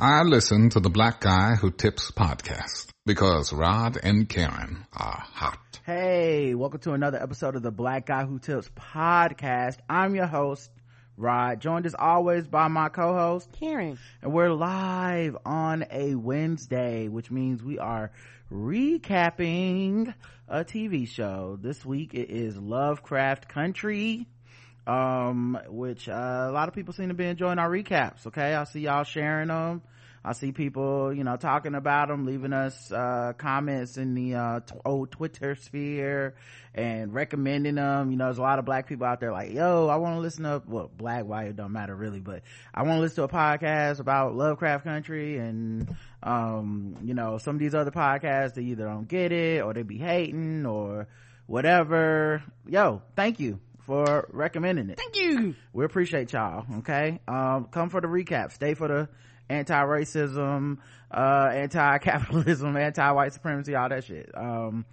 I listen to the Black Guy Who Tips podcast because Rod and Karen are hot. Hey, welcome to another episode of the Black Guy Who Tips podcast. I'm your host, Rod, joined as always by my co-host, Karen. And we're live on a Wednesday, which means we are recapping a TV show. This week it is Lovecraft Country um, which uh, a lot of people seem to be enjoying our recaps. Okay, I see y'all sharing them. I see people, you know, talking about them, leaving us uh, comments in the uh, t- old Twitter sphere and recommending them. You know, there's a lot of black people out there like, yo, I want to listen to well, black, white, it don't matter really, but I want to listen to a podcast about Lovecraft Country and um, you know, some of these other podcasts they either don't get it or they be hating or whatever. Yo, thank you for recommending it. Thank you. We appreciate y'all. Okay. Um, come for the recap. Stay for the anti-racism, uh, anti-capitalism, anti-white supremacy, all that shit. Um,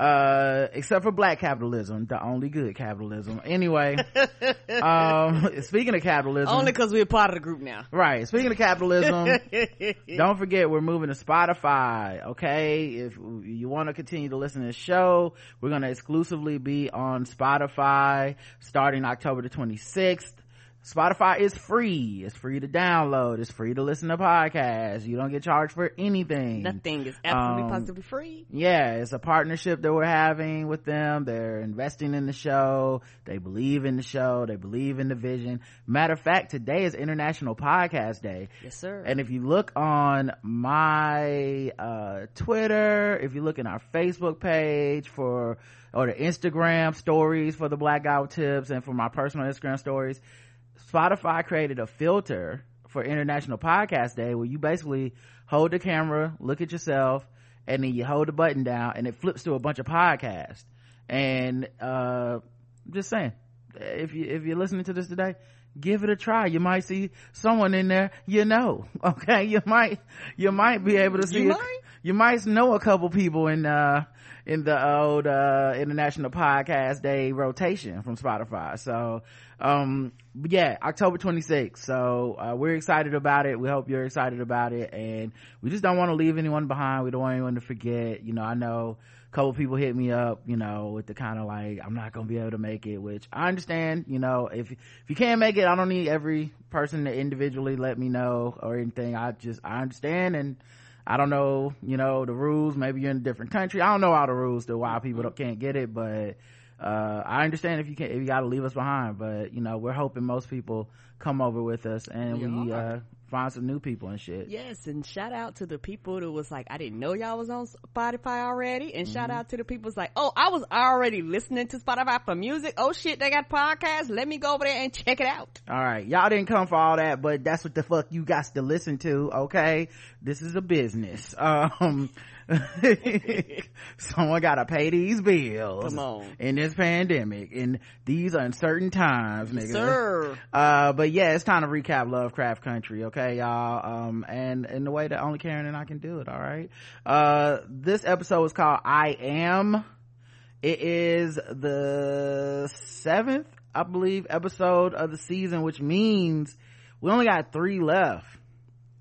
uh except for black capitalism the only good capitalism. Anyway um speaking of capitalism. Only because we're part of the group now. Right. Speaking of capitalism don't forget we're moving to spotify okay? If you want to continue to listen to the show we're going to exclusively be on spotify starting october the 26th Spotify is free. It's free to download. It's free to listen to podcasts. You don't get charged for anything. Nothing is absolutely um, positively free. Yeah, it's a partnership that we're having with them. They're investing in the show. They believe in the show. They believe in the vision. Matter of fact, today is International Podcast Day. Yes, sir. And if you look on my uh, Twitter, if you look in our Facebook page for or the Instagram stories for the Black Guy Tips and for my personal Instagram stories, Spotify created a filter for International Podcast Day where you basically hold the camera, look at yourself, and then you hold the button down and it flips to a bunch of podcasts. And, uh, just saying, if you, if you're listening to this today, give it a try. You might see someone in there you know. Okay. You might, you might be able to see, you a, might? you might know a couple people in, uh, in the old, uh, International Podcast Day rotation from Spotify. So, um yeah october 26th so uh, we're excited about it. We hope you're excited about it. And we just don't want to leave anyone behind. We don't want anyone to forget. You know i know a couple people hit me up you know with the kind of like i'm not gonna be able to make it which i understand. You know if if you can't make it i don't need every person to individually let me know or anything. I just i understand and I don't know, you know, the rules. Maybe you're in a different country. I don't know all the rules to why people can't get it, but uh, I understand if you can if you got to leave us behind, but you know we're hoping most people come over with us and we, we uh, find some new people and shit. Yes, and shout out to the people that was like, I didn't know y'all was on Spotify already, and mm-hmm. shout out to the people was like, oh, I was already listening to Spotify for music. Oh shit, they got podcasts. Let me go over there and check it out. All right, y'all didn't come for all that, but that's what the fuck you got to listen to. Okay, this is a business. Um, someone gotta pay these bills Come on. in this pandemic in these uncertain times nigga. Sir. Uh but yeah it's time to recap lovecraft country okay y'all? Um and in the way that only karen and i can do it all right? Uh this episode is called i am. It is the seventh i believe episode of the season which means we only got three left.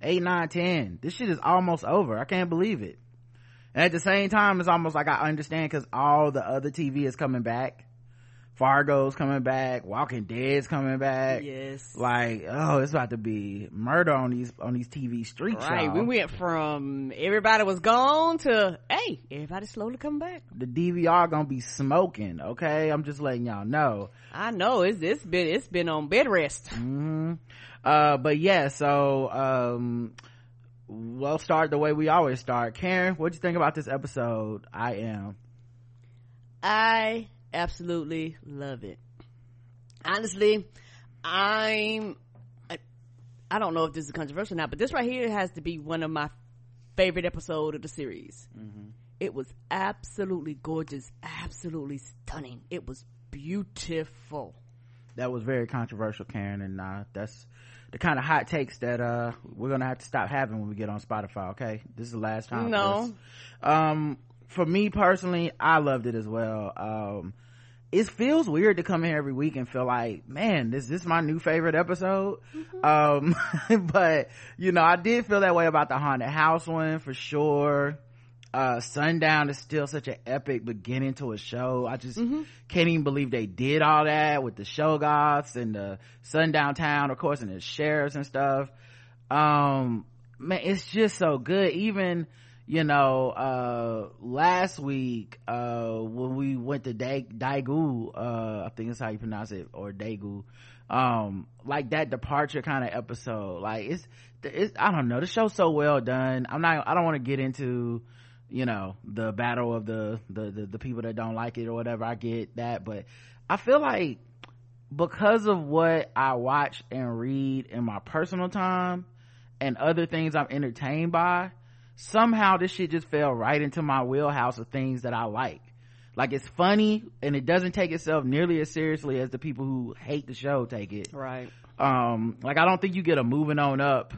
Eight nine ten. This shit is almost over. I can't believe it and at the same time, it's almost like I understand because all the other TV is coming back. Fargo's coming back, Walking Dead's coming back. Yes. Like, oh, it's about to be murder on these on these TV streets. Right. Y'all. We went from everybody was gone to hey, everybody slowly coming back. The DVR gonna be smoking. Okay, I'm just letting y'all know. I know it's it's been it's been on bed rest. Mm-hmm. Uh, but yeah, so um we'll start the way we always start. Karen, what'd you think about this episode? I am. I absolutely love it. Honestly, I'm. I, I don't know if this is controversial now, but this right here has to be one of my favorite episode of the series. Mm-hmm. It was absolutely gorgeous, absolutely stunning. It was beautiful. That was very controversial, Karen, and uh, that's the kind of hot takes that uh we're gonna have to stop having when we get on spotify okay this is the last time no um for me personally i loved it as well um it feels weird to come here every week and feel like, man, is this my new favorite episode? Mm-hmm. Um, but you know, I did feel that way about the haunted house one for sure. Uh, Sundown is still such an epic beginning to a show. I just mm-hmm. can't even believe they did all that with the Shoggoths and the Sundown Town, of course, and the sheriffs and stuff. Um, man, it's just so good. Even, you know, uh, last week, uh, when we went to da- Daegu, uh, I think that's how you pronounce it, or Daegu, um, like that departure kind of episode, like it's, it's, I don't know, the show's so well done. I'm not, I don't want to get into, you know, the battle of the, the, the, the people that don't like it or whatever. I get that, but I feel like because of what I watch and read in my personal time and other things I'm entertained by, somehow this shit just fell right into my wheelhouse of things that I like. Like it's funny and it doesn't take itself nearly as seriously as the people who hate the show take it. Right. Um, like I don't think you get a moving on up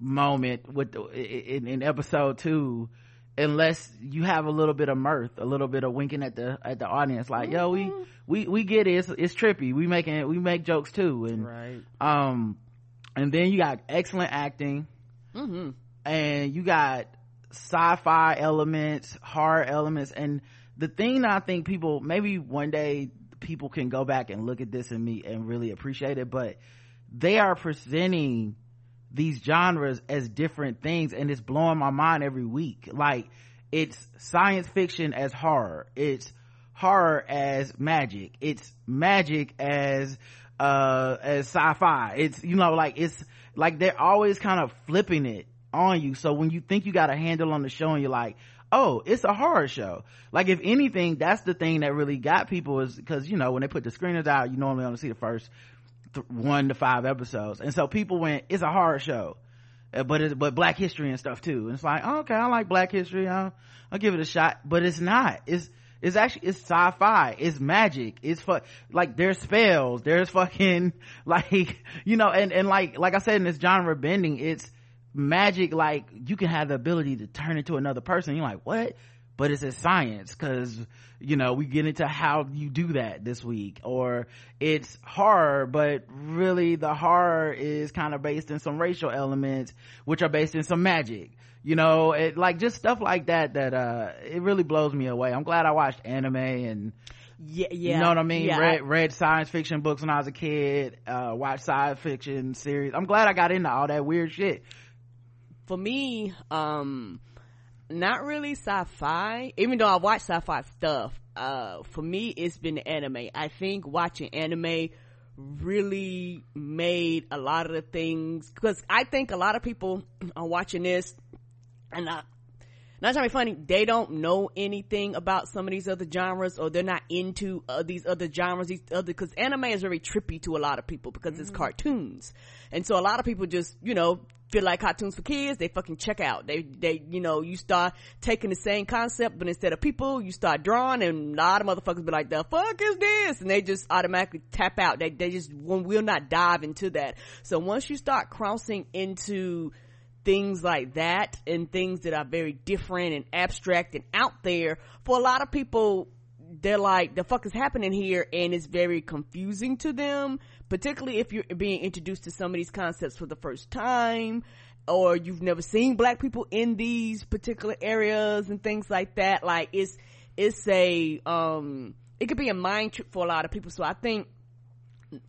moment with in, in episode two unless you have a little bit of mirth, a little bit of winking at the at the audience, like, mm-hmm. yo, we mm-hmm. we we get it. It's, it's trippy. We making we make jokes too, and right. um, and then you got excellent acting. Mm-hmm and you got sci-fi elements horror elements and the thing that i think people maybe one day people can go back and look at this and me and really appreciate it but they are presenting these genres as different things and it's blowing my mind every week like it's science fiction as horror it's horror as magic it's magic as uh as sci-fi it's you know like it's like they're always kind of flipping it on you. So when you think you got a handle on the show and you're like, oh, it's a horror show. Like if anything, that's the thing that really got people is because, you know, when they put the screeners out, you normally only see the first th- one to five episodes. And so people went, it's a horror show. Uh, but it's, but black history and stuff too. And it's like, oh, okay, I like black history. I'll, I'll give it a shot. But it's not. It's, it's actually it's sci-fi it's magic it's fu- like there's spells there's fucking like you know and and like like i said in this genre bending it's magic like you can have the ability to turn into another person you're like what but it's a science because you know we get into how you do that this week or it's horror but really the horror is kind of based in some racial elements which are based in some magic you know it like just stuff like that that uh it really blows me away i'm glad i watched anime and yeah, yeah. You know what I mean? Yeah, read, read science fiction books when I was a kid, uh, watched science fiction series. I'm glad I got into all that weird shit for me, um, not really sci-fi, even though I watch sci-fi stuff, uh, for me, it's been anime. I think watching anime really made a lot of the things, because I think a lot of people are watching this, and I, not trying to be funny, they don't know anything about some of these other genres or they're not into uh, these other genres, these other, cause anime is very trippy to a lot of people because mm-hmm. it's cartoons. And so a lot of people just, you know, feel like cartoons for kids, they fucking check out. They, they, you know, you start taking the same concept, but instead of people, you start drawing and a lot of motherfuckers be like, the fuck is this? And they just automatically tap out. They, they just will not dive into that. So once you start crossing into things like that and things that are very different and abstract and out there, for a lot of people, they're like, the fuck is happening here? And it's very confusing to them, particularly if you're being introduced to some of these concepts for the first time, or you've never seen black people in these particular areas and things like that. Like, it's, it's a, um, it could be a mind trip for a lot of people. So I think,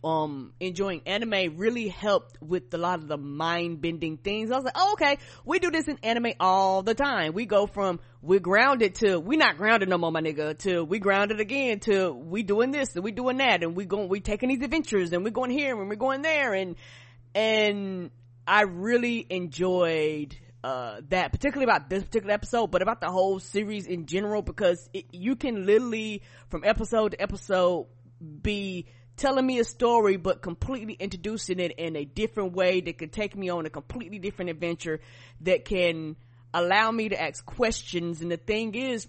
um enjoying anime really helped with a lot of the mind bending things. I was like, oh, okay, we do this in anime all the time. We go from we're grounded to we not grounded no more, my nigga, to we grounded again to we doing this and we doing that and we going we taking these adventures and we're going here and we're going there and and I really enjoyed uh, that particularly about this particular episode, but about the whole series in general because it, you can literally from episode to episode be telling me a story but completely introducing it in a different way that can take me on a completely different adventure that can allow me to ask questions. And the thing is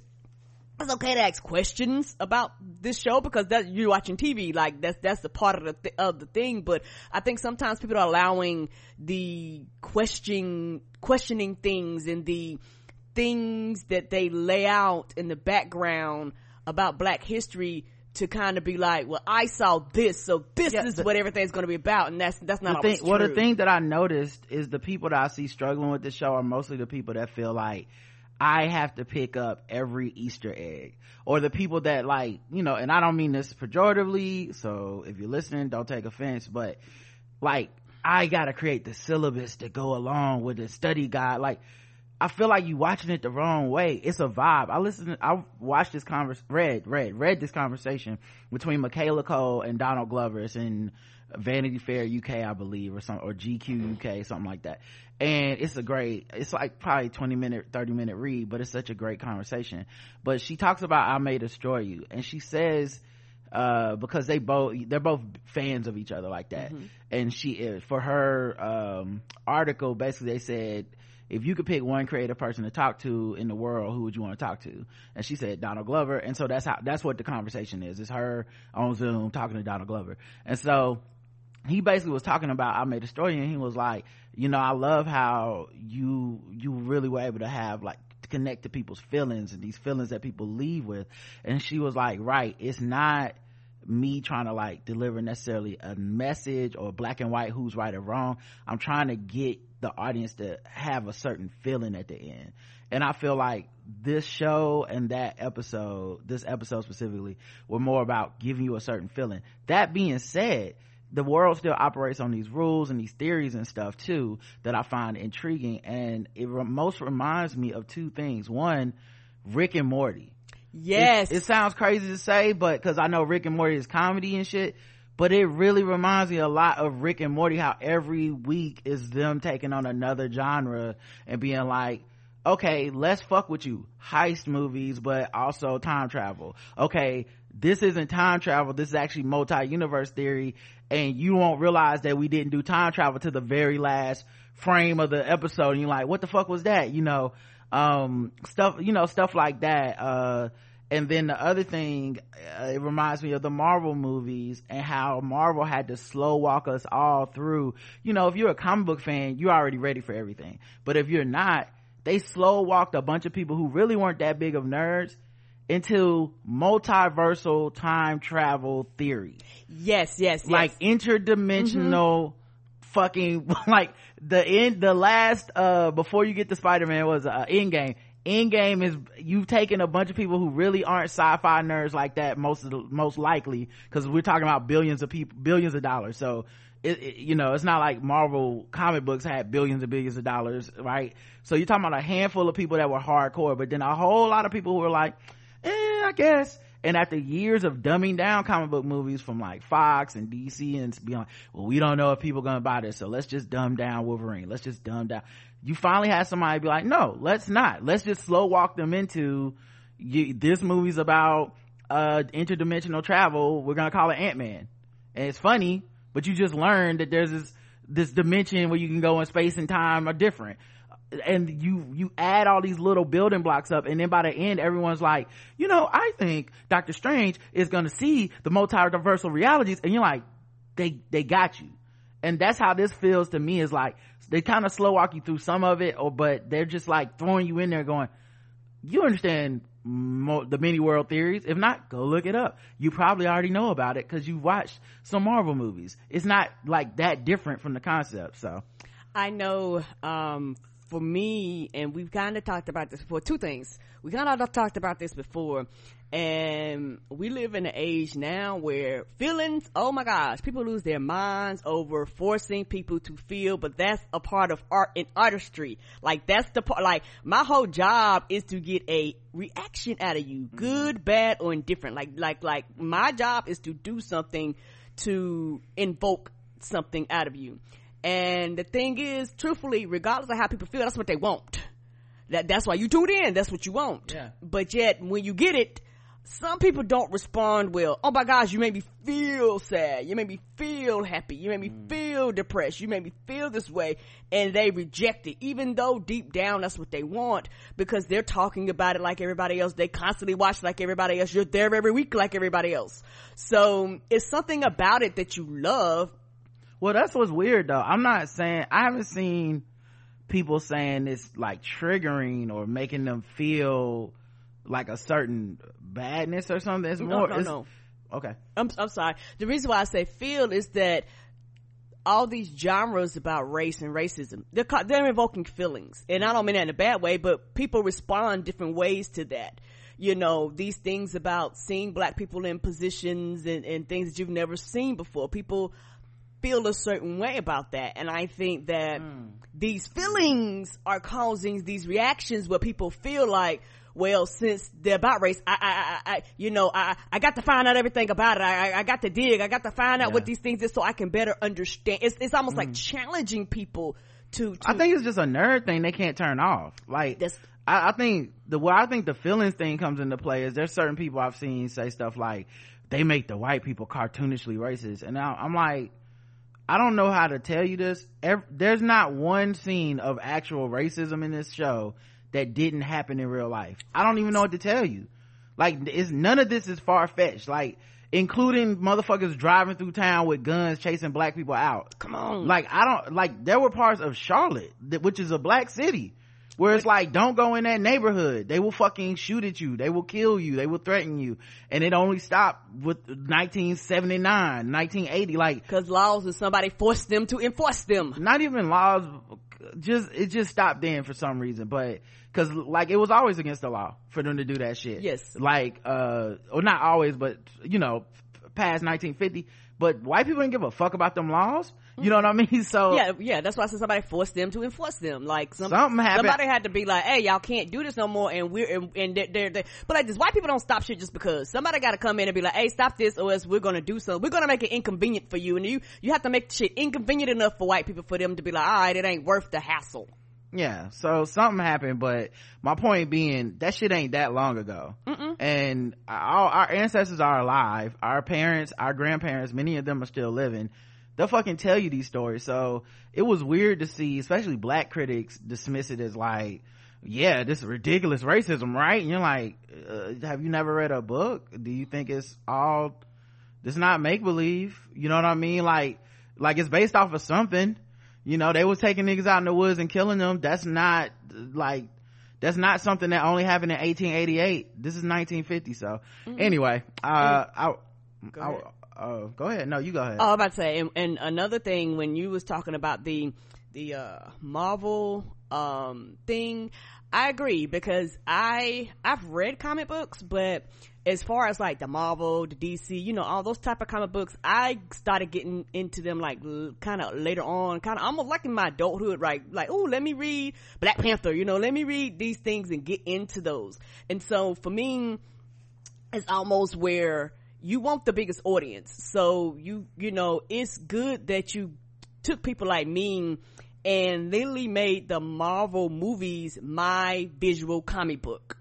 it's okay to ask questions about this show because that you're watching TV like that's that's the part of the th- of the thing. But I think sometimes people are allowing the question questioning things and the things that they lay out in the background about black history to kind of be like, well, I saw this, so this Yeah, is the- what everything's going to be about, and that's that's not the thing, well, the thing that I noticed is the people that I see struggling with the show are mostly the people that feel like I have to pick up every Easter egg, or the people that like, you know, and I don't mean this pejoratively. So if you're listening, don't take offense, but like, I gotta create the syllabus to go along with the study guide. Like, I feel like you watching it the wrong way. It's a vibe. I listened, I watched this convers, read, read, read this conversation between Michaela Coel and Donald Glover. It's in Vanity Fair UK, I believe, or some, or GQ UK, something like that. And it's a great, it's like probably 20 minute, 30 minute read, but it's such a great conversation. But she talks about I May Destroy You, and she says, uh, because they both they're both fans of each other like that and she uh, for her um article basically they said if you could pick one creative person to talk to in the world who would you want to talk to? And she said donald glover. And so that's how that's what the conversation is. It's her on zoom talking to donald glover. And so he basically was talking about I May Destroy and he was like, you know, I love how you you really were able to have like to connect to people's feelings and these feelings that people leave with. And she was like, right, it's not me trying to like deliver necessarily a message or black and white who's right or wrong. I'm trying to get the audience to have a certain feeling at the end. And I feel like this show and that episode, this episode specifically, were more about giving you a certain feeling. That being said, the world still operates on these rules and these theories and stuff too that I find intriguing. And it most reminds me of two things. One, Rick and Morty. Yes, It, it sounds crazy to say, but cause I know Rick and Morty is comedy and shit, but it really reminds me a lot of Rick and Morty, how every week is them taking on another genre and being like, okay, let's fuck with you. Heist movies, but also time travel. Okay, this isn't time travel. This is actually multi-universe theory. And you won't realize that we didn't do time travel to the very last frame of the episode. And you're like, what the fuck was that? You know, um, stuff, you know, stuff like that. Uh, and then the other thing, uh, it reminds me of the Marvel movies and how Marvel had to slow walk us all through. You know, if you're a comic book fan, you're already ready for everything. But if you're not, they slow walked a bunch of people who really weren't that big of nerds into multiversal time travel theory yes, yes, yes. like interdimensional fucking like the end the last uh before you get to spider-man was uh Endgame. Endgame is you've taken a bunch of people who really aren't sci-fi nerds like that most of the, most likely because we're talking about billions of people billions of dollars so it, it- you know it's not like marvel comic books had billions and billions of dollars right so you're talking about a handful of people that were hardcore but then a whole lot of people who were like eh i guess and after years of dumbing down comic book movies from like Fox and DC and like, well, we don't know if people are gonna buy this, so let's just dumb down Wolverine. Let's just dumb down. You finally had somebody be like, no, let's not. Let's just slow walk them into you, this movie's about uh interdimensional travel. We're gonna call it Ant Man, and it's funny, but you just learned that there's this this dimension where you can go in space and time are different and you you add all these little building blocks up and then by the end everyone's like you know i think dr strange is gonna see the multiversal realities and you're like they they got you and that's how this feels to me is like they kind of slow walk you through some of it or but they're just like throwing you in there going you understand mo- the many world theories? If not go look it up. You probably already know about it because you've watched some marvel movies. It's not like that different from the concept so. I know, um, for me, and we've kind of talked about this before, two things. We kind of talked about this before, and we live in an age now where feelings, oh my gosh, people lose their minds over forcing people to feel, but that's a part of art and artistry. Like that's the part, like my whole job is to get a reaction out of you, mm-hmm. good, bad, or indifferent. Like, like, like my job is to do something to invoke something out of you. And the thing is, truthfully, regardless of how people feel, that's what they want. That that's why you tuned in. That's what you want. Yeah. But yet, when you get it, some people don't respond well. Oh my gosh, you made me feel sad. You made me feel happy. You made me mm. feel depressed. You made me feel this way. And they reject it, even though deep down that's what they want because they're talking about it like everybody else. They constantly watch like everybody else. You're there every week like everybody else. So it's something about it that you love. Well, that's what's weird though. I'm not saying, I haven't seen people saying it's like triggering or making them feel like a certain badness or something. It's more, no, it's, no. okay. I'm, I'm sorry. The reason why I say feel is that all these genres about race and racism, they're, they're invoking feelings. And I don't mean that in a bad way, but people respond different ways to that. You know, these things about seeing black people in positions and, and things that you've never seen before. People feel a certain way about that. And I think that mm. these feelings are causing these reactions where people feel like, well, since they're about race, I, I, I, you know, I, I got to find out everything about it. I, I got to dig. I got to find out yeah. what these things is so I can better understand. It's, it's almost mm. like challenging people to, to, I think it's just a nerd thing they can't turn off. Like, I, I think the, where I think the feelings thing comes into play is there's certain people I've seen say stuff like, they make the white people cartoonishly racist. And now I'm like, I don't know how to tell you this. There's not one scene of actual racism in this show that didn't happen in real life. I don't even know what to tell you. Like, it's none of this is far fetched. Like, including motherfuckers driving through town with guns chasing black people out. Come on. Like, I don't, like, there were parts of Charlotte, that, which is a black city, where it's like, don't go in that neighborhood. They will fucking shoot at you. They will kill you. They will threaten you. And it only stopped with 1979, 1980. Like, cause laws and somebody forced them to enforce them. Not even laws, just, it just stopped then for some reason. But, cause like it was always against the law for them to do that shit. Yes. Like, uh, or not always, but you know, past 1950. But white people didn't give a fuck about them laws. You know what I mean? So yeah, yeah. That's why I said somebody forced them to enforce them. Like some, something happened. Somebody had to be like, "Hey, y'all can't do this no more." And we're and, and they're, they're, they're, but like this, white people don't stop shit just because somebody got to come in and be like, "Hey, stop this, or else we're gonna do something. We're gonna make it inconvenient for you." And you you have to make shit inconvenient enough for white people for them to be like, "All right, it ain't worth the hassle." yeah so something happened but my point being that shit ain't that long ago Mm-mm. and uh, our, our ancestors are alive our parents our grandparents many of them are still living they'll fucking tell you these stories. So it was weird to see especially black critics dismiss it as like yeah this is ridiculous racism right? And you're like uh, have you never read a book? Do you think it's all it's not make believe you know what i mean? Like like it's based off of something. You know they was taking niggas out in the woods and killing them. That's not like that's not something that only happened in 1888 this is 1950 so. Mm-hmm. anyway uh i go ahead. I, uh, go ahead no you go ahead oh, i about to say and, and, another thing when you was talking about the the uh marvel um thing i agree because i i've read comic books but as far as like the Marvel, the DC, you know, all those type of comic books, I started getting into them like kind of later on, kind of almost like in my adulthood, right? Like, oh, let me read Black Panther, you know, let me read these things and get into those. And so for me, it's almost where you want the biggest audience. So you, you know, it's good that you took people like me and literally made the Marvel movies my visual comic book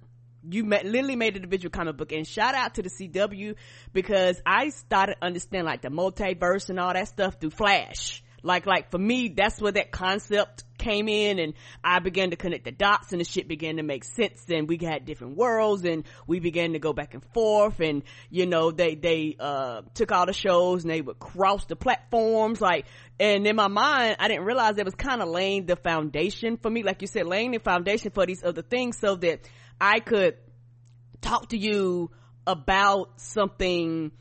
you met, literally made an visual comic book and shout out to the CW because I started understanding like the multiverse and all that stuff through Flash. Like, like for me, that's where that concept came in and I began to connect the dots and the shit began to make sense and we had different worlds and we began to go back and forth and you know they they uh took all the shows and they would cross the platforms like and in my mind I didn't realize it was kind of laying the foundation for me. Like you said laying the foundation for these other things so that I could talk to you about something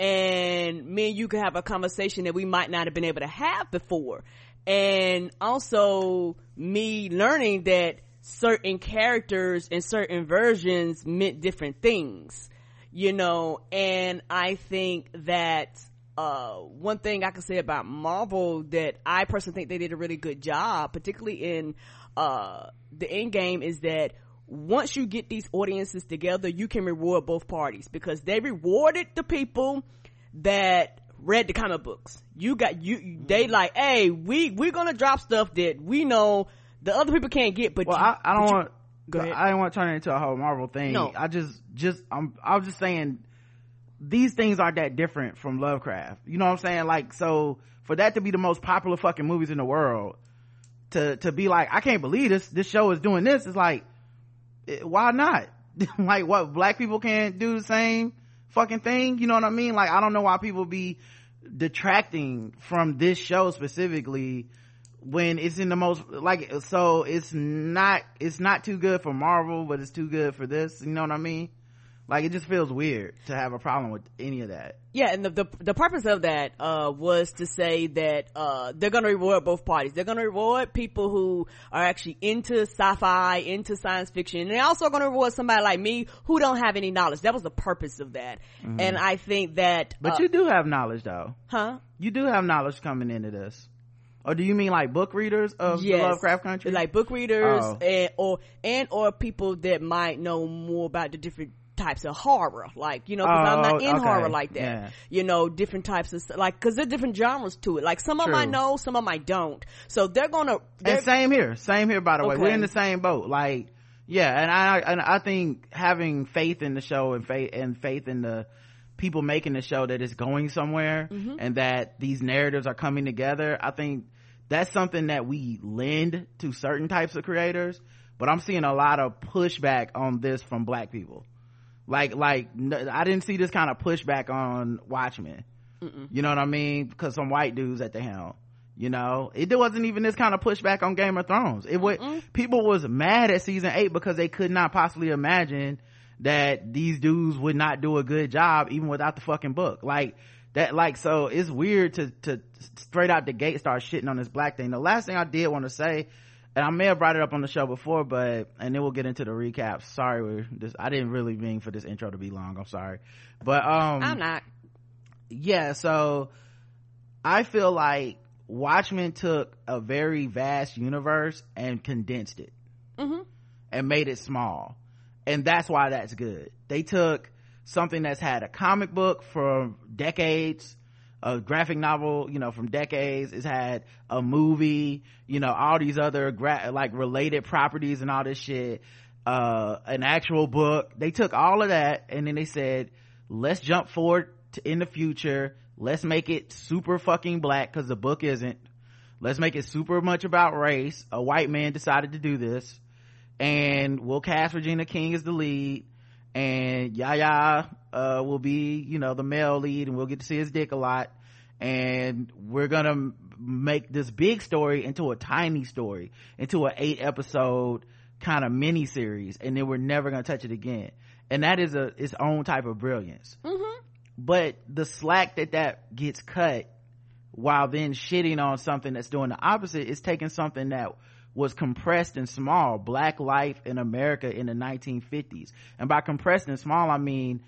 and me and you could have a conversation that we might not have been able to have before. And also me learning that certain characters and certain versions meant different things, you know, and I think that uh, one thing I can say about Marvel that I personally think they did a really good job, particularly in uh, the Endgame, is that once you get these audiences together, you can reward both parties because they rewarded the people that read the comic books. You got you. They mm-hmm. like, hey, we we're gonna drop stuff that we know the other people can't get. But well, you, I, I, don't want. I don't want to turn it into a whole Marvel thing. No. I just just I'm I was just saying these things aren't that different from Lovecraft. You know what I'm saying? Like so for that to be the most popular fucking movies in the world to to be like I can't believe this this show is doing this it's like Eh, why not? like what black people can't do the same fucking thing? You know what I mean? Like I don't know why people be detracting from this show specifically when it's in the most like so it's not it's not too good for Marvel, but it's too good for this. You know what I mean? Like it just feels weird to have a problem with any of that yeah and the the, the purpose of that uh, was to say that uh, they're going to reward both parties they're going to reward people who are actually into sci-fi into science fiction and they're also going to reward somebody like me who don't have any knowledge that was the purpose of that mm-hmm. and i think that but uh, you do have knowledge though huh you do have knowledge coming into this or do you mean like book readers of yes. Lovecraft Country? Like book readers oh. and or and or people that might know more about the different types of horror, like you know, because oh, I'm not in okay. horror like that. Yeah. You know, different types of like because there's different genres to it. Like some True. of them I know, some of them I don't. So they're gonna. They're, and same here, same here. By the okay. way, we're in the same boat. Like, yeah, and I and I think having faith in the show and faith and faith in the people making the show that it's going somewhere mm-hmm. and that these narratives are coming together. I think that's something that we lend to certain types of creators. But I'm seeing a lot of pushback on this from black people like, like, I didn't see this kind of pushback on Watchmen. Mm-mm. You know what I mean? Because some white dudes at the helm. You know, it wasn't even this kind of pushback on Game of Thrones. It was people was mad at season eight because they could not possibly imagine that these dudes would not do a good job even without the fucking book. Like that, like so, it's weird to to straight out the gate start shitting on this black thing. The last thing I did want to say and I may have brought it up on the show before, but and then we'll get into the recap. Sorry, we're this. I didn't really mean for this intro to be long. I'm sorry, but um, I'm not. Yeah, so I feel like Watchmen took a very vast universe and condensed it, mm-hmm. and made it small, and that's why that's good. They took something that's had a comic book for decades a graphic novel, you know, from decades. It's had a movie, you know, all these other gra- like related properties and all this shit. Uh, an actual book. They took all of that and then they said, let's jump forward to, in the future. Let's make it super fucking black because the book isn't. Let's make it super much about race. A white man decided to do this and we'll cast Regina King as the lead and Yahya uh, will be you know the male lead and we'll get to see his dick a lot. And we're gonna make this big story into a tiny story into an eight episode kind of mini series and then we're never gonna touch it again. And that is a its own type of brilliance. Mm-hmm. but the slack that that gets cut while then shitting on something that's doing the opposite is taking something that was compressed and small black life in america in the 1950s and by compressed and small i mean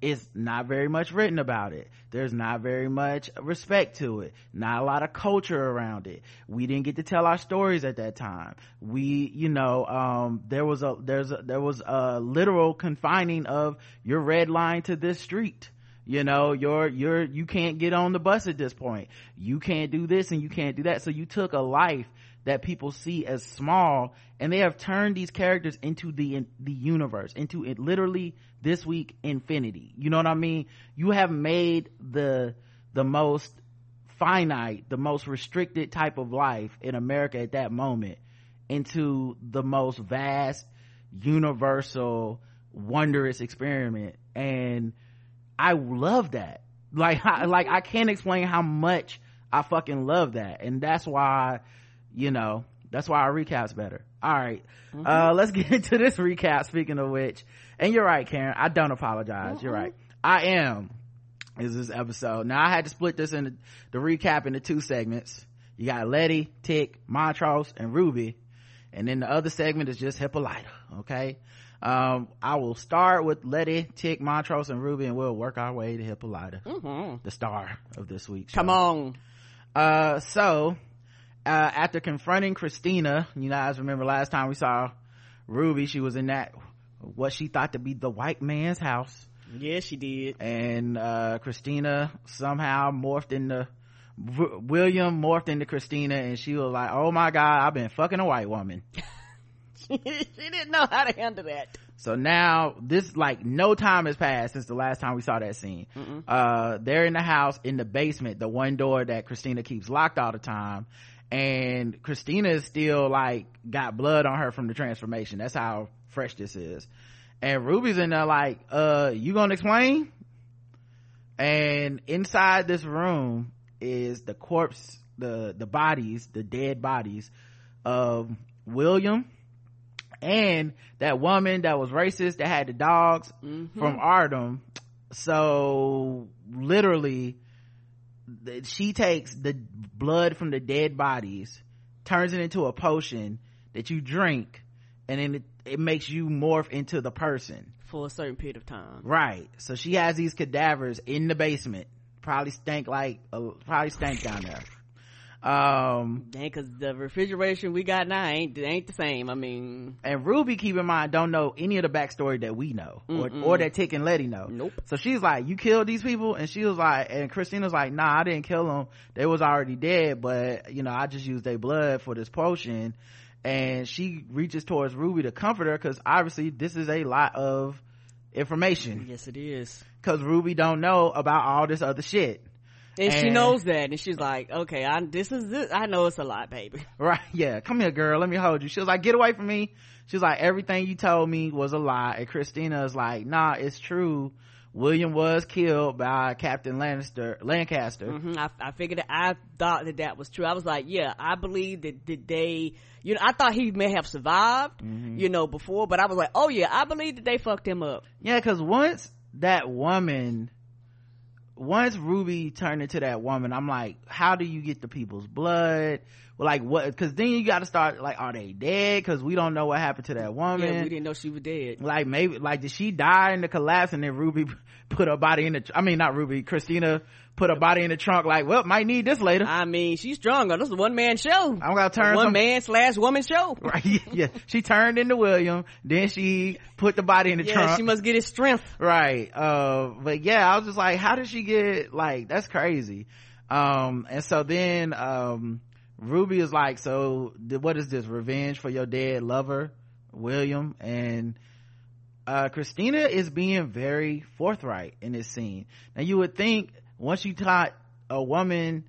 it's not very much written about it. There's not very much respect to it. Not a lot of culture around it. We didn't get to tell our stories at that time. We you know um, there was a there's a, there was a literal confining of your red line to this street you know you're you're you can't get on the bus at this point. You can't do this and you can't do that. So you took a life that people see as small and they have turned these characters into the the universe into it literally this week infinity. You know what i mean? You have made the the most finite the most restricted type of life in america at that moment into the most vast universal wondrous experiment. And i love that. Like I, like i can't explain how much i fucking love that. And that's why you know that's why our recap's better. All right. mm-hmm. uh let's get into this recap speaking of which. And you're right karen. I don't apologize. Mm-hmm. you're right. I am. Is this episode. Now i had to split this into the recap into two segments. You got leti tic montrose and ruby. And then the other segment is just hippolyta okay um, I will start with Leti, Tic, Montrose, and Ruby, and we'll work our way to Hippolyta, mm-hmm. the star of this week. Come on. Uh, so uh, after confronting Christina, you guys remember last time we saw Ruby, she was in that, what she thought to be the white man's house. Yeah, she did. And, uh, Christina somehow morphed into, w- William morphed into Christina and she was like, oh my god, I've been fucking a white woman. she didn't know how to handle that. So now this like no time has passed since the last time we saw that scene. Mm-mm. Uh, they're in the house in the basement, the one door that Christina keeps locked all the time and Christina is still like got blood on her from the transformation. That's how fresh this is. And Ruby's in there like, uh, you gonna explain? And inside this room is the corpse, the, the bodies, the dead bodies of William and that woman that was racist that had the dogs Mm-hmm. from Ardham. So literally, th- she takes the blood from the dead bodies, turns it into a potion that you drink, and then it, it makes you morph into the person. for a certain period of time. Right. So she has these cadavers in the basement. Probably stank like, uh, probably stank down there. Um, Dang, cause the refrigeration we got now ain't ain't the same. I mean, and Ruby, keep in mind, don't know any of the backstory that we know, or, or that Tic and Leti know. Nope. So she's like, "You killed these people," and she was like, and Christina's like, "Nah, I didn't kill them. They was already dead, but you know, I just used their blood for this potion." And she reaches towards Ruby to comfort her because obviously this is a lot of information yes, it is. because Ruby don't know about all this other shit. And, she knows that, and she's like, "Okay, I this is this. I know it's a lot, baby." Right. Yeah. Come here, girl. Let me hold you. She was like, get away from me. She was like, everything you told me was a lie. And Christina's like, nah, it's true. William was killed by Captain Lannister, Lancaster. hmm I, I figured that I thought that that was true. I was like, yeah, I believe that, that they, you know, I thought he may have survived, Mm-hmm. you know, before, but I was like, oh yeah, I believe that they fucked him up. Yeah. Cause once that woman, once Ruby turned into that woman, I'm like, how do you get the people's blood? Well, like what? Cause then you gotta start like, are they dead? Cause we don't know what happened to that woman. Yeah, we didn't know she was dead. like maybe like did she die in the collapse and then ruby put her body in the i mean not ruby christina put her body in the trunk like well might need this later I mean, she's stronger. This is a one man show. i'm gonna turn one some man slash woman show. right yeah she turned into william then she put the body in the Yeah, trunk she must get his strength. right uh but yeah i was just like how did she get like that's crazy um and so then um ruby is like so th- what is this revenge for your dead lover william and uh christina is being very forthright in this scene now you would think once you taught a woman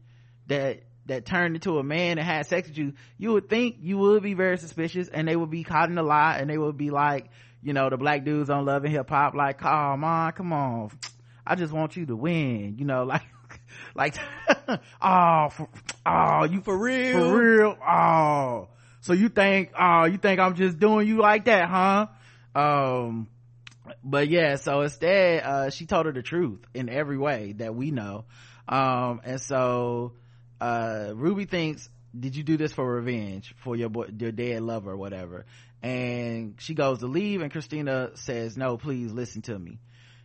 that that turned into a man and had sex with you you would think you would be very suspicious and they would be caught in a lie and they would be like you know the black dudes on love and hip hop like come on come on. I just want you to win you know like like oh for, oh you For real. for real? Oh. So you think oh you think i'm just doing you like that huh? Um but yeah so instead uh she told her the truth in every way that we know. Um and so uh ruby thinks did you do this for revenge for your boy your dead lover or whatever? And she goes to leave and christina says no please listen to me.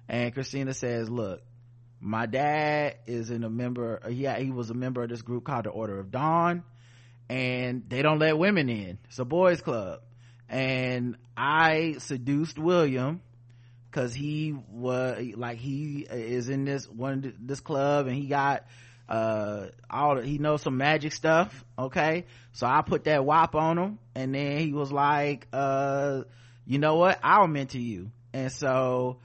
And christina says look my dad is in a member yeah he was a member of this group called the order of dawn and they don't let women in. It's a boys club. And i seduced william because he was like he is in this one this club and he got uh all he knows some magic stuff okay? So i put that wop on him and then he was like uh you know what? I'll mentor you. And so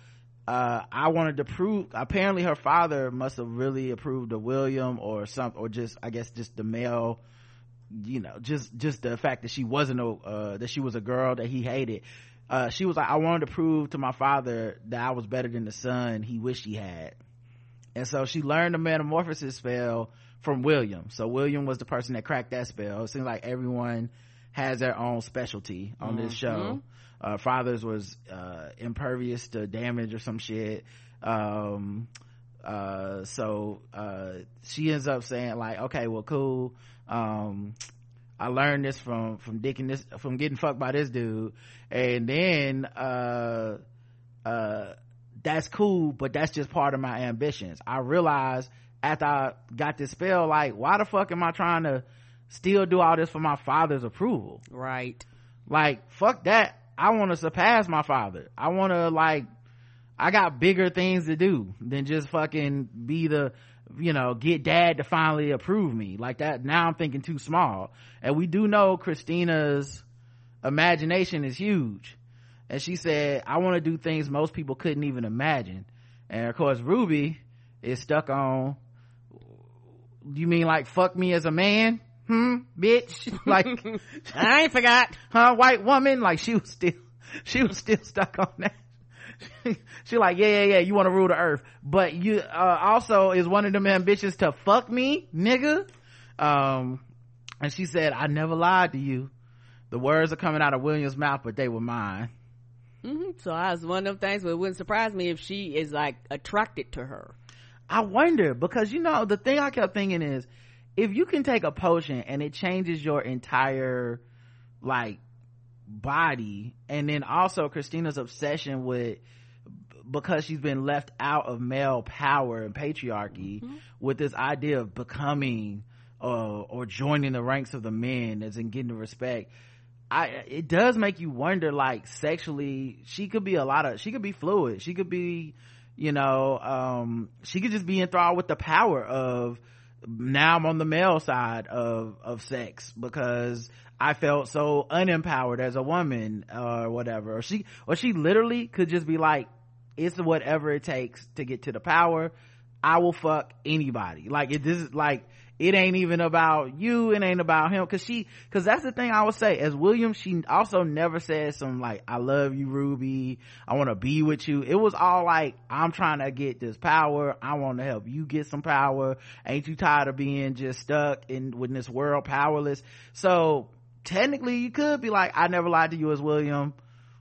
uh i wanted to prove apparently her father must have really approved of william or some or just i guess just the male you know just just the fact that she wasn't a uh that she was a girl that he hated uh she was like i wanted to prove to my father that i was better than the son he wished he had. And so she learned the metamorphosis spell from william. So william was the person that cracked that spell. It seems like everyone has their own specialty on this show. Uh father's was uh impervious to damage or some shit. Um uh so uh she ends up saying like okay well cool. Um I learned this from from dicking this from getting fucked by this dude, and then uh uh that's cool, but that's just part of my ambitions. I realized after I got this spell, like why the fuck am I trying to still do all this for my father's approval? Right. Like fuck that. I want to surpass my father. I want to like I got bigger things to do than just fucking be the, you know, get dad to finally approve me like that. Now I'm thinking too small. And we do know Christina's imagination is huge. And she said, I want to do things most people couldn't even imagine. And of course, Ruby is stuck on, you mean like fuck me as a man? Hmm, bitch? Like, I ain't forgot. huh white woman like she was still she was still stuck on that she like yeah yeah yeah you want to rule the earth. But you uh, also is one of them ambitions to fuck me nigga. Um and she said i never lied to you. The words are coming out of william's mouth but they were mine. Mm-hmm. so i was one of them things but it wouldn't surprise me if she is like attracted to her. I wonder because you know the thing i kept thinking is if you can take a potion and it changes your entire like body. And then also christina's obsession with because she's been left out of male power and patriarchy mm-hmm. with this idea of becoming uh, or joining the ranks of the men as in getting the respect. I, it does make you wonder like sexually she could be a lot of she could be fluid. She could be you know um, she could just be enthralled with the power of now i'm on the male side of of sex because i felt so unempowered as a woman or whatever. Or she or she literally could just be like it's whatever it takes to get to the power. I will fuck anybody. Like it this is like it ain't even about you it ain't about him. Because she because that's the thing i would say. As william she also never said some like i love you ruby. I want to be with you. It was all like i'm trying to get this power. I want to help you get some power. Ain't you tired of being just stuck in with this world powerless? So technically you could be like i never lied to you as william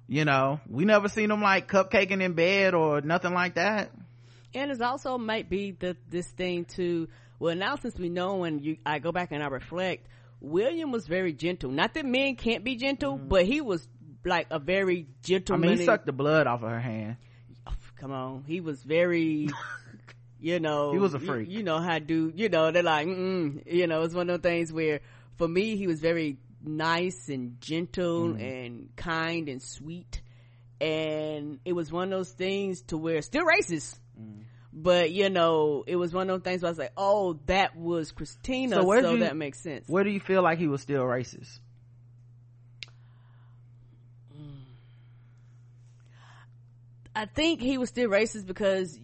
you know we never seen him like cupcaking in bed or nothing like that and it's also might be the this thing too well, now since we know when you, I go back and I reflect, William was very gentle. Not that men can't be gentle, mm. but he was like a very gentle. I mean, he sucked the blood off of her hand. come on, he was very. you know, he was a freak. You, you know how do you know? They're like, mm you know, it's one of those things where for me he was very nice and gentle mm. and kind and sweet, and it was one of those things to where still racist. Mm but you know it was one of those things where i was like oh that was christina so, so you, that makes sense where do you feel like he was still racist i think he was still racist because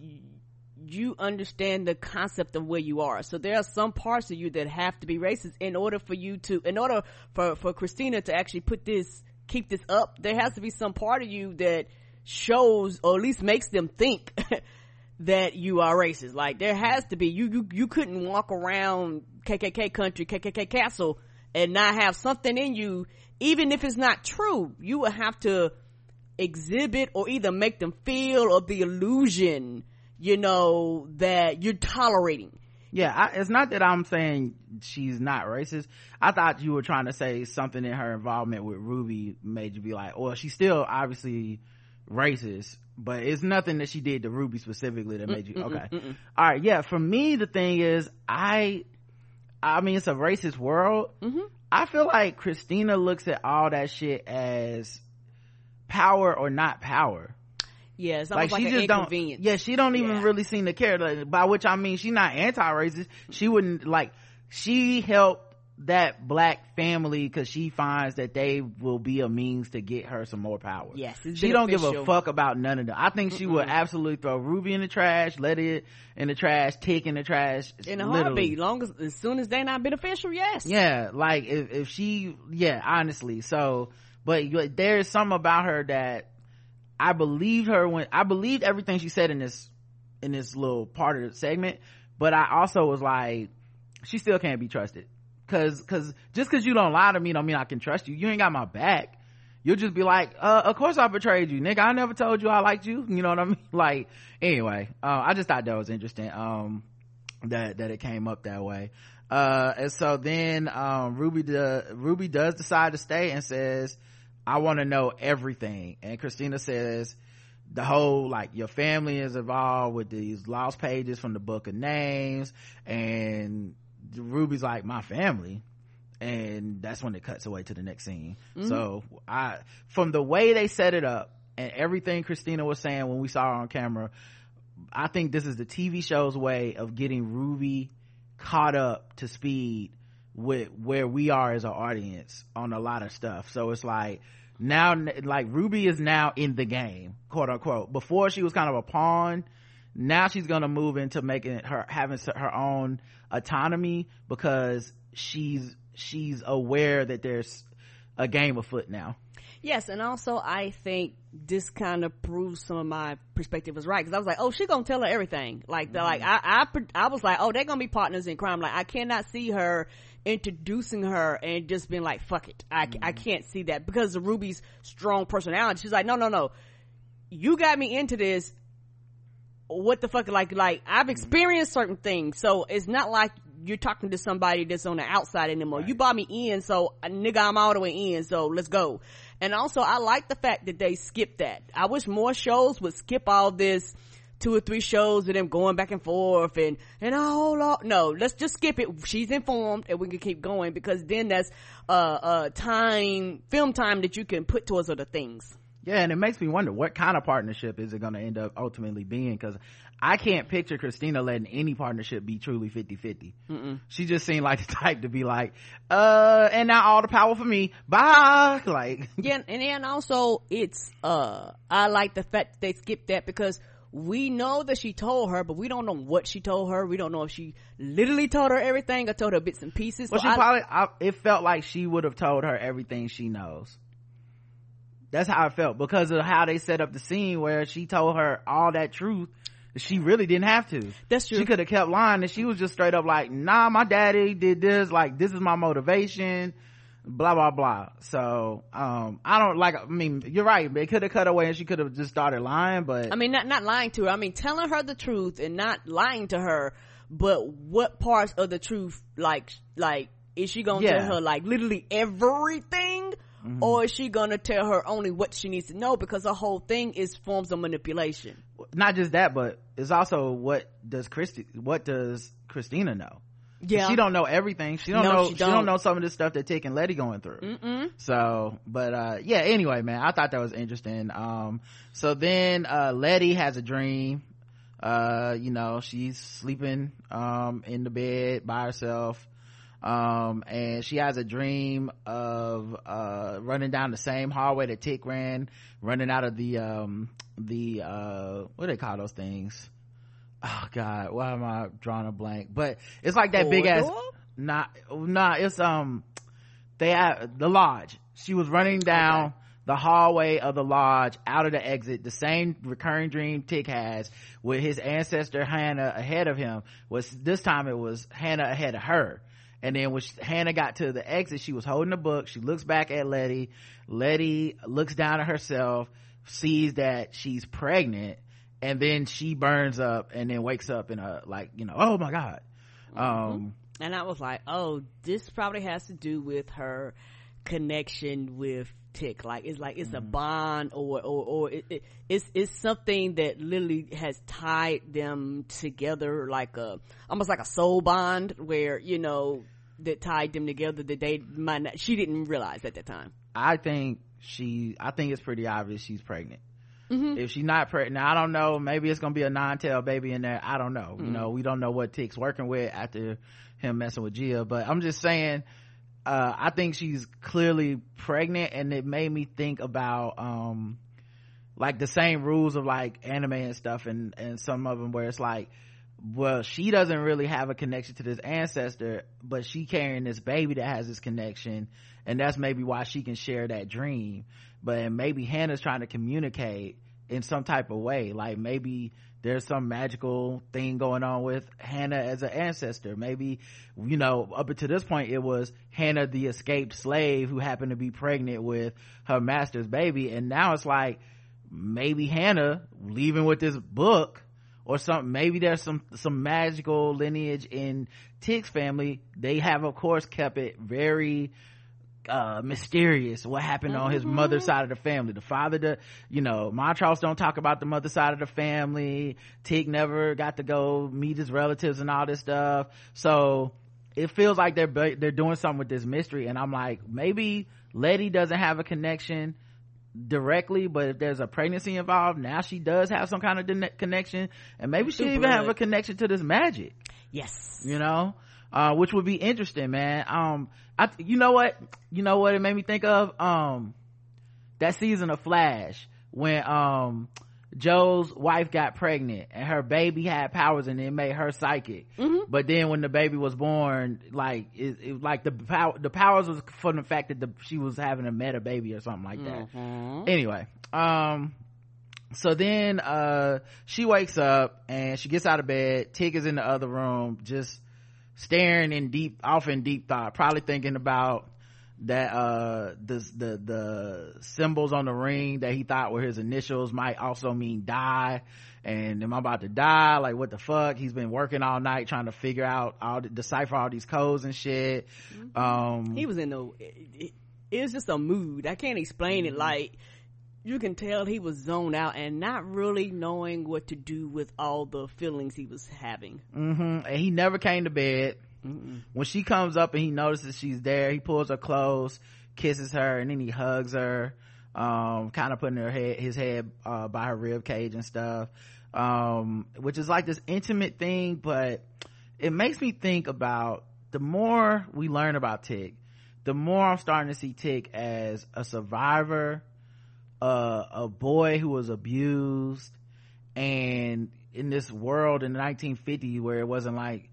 you understand the concept of where you are so there are some parts of you that have to be racist in order for you to in order for for christina to actually put this keep this up there has to be some part of you that shows or at least makes them think that you are racist. Like there has to be you you you couldn't walk around KKK country, KKK castle and not have something in you even if it's not true. You would have to exhibit or either make them feel or the illusion, you know, that you're tolerating. Yeah, I, it's not that I'm saying she's not racist. I thought you were trying to say something in her involvement with Ruby made you be like, well, she's still obviously racist but it's nothing that she did to ruby specifically that made you okay Mm-mm. all right yeah for me the thing is i i mean it's a racist world mm-hmm. i feel like christina looks at all that shit as power or not power yeah, it's like, like she just don't. Yeah, she don't even yeah. really seem to care. Like, by which I mean, she's not anti-racist. She wouldn't like. She helped that black family because she finds that they will be a means to get her some more power. Yes, she don't give a fuck about none of them. I think she mm would absolutely throw Ruby in the trash, Leti in the trash, Tic in the trash. In a heartbeat, long as as soon as they're not beneficial, yes. Yeah, like if if she, yeah, honestly. So, but there's something about her that I believed her when I believed everything she said in this in this little part of the segment, but I also was like, she still can't be trusted Cause, cause just cause you don't lie to me don't mean I can trust you. You ain't got my back. You'll just be like, uh, of course I betrayed you, nigga. I never told you I liked you. You know what I mean? Like, anyway, uh, I just thought that was interesting. Um, that, that it came up that way. Uh, and so then, um, Ruby, the, Ruby does decide to stay and says, I want to know everything. And Christina says, the whole like your family is involved with these lost pages from the book of names and ruby's like my family and that's when it cuts away to the next scene mm-hmm. so i from the way they set it up and everything christina was saying when we saw her on camera i think this is the tv show's way of getting ruby caught up to speed with where we are as an audience on a lot of stuff. So it's like now like ruby is now in the game quote unquote. Before she was kind of a pawn. Now she's gonna move into making her having her own autonomy because she's she's aware that there's a game afoot now. Yes and also i think this kind of proves some of my perspective was right because i was like oh she gonna tell her everything. Like mm-hmm. like I, I i was like oh they're gonna be partners in crime. Like i cannot see her introducing her and just being like, fuck it. I, I can't see that because of Ruby's strong personality. She's like, no, no, no. You got me into this. What the fuck? Like, like, I've experienced certain things. So it's not like you're talking to somebody that's on the outside anymore. You brought me in. So uh, nigga, I'm all the way in. So let's go. And also I like the fact that they skipped that. I wish more shows would skip all this two or three shows of them going back and forth and and a whole lot. No let's just skip it. She's informed and we can keep going because then that's uh uh time film time that you can put towards other things. Yeah and it makes me wonder what kind of partnership is it going to end up ultimately being? Because i can't picture christina letting any partnership be truly 50-50 she just seemed like the type to be like uh and now all the power for me. Bye. Like yeah and then also it's uh i like the fact that they skipped that because we know that she told her but we don't know what she told her. We don't know if she literally told her everything or told her bits and pieces. Well So she I- probably I, it felt like she would have told her everything she knows. That's how I felt because of how they set up the scene where she told her all that truth she really didn't have to. That's true. she could have kept lying and she was just straight up like nah my daddy did this. Like this is my motivation blah blah blah so um i don't like i mean you're right they could have cut away and she could have just started lying but I mean, not not lying to her. I mean, telling her the truth and not lying to her. But what parts of the truth, like, like, is she gonna Yeah. tell her like literally everything, or is she gonna tell her only what she needs to know? Because the whole thing is forms of manipulation. not just that but it's also what does christy what does christina know Yeah, she don't know everything she don't No, know she she, don't. don't. know some of the stuff that tic and leti going through Mm-mm. so but uh yeah anyway man i thought that was interesting um so then uh leti has a dream uh you know she's sleeping um in the bed by herself um and she has a dream of uh running down the same hallway that tic ran running out of the um the uh what do they call those things oh god. Why am i drawing a blank? But it's like that big ass not not it's um they have the lodge. She was running down Okay. the hallway of the lodge out of the exit the same recurring dream tic has with his ancestor hannah ahead of him. Was this time it was hannah ahead of her. And then when she- hannah got to the exit she was holding a book. She looks back at leti. Leti looks down at herself sees that she's pregnant and then she burns up and then wakes up in a like you know oh my god um And I was like, oh, this probably has to do with her connection with Tic. Like it's like it's a bond or or or it, it, it's it's something that literally has tied them together like a almost like a soul bond where you know that tied them together that they might not. She didn't realize at that time. I think she, I think it's pretty obvious she's pregnant. Mm-hmm. If she's not pregnant, now, I don't know. Maybe it's gonna be a non-tail baby in there. I don't know. Mm-hmm. You know, we don't know what Tic's working with after him messing with Ji-Ah. But I'm just saying, uh, I think she's clearly pregnant, and it made me think about um, like the same rules of like anime and stuff, and and some of them where it's like. Well, she doesn't really have a connection to this ancestor, but she carrying this baby that has this connection, and that's maybe why she can share that dream. But maybe hannah's trying to communicate in some type of way. Like maybe there's some magical thing going on with hannah as an ancestor. Maybe you know up until this point it was hannah the escaped slave who happened to be pregnant with her master's baby. And now it's like maybe hannah leaving with this book or something maybe there's some some magical lineage in Tic's family. They have of course kept it very uh mysterious what happened on his mother's side of the family. The father the you know montrose don't talk about the mother side of the family. Tig never got to go meet his relatives and all this stuff. So it feels like they're they're doing something with this mystery and i'm like maybe leti doesn't have a connection directly but if there's a pregnancy involved now she does have some kind of connection and maybe she even have a connection to this magic. Yes. you know? Uh which would be interesting man. Um i you know what? You know what it made me think of? Um that season of flash when um joe's wife got pregnant and her baby had powers and it made her psychic. But then when the baby was born like it, it like the power the powers was from the fact that the, she was having a meta baby or something like that. Anyway um so then uh she wakes up and she gets out of bed tic is in the other room just staring in deep off in deep thought probably thinking about that uh the the the symbols on the ring that he thought were his initials might also mean die and am I about to die? Like what the fuck? He's been working all night trying to figure out all decipher all these codes and shit. Mm-hmm. Um he was in the it, it was just a mood. I can't explain Mm-hmm. it like you can tell he was zoned out and not really knowing what to do with all the feelings he was having. mm-hmm. and he never came to bed. When she comes up and he notices she's there, he pulls her close, kisses her, and then he hugs her, um, kind of putting her head, his head, uh, by her rib cage and stuff. Um, which is like this intimate thing, but it makes me think about the more we learn about Tic, the more I'm starting to see Tic as a survivor, uh, a boy who was abused, and in this world in the 1950s where it wasn't like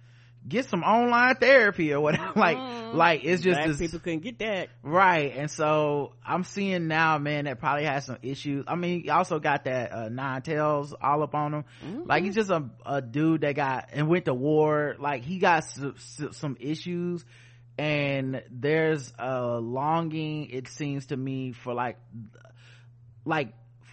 get some online therapy or whatever. Like like it's just Black this people couldn't get that. right and so i'm seeing now man that probably has some issues. I mean he also got that uh nine tails all up on him. Like he's just a, a dude that got and went to war. Like he got s- s- some issues and there's a longing it seems to me for like like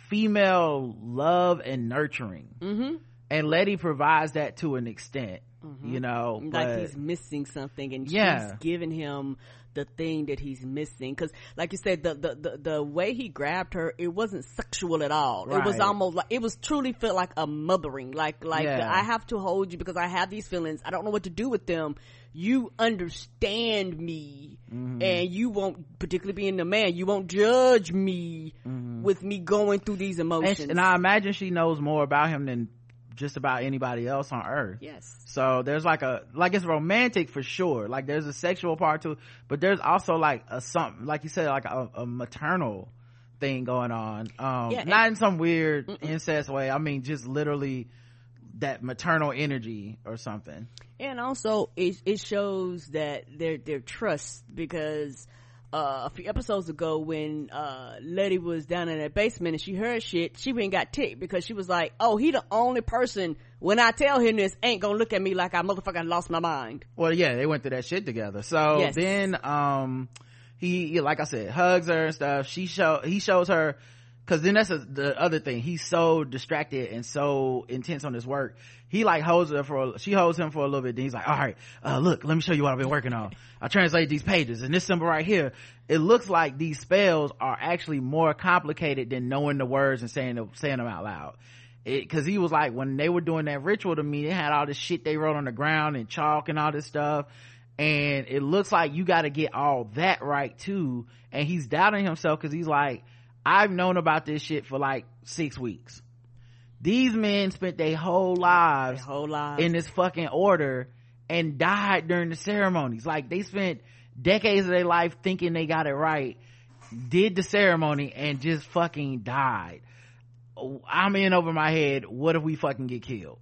female love and nurturing. Mm-hmm. and leti provides that to an extent you know like but- he's missing something and Yeah. she's giving him the thing that he's missing because like you said the, the the the way he grabbed her it wasn't sexual at all it was almost like it was truly felt like a mothering like like Yeah. i have to hold you because i have these feelings i don't know what to do with them you understand me Mm-hmm. and you won't particularly being the man you won't judge me with me going through these Mm-hmm. and, emotions and i imagine she knows more about him than just about anybody else on earth. Yes. So there's like a like it's romantic for sure. Like there's a sexual part to it but there's also like a something like you said like a, a maternal thing going on. Um Yeah, not in some weird incest way. I mean just literally that maternal energy or something. And also it it shows that their their trust because uh, a few episodes ago when uh Leti was down in that basement and she heard shit, she went got ticked because she was like, "Oh, he the only person when I tell him this ain't gonna look at me like I motherfucking lost my mind." well yeah they went through that shit together so Yes. then um he like i said hugs her and stuff she show he shows her because then that's a, the other thing. He's so distracted and so intense on his work. He like holds her for a, she holds him for a little bit. Then he's like all right uh look let me show you what i've been working on. I translate these pages. And this symbol right here it looks like these spells are actually more complicated than knowing the words and saying saying them out loud. Because he was like when they were doing that ritual to me they had all this shit they wrote on the ground and chalk and all this stuff. And it looks like you got to get all that right too. And he's doubting himself because he's like i've known about this shit for like six weeks. These men spent their whole Their lives whole life. in this fucking order and died during the ceremonies. Like they spent decades of their life thinking they got it right did the ceremony and just fucking died. I'm in over my head what if we fucking get killed?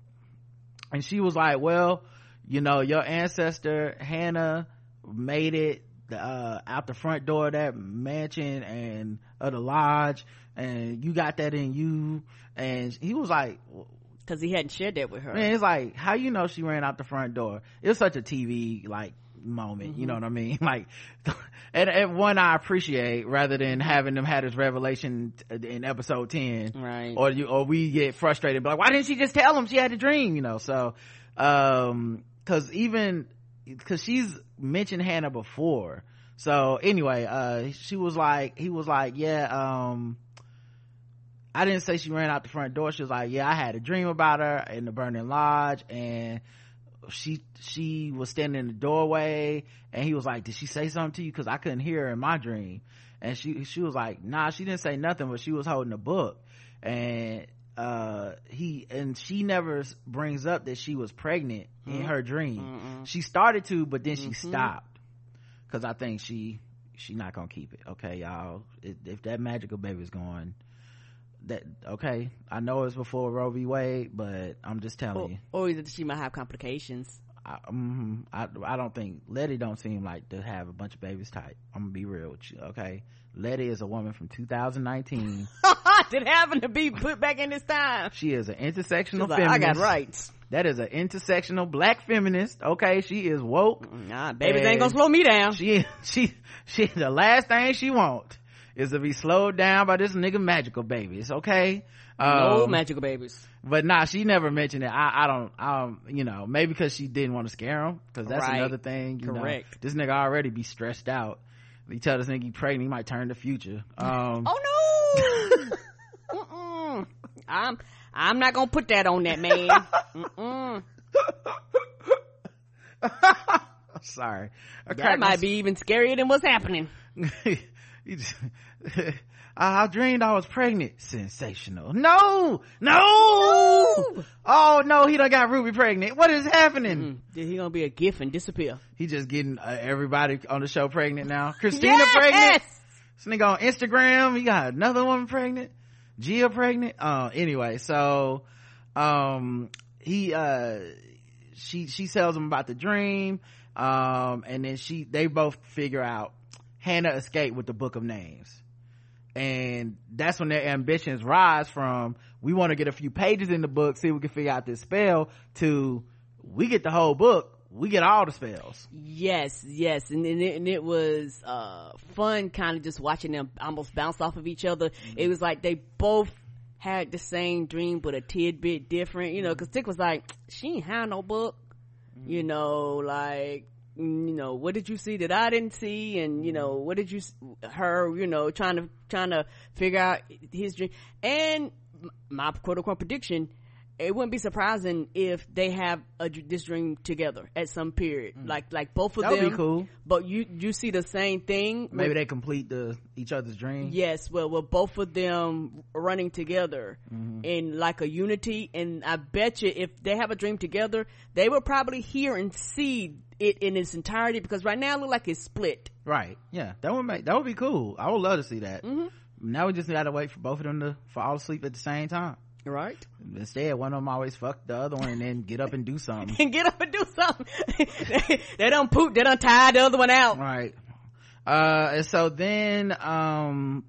And she was like well you know your ancestor hannah made it uh, out the front door of that mansion and of the lodge and you got that in you and he was like because he hadn't shared that with her. Man, it's like how you know she ran out the front door. It was such a TV like moment. You know what I mean? Like, and, and one I appreciate rather than having them had this revelation in episode ten, Right. Or you or we get frustrated, but like, why didn't she just tell him she had a dream? You know, so um, because even because she's mentioned Hannah before. So anyway, uh, she was like, he was like, yeah, um. I didn't say she ran out the front door. She was like, yeah, I had a dream about her in the burning lodge and she, she was standing in the doorway and he was like, did she say something to you? Cause I couldn't hear her in my dream. And she, she was like, nah, she didn't say nothing, but she was holding a book and, uh, he, and she never brings up that she was pregnant in her dream. She started to, but then she stopped. Cause I think she, she not gonna keep it. Okay, y'all. If, if that magical baby's going, that okay i know it's before roe v wade but i'm just telling or, you or is that she might have complications? I, mhm, I i don't think leti don't seem like to have a bunch of babies type i'm gonna be real with you okay leti is a woman from 2019 Did happen to be put back in this time? she is an intersectional like, feminist I got rights. That is an intersectional black feminist. Okay she is woke. Nah babies ain't gonna slow me down. she she she the last thing she want is to be slowed down by this nigga magical babies okay? No um, magical babies. but nah she never mentioned it. I i don't um you know maybe because she didn't want to scare him because that's right. another thing correct know, this nigga already be stressed out. He tell this nigga he pregnant he might turn the future. Um oh no. I'm i'm not gonna put that on that man sorry that might be even scarier than what's happening just, I dreamed I was pregnant. Sensational. No, no. Oh no, he done got Ruby pregnant. What is happening? Mm-hmm. He gonna be a gift and disappear. He just getting uh, everybody on the show pregnant now. Christina yes! pregnant. This nigga on Instagram, he got another woman pregnant. Ji-Ah pregnant. Uh, anyway, so, um, he, uh, she, she tells him about the dream. Um, and then she, they both figure out Hannah escaped with the book of names. And that's when their ambitions rise from, we want to get a few pages in the book, see if we can figure out this spell, to, we get the whole book, we get all the spells. Yes, yes. And, and, it, and it, was, uh, fun kind of just watching them almost bounce off of each other. Mm-hmm. It was like they both had the same dream, but a tidbit different, you know, cause Tic was like, she ain't had no book. Mm-hmm. You know, like, you know what did you see that i didn't see and you know what did you her you know trying to trying to figure out his dream and my quote unquote prediction it wouldn't be surprising if they have a, this dream together at some period, mm. like like both of that them. Be cool. But you you see the same thing. Maybe with, they complete the each other's dream. Yes, well, with both of them running together mm-hmm. in like a unity, and I bet you if they have a dream together, they will probably hear and see it in its entirety because right now it look like it's split. Right. Yeah, that would make that would be cool. I would love to see that. Mm-hmm. Now we just gotta wait for both of them to fall asleep at the same time. Right. Instead, one of them always fuck the other one and then get up and do something. and get up and do something. they, they don't poop. They don't tie the other one out. Right. Uh, and so then, um,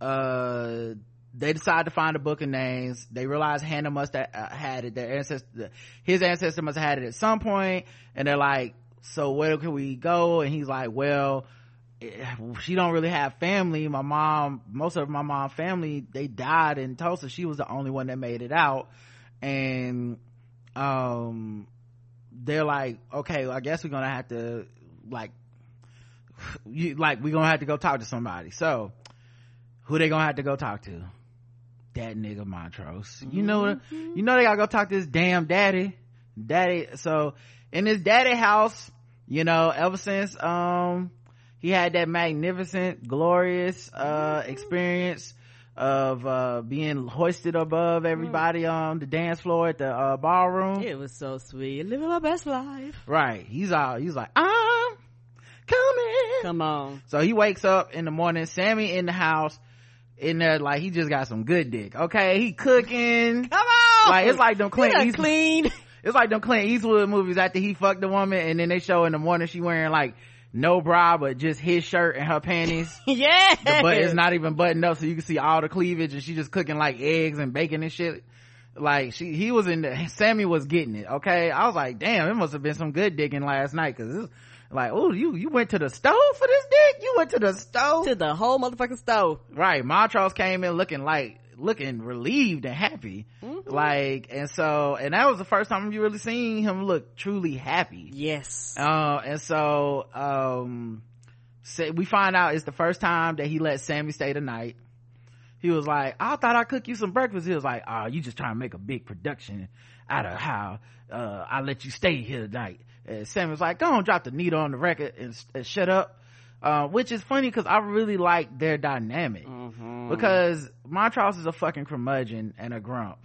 uh, they decide to find a book of names. They realize Hannah must have uh, had it. Their ancestor, his ancestor must have had it at some point. And they're like, so where can we go? And he's like, well, she don't really have family. My mom most of my mom family they died in tulsa. She was the only one that made it out. And um they're like okay well, i guess we're gonna have to like you like we're gonna have to go talk to somebody. So who they gonna have to go talk to? That nigga montrose. You know mm-hmm. you know they gotta go talk to his damn daddy. Daddy so in his daddy house you know ever since um he had that magnificent glorious uh experience of uh being hoisted above everybody on the dance floor at the uh ballroom. It was so sweet. Living my best life. Right. He's all he's like i'm coming. Come on. So he wakes up in the morning sammy in the house in there like he just got some good dick okay? He cooking. Come on! Like it's like them clint Eastwood clean it's like them clint eastwood movies after he fucked the woman and then they show in the morning she wearing like no bra but just his shirt and her panties. Yeah the butt is not even buttoned up so you can see all the cleavage and she just cooking like eggs and bacon and shit. Like she he was in the sammy was getting it okay? I was like damn it must have been some good digging last night because like oh you you went to the stove for this dick? You went to the stove to the whole motherfucking stove right montrose came in looking like looking relieved and happy. Mm-hmm. like and so and that was the first time you really seen him look truly happy. Yes. Uh and so um we find out it's the first time that he let sammy stay the night. He was like i thought i'd cook you some breakfast. He was like oh you just trying to make a big production out of how uh i let you stay here tonight. And sammy was like go on drop the needle on the record and, and shut up uh, which is funny because I really like their dynamic mm-hmm. because Montrose is a fucking curmudgeon and a grump,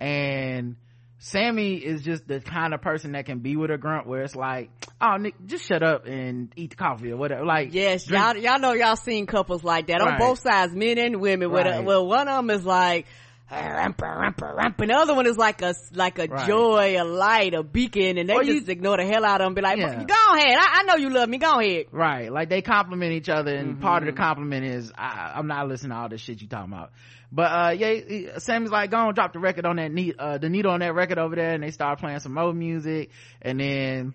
and Sammy is just the kind of person that can be with a grunt where it's like, oh, Nick, just shut up and eat the coffee or whatever. Like, yes, drink. y'all, y'all know y'all seen couples like that right. on both sides, men and women. Where, right. well, one of them is like, and the other one is like a like a Right. joy, a light, a beacon, and they Or just you- ignore the hell out of them. Be like, Yeah. go ahead, I, I know you love me. Go ahead. Right. Like they compliment each other and part of Mm-hmm. the compliment is I, I'm not listening to all this shit you talking about. But, uh, yeah, Sammy's like, go on, drop the record on that neat, uh, the needle on that record over there and they start playing some old music and then,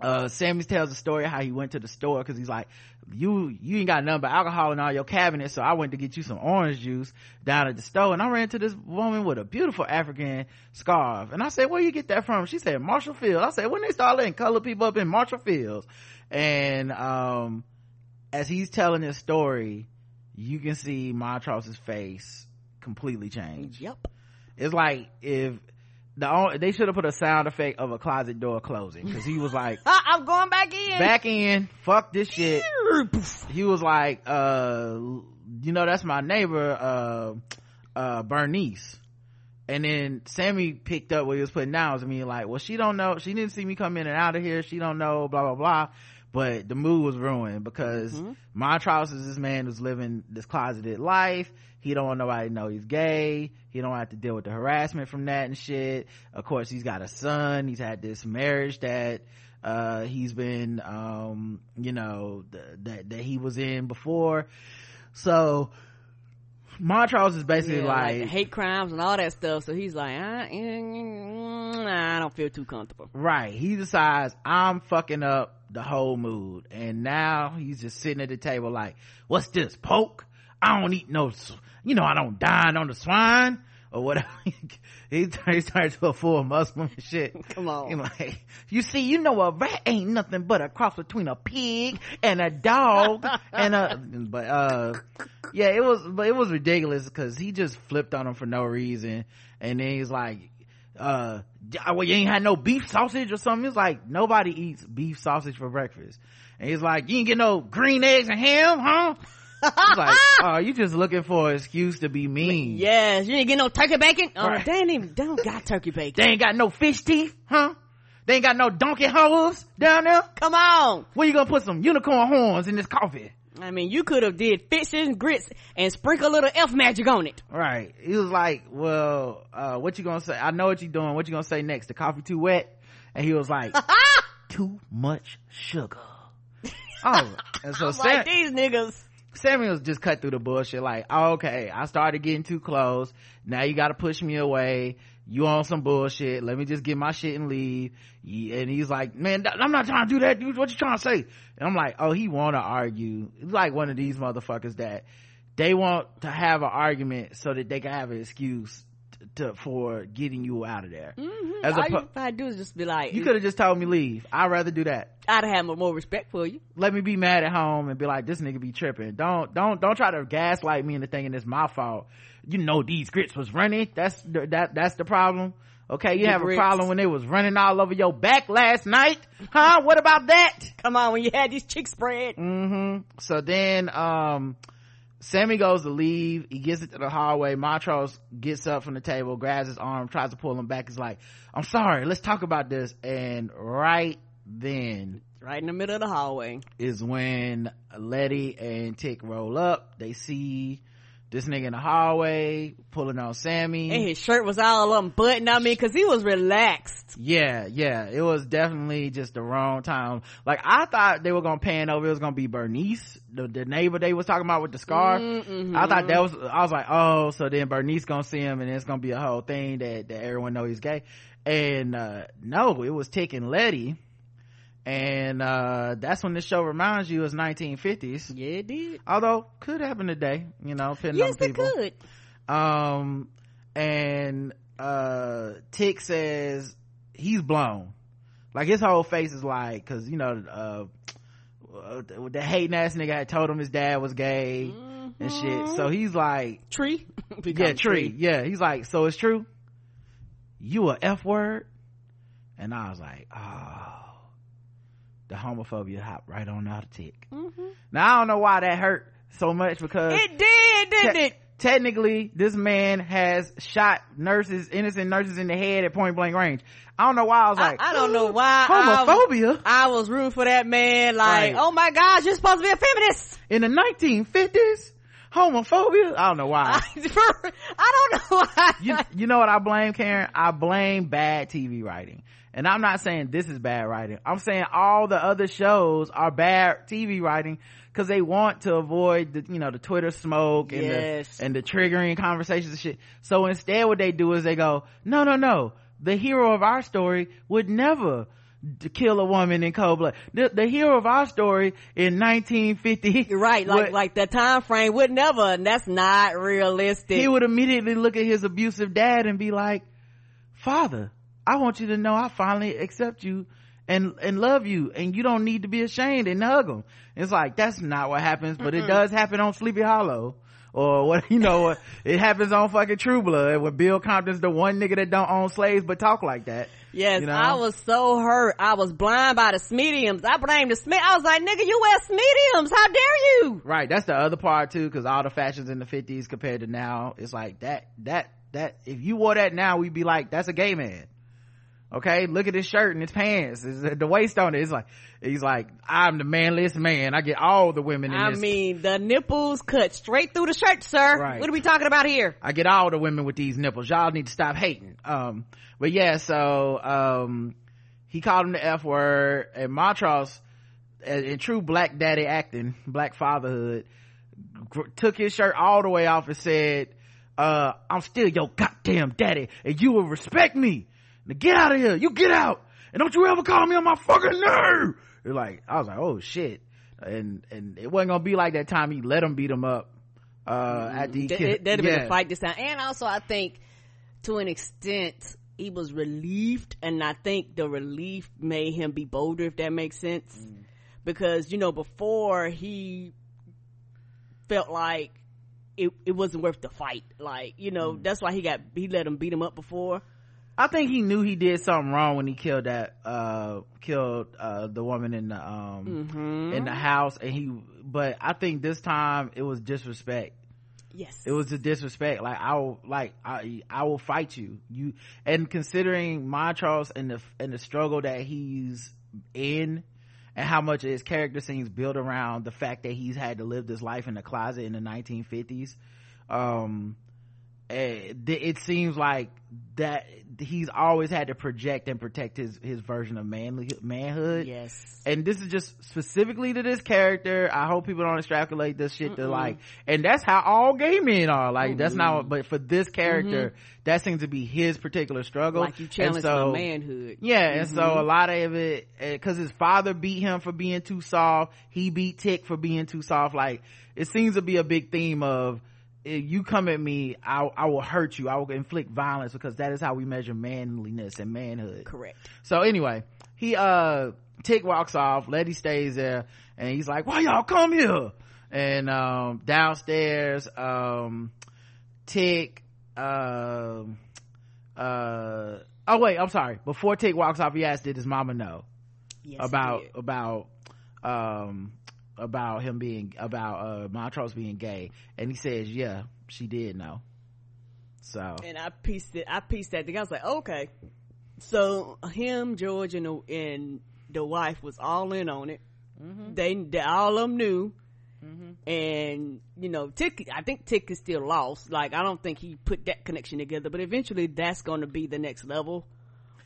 uh, Sammy tells the story how he went to the store because he's like, you, you ain't got nothing but alcohol in all your cabinets. So I went to get you some orange juice down at the store and I ran to this woman with a beautiful African scarf. And I said, where you get that from? She said, Marshall Field. I said, when they start letting color people up in Marshall Fields? And, um, as he's telling his story, you can see Montrose's face completely change. Yep. It's like if the only, they should have put a sound effect of a closet door closing because he was like I'm going back in. back in fuck this shit. He was like uh you know that's my neighbor uh uh bernice. And then sammy picked up what he was putting down was me like well she don't know she didn't see me come in and out of here she don't know blah blah blah but the mood was ruined because Montrose is this man who's living this closeted life. He don't want nobody to know he's gay. He don't have to deal with the harassment from that and shit. Of course he's got a son. He's had this marriage that uh he's been um you know th- that that he was in before. So montrose is basically Yeah, like, like hate crimes and all that stuff. So he's like, I, I don't feel too comfortable. right. He decides i'm fucking up the whole mood and now he's just sitting at the table like what's this poke i don't eat no you know i don't dine on the swine or whatever he turns turns to a full muslim and shit Come on. You like, you see, you know, a rat ain't nothing but a cross between a pig and a dog and a, but, uh, yeah, it was, but it was ridiculous because he just flipped on him for no reason. And then he's like, uh, well, you ain't had no beef sausage or something. It's like, nobody eats beef sausage for breakfast. And he's like, you ain't get no green eggs and ham, huh? It's like, oh, you just looking for an excuse to be mean. Yes, you ain't get no turkey bacon. Oh, Right. they ain't even, they don't got turkey bacon. They ain't got no fish teeth, huh? They ain't got no donkey hooves down there. Come on. where you gonna put some unicorn horns in this coffee? I mean, you could have did fishes and grits and sprinkle a little elf magic on it. Right. He was like, well, uh, what you gonna say? I know what you doing. What you gonna say next? The coffee too wet? And he was like, too much sugar. Oh, and so Sam, like, these niggas. Samuel's just cut through the bullshit like, oh, okay, I started getting too close. Now you gotta push me away. You on some bullshit. Let me just get my shit and leave. And he's like, man, I'm not trying to do that, dude. What you trying to say? And I'm like, oh, he wanna argue. It's like one of these motherfuckers that they want to have an argument so that they can have an excuse to, for getting you out of there. Mm-hmm. As All pu- gotta do is just be like, You could have just told me leave. I'd rather do that. I'd have more respect for you. let me be mad at home and be like, this nigga be tripping. Don't, don't, don't try to gaslight me into thinking it's my fault. You know these grits was running. That's the, that, that's the problem. Okay, you The have grits. a problem when they was running all over your back last night, huh? What about that? Come on, when you had these cheeks spread. Mm-hmm. So then, um, Sammy goes to leave. He gets into the hallway. Montrose gets up from the table, grabs his arm, tries to pull him back. He's like, I'm sorry. Let's talk about this. And right then, Right in the middle of the hallway. is when Leti and Tic roll up. They see this nigga in the hallway pulling on Sammy. And his shirt was all unbuttoned. I mean, cause he was relaxed. yeah, yeah. It was definitely just the wrong time. Like I thought they were gonna pan over. It was gonna be Bernice, the, the neighbor they was talking about with the scar. Mm-hmm. I thought that was. I was like, oh, so then Bernice gonna see him, and it's gonna be a whole thing that that everyone know he's gay. And uh no, it was Tic and Leti. And uh that's when the show reminds you it's 1950s. Yeah, it did. although could happen today you know depending Yes, on it could. um and uh tic says he's blown. Like his whole face is like because you know uh uh, the hating ass nigga had told him his dad was gay and shit. So he's like Tree. Yeah him tree. Yeah he's like so it's true? You a f word? And i was like oh the homophobia hopped right on out of tic mm-hmm. now i don't know why that hurt so much because It did, didn't te- it? technically this man has shot nurses innocent nurses in the head at point blank range i don't know why i was like I, I don't know why. Homophobia I was rooting for that man. Like, Right. oh my gosh, you're supposed to be a feminist. in the 1950s homophobia. I don't know why. I don't know why. you, you know what I blame, Karen? I blame bad TV writing. And I'm not saying this is bad writing. I'm saying all the other shows are bad TV writing because they want to avoid the, you know, the Twitter smoke and Yes. the, and the triggering conversations and shit. So instead what they do is they go, no, no, no. The hero of our story would never d- kill a woman in cold blood. The, the hero of our story in 1950. Right. Like, would- like that time frame would never, and that's not realistic. he would immediately look at his abusive dad and be like, father, I want you to know I finally accept you and, and love you and you don't need to be ashamed and hug them It's like, that's not what happens, but it does happen on Sleepy Hollow. Or what, you know, it happens on fucking True Blood when Bill Compton's the one nigga that don't own slaves but talk like that. Yes, You know? I was so hurt. I was blind by the Smediums. I blamed the Smith. I was like, nigga, you wear Smediums. How dare you? Right. That's the other part too, cause all the fashions in the fifties compared to now, it's like that, that, that, if you wore that now, we'd be like, that's a gay man. Okay. Look at his shirt and his pants. It's- the waist on it. It's like, he's like, I'm the manliest man. I get all the women in I this. mean, the nipples cut straight through the shirt, sir. Right. What are we talking about here? I get all the women with these nipples. Y'all need to stop hating. Um, but yeah, so, um, he called him the F word and Montrose, in in true black daddy acting, black fatherhood, took his shirt all the way off and said, uh, I'm still your goddamn daddy and you will respect me. Now get out of here. You get out. And don't you ever call me on my fucking nerve. It's like, I was like, oh shit. And, and it wasn't gonna be like that time he let him beat him up, uh, at the, Th- th- That'd have been a fight this time. And also, I think to an extent, he was relieved, and I think the relief made him be bolder, if that makes sense. Mm. Because you know, before he felt like it, it wasn't worth the fight. Like you know, Mm. that's why he got he let him beat him up before. I think he knew he did something wrong when he killed that uh killed uh the woman in the um Mm-hmm. in the house and he but I think this time it was disrespect. Yes, It was a disrespect. Like I will like I I will fight you. You and considering Montrose and the and the struggle that he's in and how much his character scenes build around the fact that he's had to live this life in the closet in the 1950s um Eh, it seems like that he's always had to project and protect his his version of manly manhood. Yes. and this is just specifically to this character. I hope people don't extrapolate this shit to like and that's how all gay men are. Like that's not but for this character mm-hmm. that seems to be his particular struggle. Like you challenge so- manhood. yeah, and so mm-hmm. a lot of it, eh, because his father beat him for being too soft, he beat Tic for being too soft. Like it seems to be a big theme of you come at me, I, I will hurt you, I will inflict violence because that is how we measure manliness and manhood. Correct. So anyway, he uh Tic walks off, Leti stays there, and he's like, "Why y'all come here?" And um downstairs, um Tic, um uh oh wait, I'm sorry. Before Tic walks off, he asked, "Did his mama know Yes, about about um about him being about uh Montrose being gay?" And he says, "Yeah, she did know." So and I pieced it. I pieced that together. I was like, okay. So him, George, and the, and the wife was all in on it. They, they all of them knew. And you know, Tic. I think Tic is still lost. Like I don't think he put that connection together. But eventually, that's going to be the next level.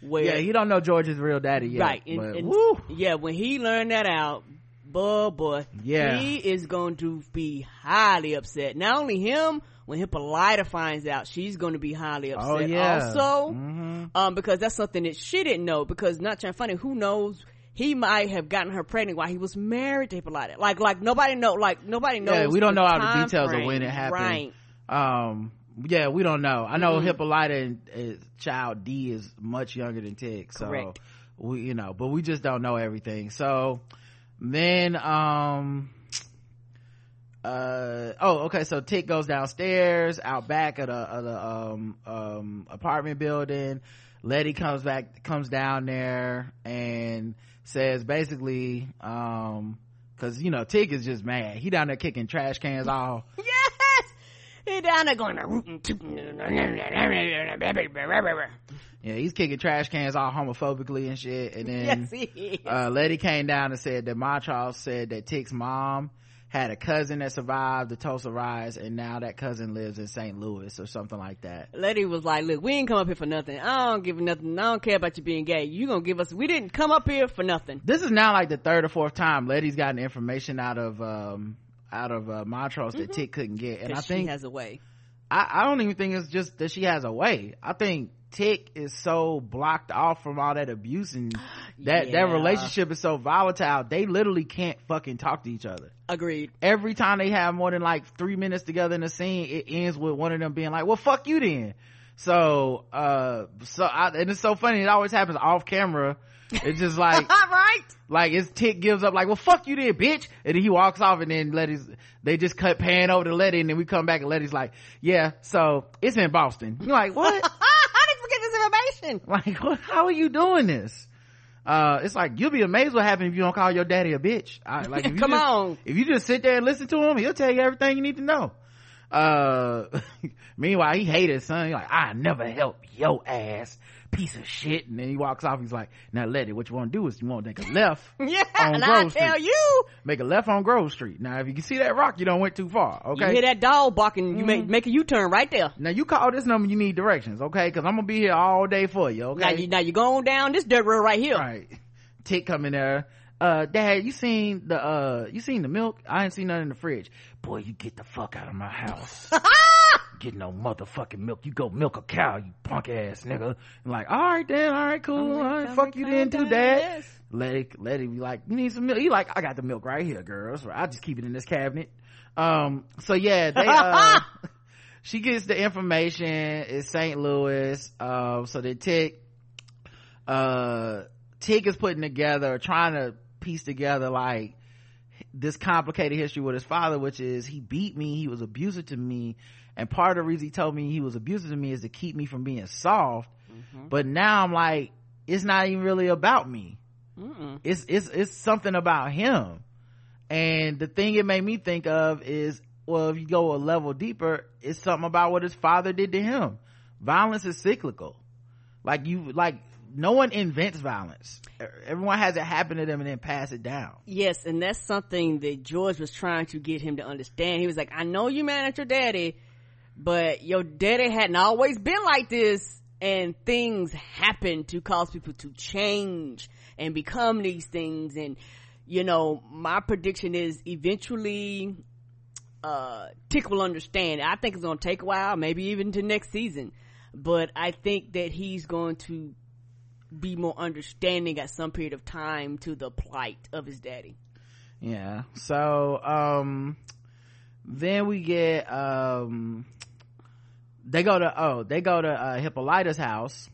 Where yeah, he don't know George's real daddy yet. right, and, but and- yeah, when he learned that out, boy, boy, Yeah. he is going to be highly upset. Not only him, when Hippolyta finds out, she's going to be highly upset. Oh yeah. Also, Mhm. um, because that's something that she didn't know. Because not trying funny, who knows? He might have gotten her pregnant while he was married to Hippolyta. Like, like nobody know. Like nobody knows. Yeah, we don't know all the details of when it happened. Right. Um, yeah, we don't know. I know Mhm. Hippolyta and child D is much younger than Tic, so Correct. we, you know, but we just don't know everything. So then, um, uh, oh, okay. So Tic goes downstairs, out back of the, of the um, um, apartment building. Leti comes back, comes down there and says basically, um, cause you know, Tic is just mad. He down there kicking trash cans off. Yes. He down there going. Yeah, he's kicking trash cans all homophobically and shit. And then yes, uh, Leti came down and said that Montrose said that Tic's mom had a cousin that survived the Tulsa riots, and now that cousin lives in St. Louis or something like that. Leti was like, "Look, we ain't come up here for nothing. I don't give nothing. I don't care about you being gay. You gonna give us? We didn't come up here for nothing." This is now like the third or fourth time Leti's gotten information out of um out of uh, Montrose that Tic couldn't get, and I think has a way. I, I don't even think it's just that she has a way. I think Tic is so blocked off from all that abuse and that Yeah. that relationship is so volatile. They literally can't fucking talk to each other. Agreed. Every time they have more than like three minutes together in a scene, it ends with one of them being like, "Well, fuck you then." So, uh, so I, and it's so funny. It always happens off camera. It's just like right. like his tic gives up like well fuck you there bitch and then he walks off and then leti's they just cut pan over to leti and then we come back and letty's like yeah so it's in boston you're like what How did you forget like what how are you doing this? Uh it's like you'll be amazed what happens if you don't call your daddy a bitch. I, like if you Come just- on. if you just sit there and listen to him he'll tell you everything you need to know. Uh meanwhile he hated his son. He's like i never help your ass piece of shit and then he walks off he's like now leti what you want to do is you want to make a left Yeah, on and I Grove tell Street. you, make a left on Grove Street. Now, if you can see that rock, you don't went too far. Okay. You hear that dog barking, you make mm-hmm. make a U turn right there. Now you call this number. You need directions. Okay, because I'm gonna be here all day for you. Okay. Now you now you go on down this dirt road right here. right. Tic coming there. Uh, Dad, you seen the uh, you seen the milk? I ain't seen nothing in the fridge. Boy, you get the fuck out of my house. get no motherfucking milk. You go milk a cow, you punk ass nigga. I'm like, all right then, all right, cool. All right, fuck you then too, Dad. Let it let it be like you need some milk you like i got the milk right here girls i'll just keep it in this cabinet um so yeah they uh she gets the information it's st louis um so they tic uh tic is putting together trying to piece together like this complicated history with his father which is he beat me he was abusive to me and part of the reason he told me he was abusive to me is to keep me from being soft. Mm-hmm. But now i'm like it's not even really about me. Mm-mm. it's it's it's something about him. And the thing it made me think of is well if you go a level deeper it's something about what his father did to him. Violence is cyclical. Like you like no one invents violence everyone has it happen to them and then pass it down Yes, and that's something that George was trying to get him to understand. He was like, I know you mad at your daddy, but your daddy hadn't always been like this, and things happen to cause people to change and become these things. And, you know, my prediction is eventually, uh, Tic will understand. I think it's gonna take a while, maybe even to next season. But I think that he's going to be more understanding at some period of time to the plight of his daddy. yeah. So um then we get um they go to oh they go to uh hippolyta's house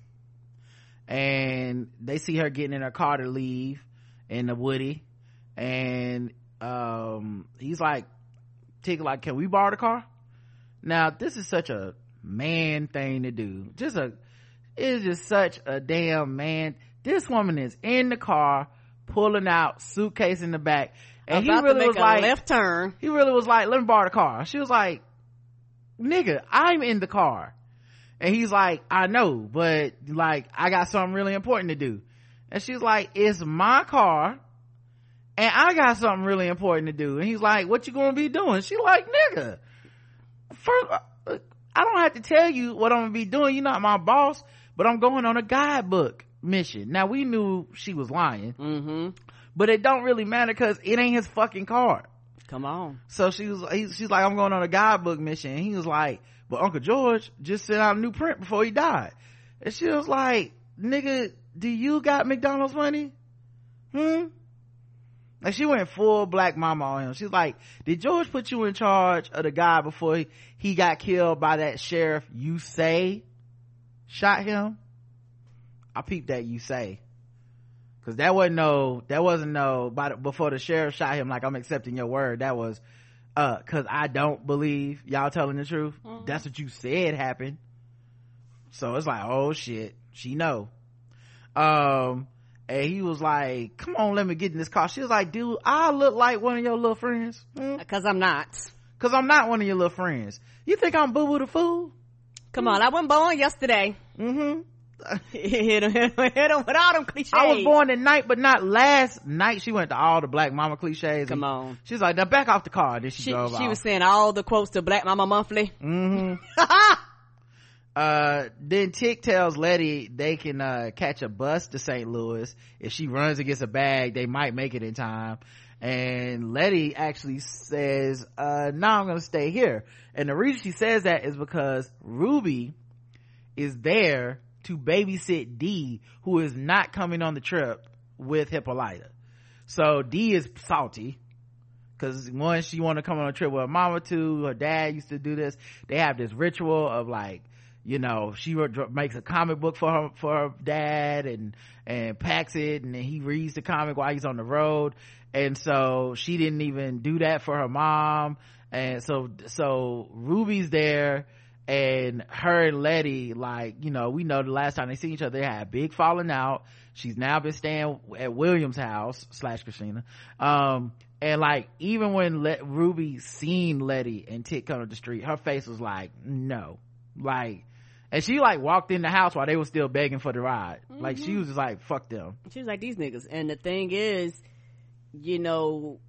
and they see her getting in her car to leave in the woody and um he's like tic like can we borrow the car? Now this is such a man thing to do. Just a it's just such a damn man this woman is in the car pulling out suitcase in the back and he really was like left turn. he really was like, let me borrow the car. She was like, nigga, I'm in the car. And he's like, I know, but like, I got something really important to do. And she's like, it's my car and I got something really important to do. And he's like, what you gonna be doing? She like, nigga, first, I don't have to tell you what I'm gonna be doing. You're not my boss, but I'm going on a guidebook mission. Now we knew she was lying, Mm-hmm. but it don't really matter because it ain't his fucking car. Come on. So she was, he, she's like, I'm going on a guidebook mission. And he was like, but Uncle George just sent out a new print before he died. And she was like, nigga, do you got McDonald's money? Hmm? Like she went full black mama on him. She's like, did George put you in charge of the guy before he, he got killed by that sheriff you say shot him? I peeped that you say. Cause that wasn't no, that wasn't no, by the, before the sheriff shot him, like I'm accepting your word. That was, uh, cause I don't believe y'all telling the truth. That's what you said happened. So it's like, oh shit, she know. Um, and he was like, come on, let me get in this car. She was like, dude, I look like one of your little friends. Hmm? Because I'm not. Cause I'm not one of your little friends. You think I'm Boo Boo the Fool? Come on, I wasn't born yesterday. Mm-hmm. hit him, hit him, hit him with all them cliches. I was born tonight, but not last night. She went to all the black mama cliches. Come on. She's like, now back off the car. Then she, She, drove she off. was saying all the quotes to Black Mama Monthly. hmm uh then tic tells leti they can uh catch a bus to st louis if she runs and gets a bag they might make it in time and leti actually says uh no i'm gonna stay here. And the reason she says that is because ruby is there to babysit d who is not coming on the trip with hippolyta. So d is salty because one she want to come on a trip with her mama too. Her dad used to do this. They have this ritual of like you know she makes a comic book for her for her dad and and packs it and then he reads the comic while he's on the road. And so she didn't even do that for her mom. And so so ruby's there and her and leti like you know we know the last time they seen each other they had a big falling out. She's now been staying at william's house slash christina. Um and like even when Let, ruby seen letty and tic come up the street her face was like no. Like and she like walked in the house while they were still begging for the ride like she was just like fuck them She was like, these niggas. And the thing is, you know,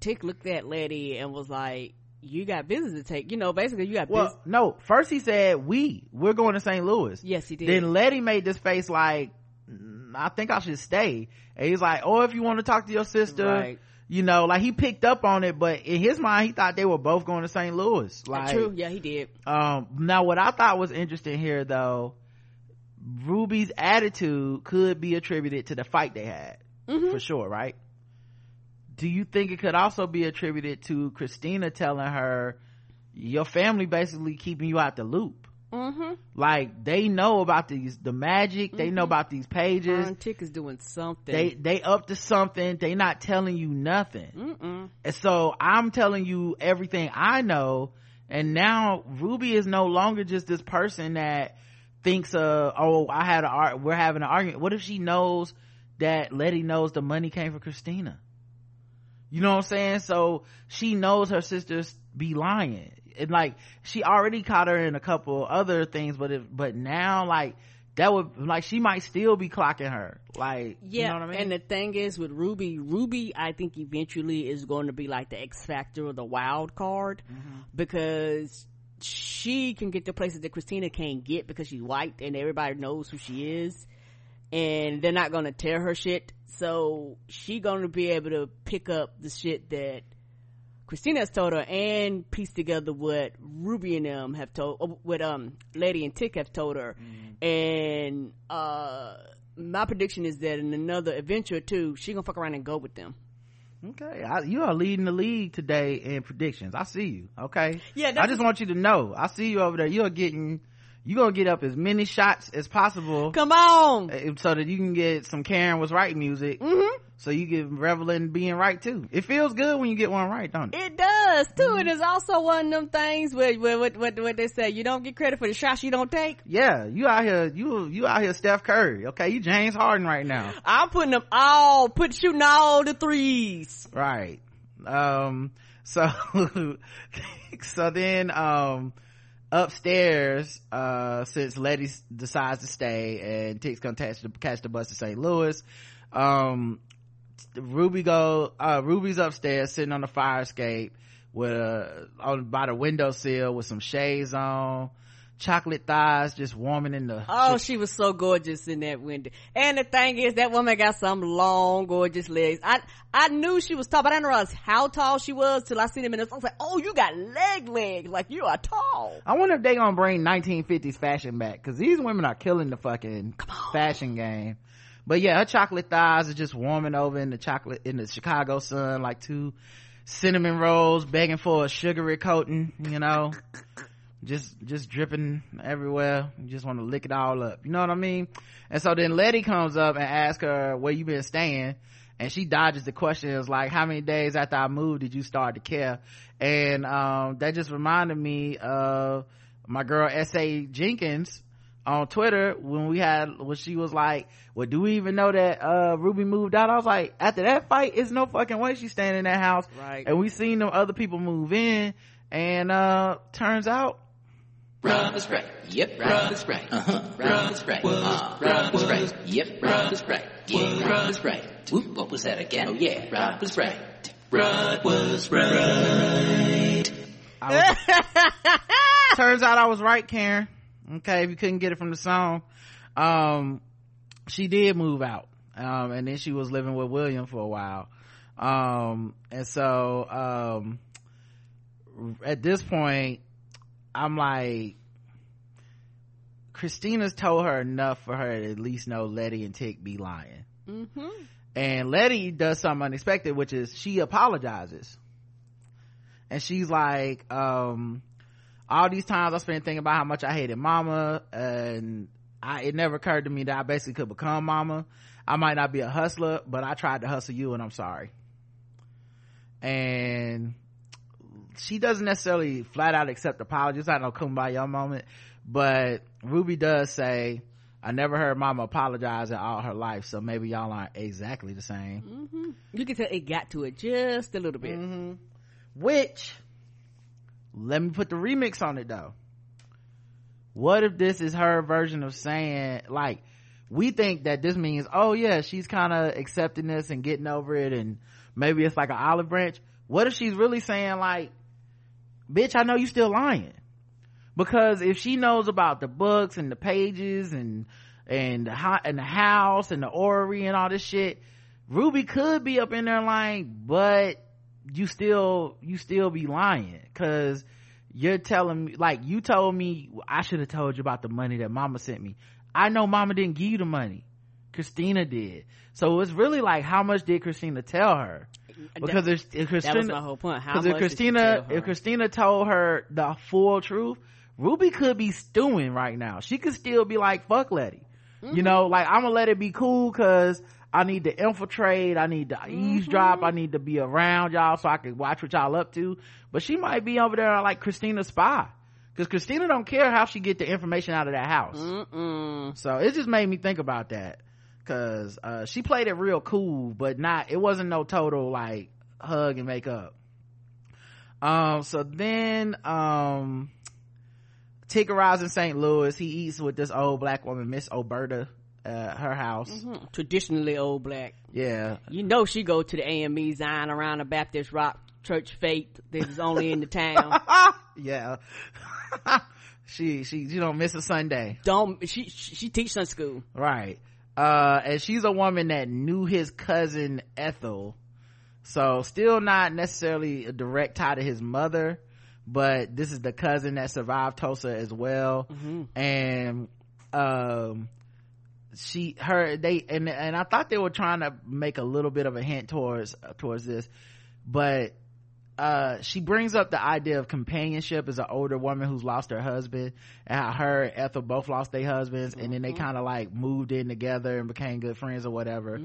Tic looked at Leti and was like, you got business to take. You know, basically, you got business. well no first he said we we're going to st louis Yes, he did. then leti made this face like "Mm, i think i should stay and he's like oh if you want to talk to your sister Right. You know like he picked up on it but in his mind he thought they were both going to st louis like True. Yeah, he did. um now what i thought was interesting here though ruby's attitude could be attributed to the fight they had Mm-hmm. for sure right do you think it could also be attributed to christina telling her your family basically keeping you out the loop Mm-hmm. like they know about these the magic. They know about these pages. Tic is doing something. they they up to something. They not telling you nothing. Mm-mm. and so i'm telling you everything i know. And now ruby is no longer just this person that thinks uh oh i had a art we're having an argument. What if she knows that leti knows the money came from christina? You know what i'm saying? So she knows her sisters be lying and like she already caught her in a couple other things but if but now like that would like she might still be clocking her like Yeah, you know what i mean and the thing is with Ruby, Ruby, I think eventually is going to be like the X factor or the wild card Mm-hmm. because she can get to places that Christina can't get because she's white and everybody knows who she is, and they're not going to tear her shit. So she going to be able to pick up the shit that Christina has told her and pieced together what Ruby and them have told, uh, what um Lady and Tic have told her, and uh my prediction is that in another adventure or two, she gonna fuck around and go with them. Okay, I, you are leading the league today in predictions. I see you. Okay. Yeah, I just want you to know. I see you over there. You're getting, you're gonna get up as many shots as possible, Come on. eh, so that you can get some Karen was right music. Mm-hmm. So you can revel in being right too. It feels good when you get one right, don't it? It does too. And it's also one of them things where, where what, what what they say, you don't get credit for the shots you don't take. Yeah, you out here, you you out here, Steph Curry. Okay, you James Harden right now. I'm putting them all, put shooting all the threes. right um so so then um upstairs uh since leti decides to stay and tic's gonna catch the, catch the bus to st louis. Um ruby go uh ruby's upstairs sitting on the fire escape with a on by the windowsill with some shades on chocolate thighs just warming in the Oh, she was so gorgeous in that window. And the thing is, that woman got some long, gorgeous legs. I I knew she was tall, but I didn't realize how tall she was till I seen him in the. I was like, oh, you got leg legs, like you are tall. I wonder if they gonna bring 1950s fashion back because these women are killing the fucking fashion game. But yeah, her chocolate thighs are just warming over in the chocolate in the Chicago sun like two cinnamon rolls begging for a sugary coating. You know, just just dripping everywhere. You just want to lick it all up. You know what I mean? And so then Leti comes up and asks her where you been staying. And she dodges the question. It was like, how many days after I moved did you start to care? And, um, that just reminded me of my girl S.A. Jenkins on Twitter when we had, when she was like, well, do we even know that, uh, Ruby moved out? I was like, after that fight, it's no fucking way she's staying in that house. Right. And we seen them other people move in and, uh, turns out Rub is right. Yep, rub is right. Uh-huh. Rub is right. Uh, rub is right. Yep, rub is right. Yeah, rub is right. Whoop, what was that again? Oh yeah, Rub was right. Rod was right. Was- turns out I was right, Karen. Okay, if you couldn't get it from the song. Um, she did move out. Um, and then she was living with William for a while. Um, and so, um, at this point, I'm like, Christina's told her enough for her to at least know Leti and Tic be lying. Mm-hmm. And Leti does something unexpected, which is she apologizes. And she's like, um, all these times I spent thinking about how much I hated mama and I, it never occurred to me that I basically could become mama. I might not be a hustler, but I tried to hustle you and I'm sorry. And she doesn't necessarily flat out accept apologies. I know kumbaya moment, but Ruby does say, I never heard mama apologize in all her life, so maybe y'all aren't exactly the same. Mm-hmm. You can tell it got to it just a little bit. Mm-hmm. Which, let me put the remix on it though. What if this is her version of saying, like, we think that this means, oh yeah, she's kind of accepting this and getting over it and maybe it's like an olive branch. What if she's really saying like, bitch, I know you still lying. Because if she knows about the books and the pages and, and the, and the house and the orrery and all this shit, Ruby could be up in there lying, but you still, you still be lying. Cause you're telling me, like, you told me, I should have told you about the money that mama sent me. I know mama didn't give you the money. Christina did. So it's really like, how much did Christina tell her? Because if, if Christina, that was my whole point. How because if much she Christina, if Christina told her the full truth, Ruby could be stewing right now. She could still be like, fuck Leti. Mm-hmm. You know, like I'm gonna let it be cool cause I need to infiltrate, I need to eavesdrop, I need to be around y'all so I can watch what y'all up to. But she might be over there like Christina's spy. Cause Christina don't care how she get the information out of that house. Mm-mm. So it just made me think about that. Cause, uh, she played it real cool, but not, it wasn't no total like hug and make up. Um, so then, um, Tic arrives in St. Louis. He eats with this old black woman, Miss Oberta, at her house. Mhm. Traditionally old black. Yeah. You know she go to the AME Zion around the Baptist Rock Church Faith that is only in the town. yeah. she, she, you don't miss a Sunday. Don't she? She teach Sunday school. Right. Uh, and she's a woman that knew his cousin Ethel. So still not necessarily a direct tie to his mother, but this is the cousin that survived Tulsa as well. And, um, she, her, they, and, and I thought they were trying to make a little bit of a hint towards, towards this, but, uh, she brings up the idea of companionship as an older woman who's lost her husband and how her and Ethel both lost their husbands and then they kind of like moved in together and became good friends or whatever.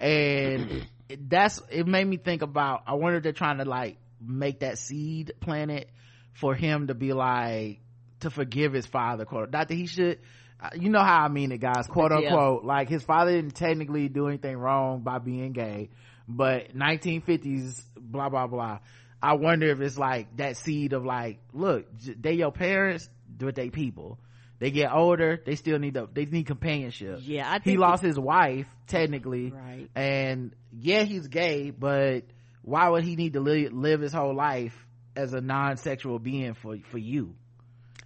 And it- that's, it made me think about, I wonder if they're trying to like make that seed planet for him to be like, to forgive his father, quote, not that he should, uh, you know how I mean it guys, quote Yeah. unquote, like his father didn't technically do anything wrong by being gay, but 1950s, blah, blah, blah. I wonder if it's like that seed of like, look, they your parents, but they people. They get older, they still need the, they need companionship. Yeah, I he lost his wife, technically. Right. And yeah, he's gay, but why would he need to live, live his whole life as a non-sexual being for, for you?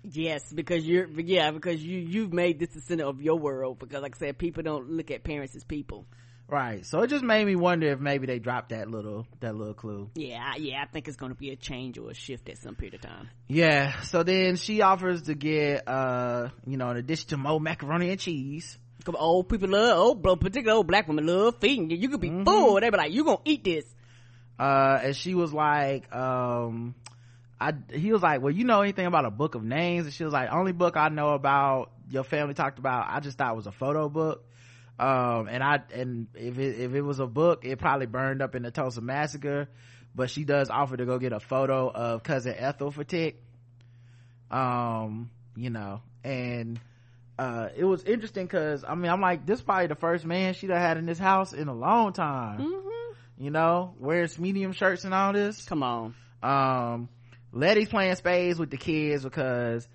Yes, because you're yeah because you you've made this the center of your world. Because like I said, people don't look at parents as people. Right. So it just made me wonder if maybe they dropped that little, that little clue. Yeah, yeah, I think it's going to be a change or a shift at some period of time. Yeah. So then she offers to get, uh, you know, in addition to more macaroni and cheese. Come old people love old, bro, particularly old black women love feeding you. You could be full. They be like, you gonna eat this? Uh, and she was like, um, I, he was like, well, you know anything about a book of names? And she was like, only book I know about your family talked about, I just thought it was a photo book. Um, and I, and if it, if it was a book, it probably burned up in the Tulsa massacre, but she does offer to go get a photo of cousin Ethel for Tic. Um, you know, and, uh, it was interesting cause, I mean, I'm like, this probably the first man she'd have had in this house in a long time. You know, wears medium shirts and all this Come on. um leti's playing spades with the kids because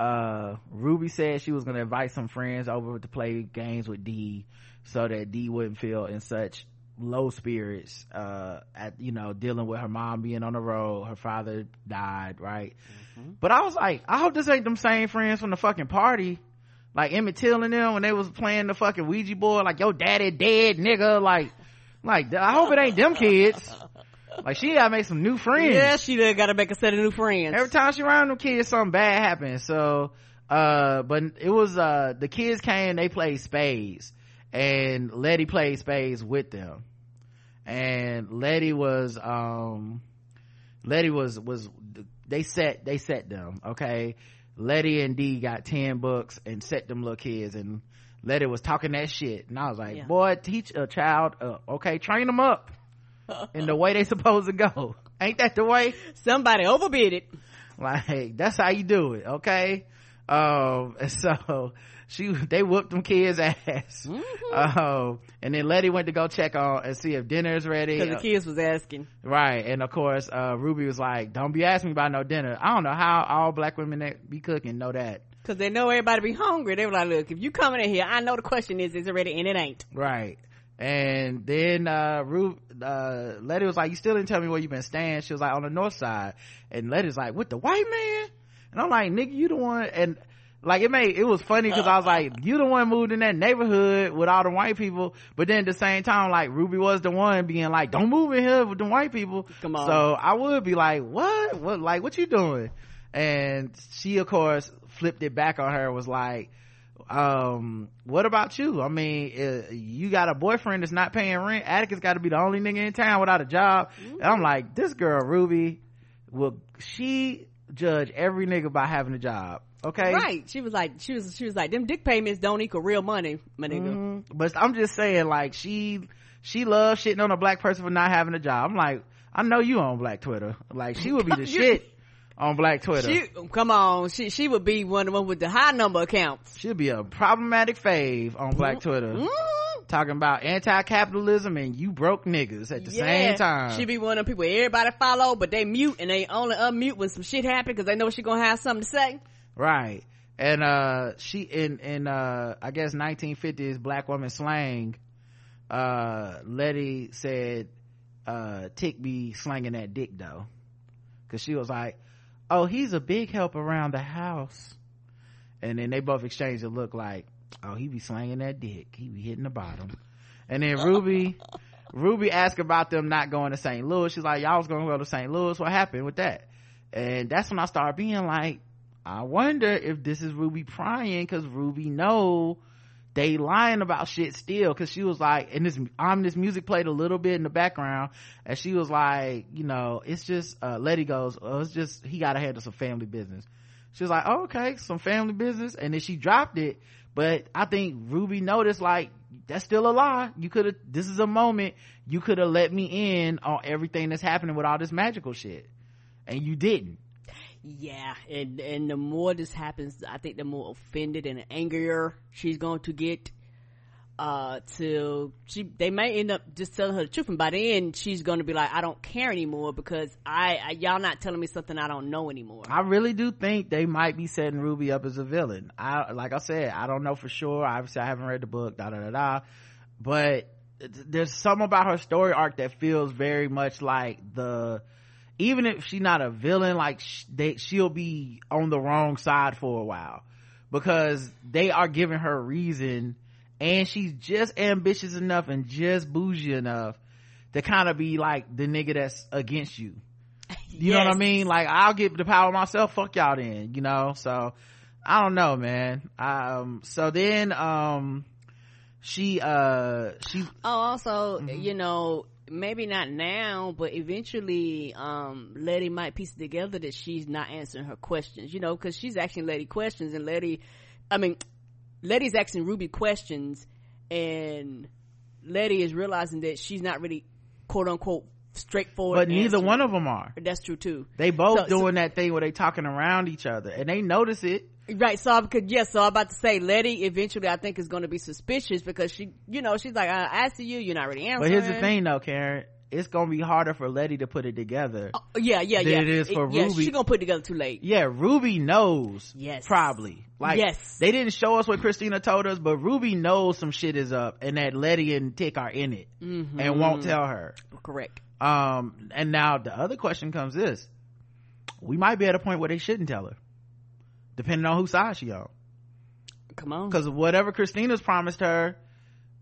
uh ruby said she was gonna invite some friends over to play games with d so that d wouldn't feel in such low spirits uh at you know dealing with her mom being on the road her father died right? Mm-hmm. but i was like i hope this ain't them same friends from the fucking party. Like emmett till and them when they was playing the fucking ouija board like your daddy dead nigga like like i hope it ain't them kids like she gotta make some new friends. Yeah she gotta make a set of new friends. Every time she around them kids something bad happens so uh but it was uh the kids came they played spades. And leti played spades with them. And Leti was um Leti was was they set they set them okay? Leti and D got 10 books and set them little kids and Leti was talking that shit. And I was like yeah. boy teach a child uh, okay train them up in the way they supposed to go. Ain't that the way? Somebody overbid it. Like that's how you do it okay? Um so she they whooped them kids ass. Mm-hmm. uh, and then leti went to go check on and see if dinner is ready. Because the kids was asking. Right and of course uh, ruby was like don't be asking me about no dinner. I don't know how all black women that be cooking know that. Because they know everybody be hungry. They were like look if you coming in here i know the question is is it ready? And it ain't. Right and then uh Ru- uh leti was like you still didn't tell me where you been staying she was like on the north side and leti's like with the white man and i'm like nigga you the one and like it made it was funny because I was like, you the one moved in that neighborhood with all the white people, but then at the same time, like Ruby was the one being like, don't move in here with the white people. Come on. So I would be like, what? What? Like, what you doing? And she, of course, flipped it back on her. Was like, um, what about you? I mean, uh, you got a boyfriend that's not paying rent. Atticus got to be the only nigga in town without a job. Mm-hmm. And I'm like, this girl Ruby, will she judge every nigga by having a job? okay right she was like she was she was like them dick payments don't equal real money my nigga mm-hmm. but i'm just saying like she she loves shitting on a black person for not having a job i'm like i know you on black twitter like she would be the shit on black twitter. she, come on she she would be one of them with the high number accounts. She'd be a problematic fave on black mm-hmm. twitter mm-hmm. talking about anti-capitalism and you broke niggas at the yeah, same time. She'd be one of the people everybody follow but they mute and they only unmute when some shit happen because they know she gonna have something to say. Right. And uh she in in uh i guess 1950s black woman slang uh leti said uh tic be slanging that dick though. Because she was like oh he's a big help around the house. And then they both exchanged a look like oh he be slanging that dick. He be hitting the bottom. And then ruby ruby asked about them not going to st louis. She's like y'all was gonna go to st louis? What happened with that? And that's when i started being like I wonder if this is Ruby prying because Ruby know they lying about shit still because she was like and this ominous music played a little bit in the background and she was like you know it's just uh leti goes oh, it's just he gotta handle some family business. She was like oh, okay some family business and then she dropped it. But i think ruby noticed like that's still a lie. You could have this is a moment you could have let me in on everything that's happening with all this magical shit. And you didn't yeah and and the more this happens i think the more offended and angrier she's going to get uh till she they may end up just telling her the truth and by the end she's going to be like i don't care anymore because I, I, y'all not telling me something i don't know anymore. I really do think they might be setting ruby up as a villain. I like i said i don't know for sure. Obviously i haven't read the book da da da da. But there's something about her story arc that feels very much like the even if she's not a villain like sh- they she'll be on the wrong side for a while. Because they are giving her reason and she's just ambitious enough and just bougie enough to kind of be like the nigga that's against you. You yes. know what i mean? Like i'll get the power myself fuck y'all then you know? So i don't know man. Um so then um she uh she oh also mm-hmm. you know maybe not now, but eventually, um, Leti might piece together that she's not answering her questions, you know, cause she's asking Leti questions and Leti, I mean, Leti's asking Ruby questions and Leti is realizing that she's not really quote unquote straightforward. But neither one of them are. That's true too. They both so, doing so, that thing where they talking around each other and they notice it. Right. So I could, yes. So I'm about to say Leti eventually I think is going to be suspicious because she, you know, she's like, I, asked you. You're not really answering. But here's the thing though, Karen. it's gonna be harder for leti to put it together Oh, yeah, yeah, yeah. it is for yeah, Ruby. She's gonna put it together too late. yeah ruby knows Yes. probably like Yes. they didn't show us what christina told us but ruby knows some shit is up and that leti and tic are in it Mm-hmm. and won't tell her Correct. um and now the other question comes this we might be at a point where they shouldn't tell her depending on whose side she on. Come on. because whatever christina's promised her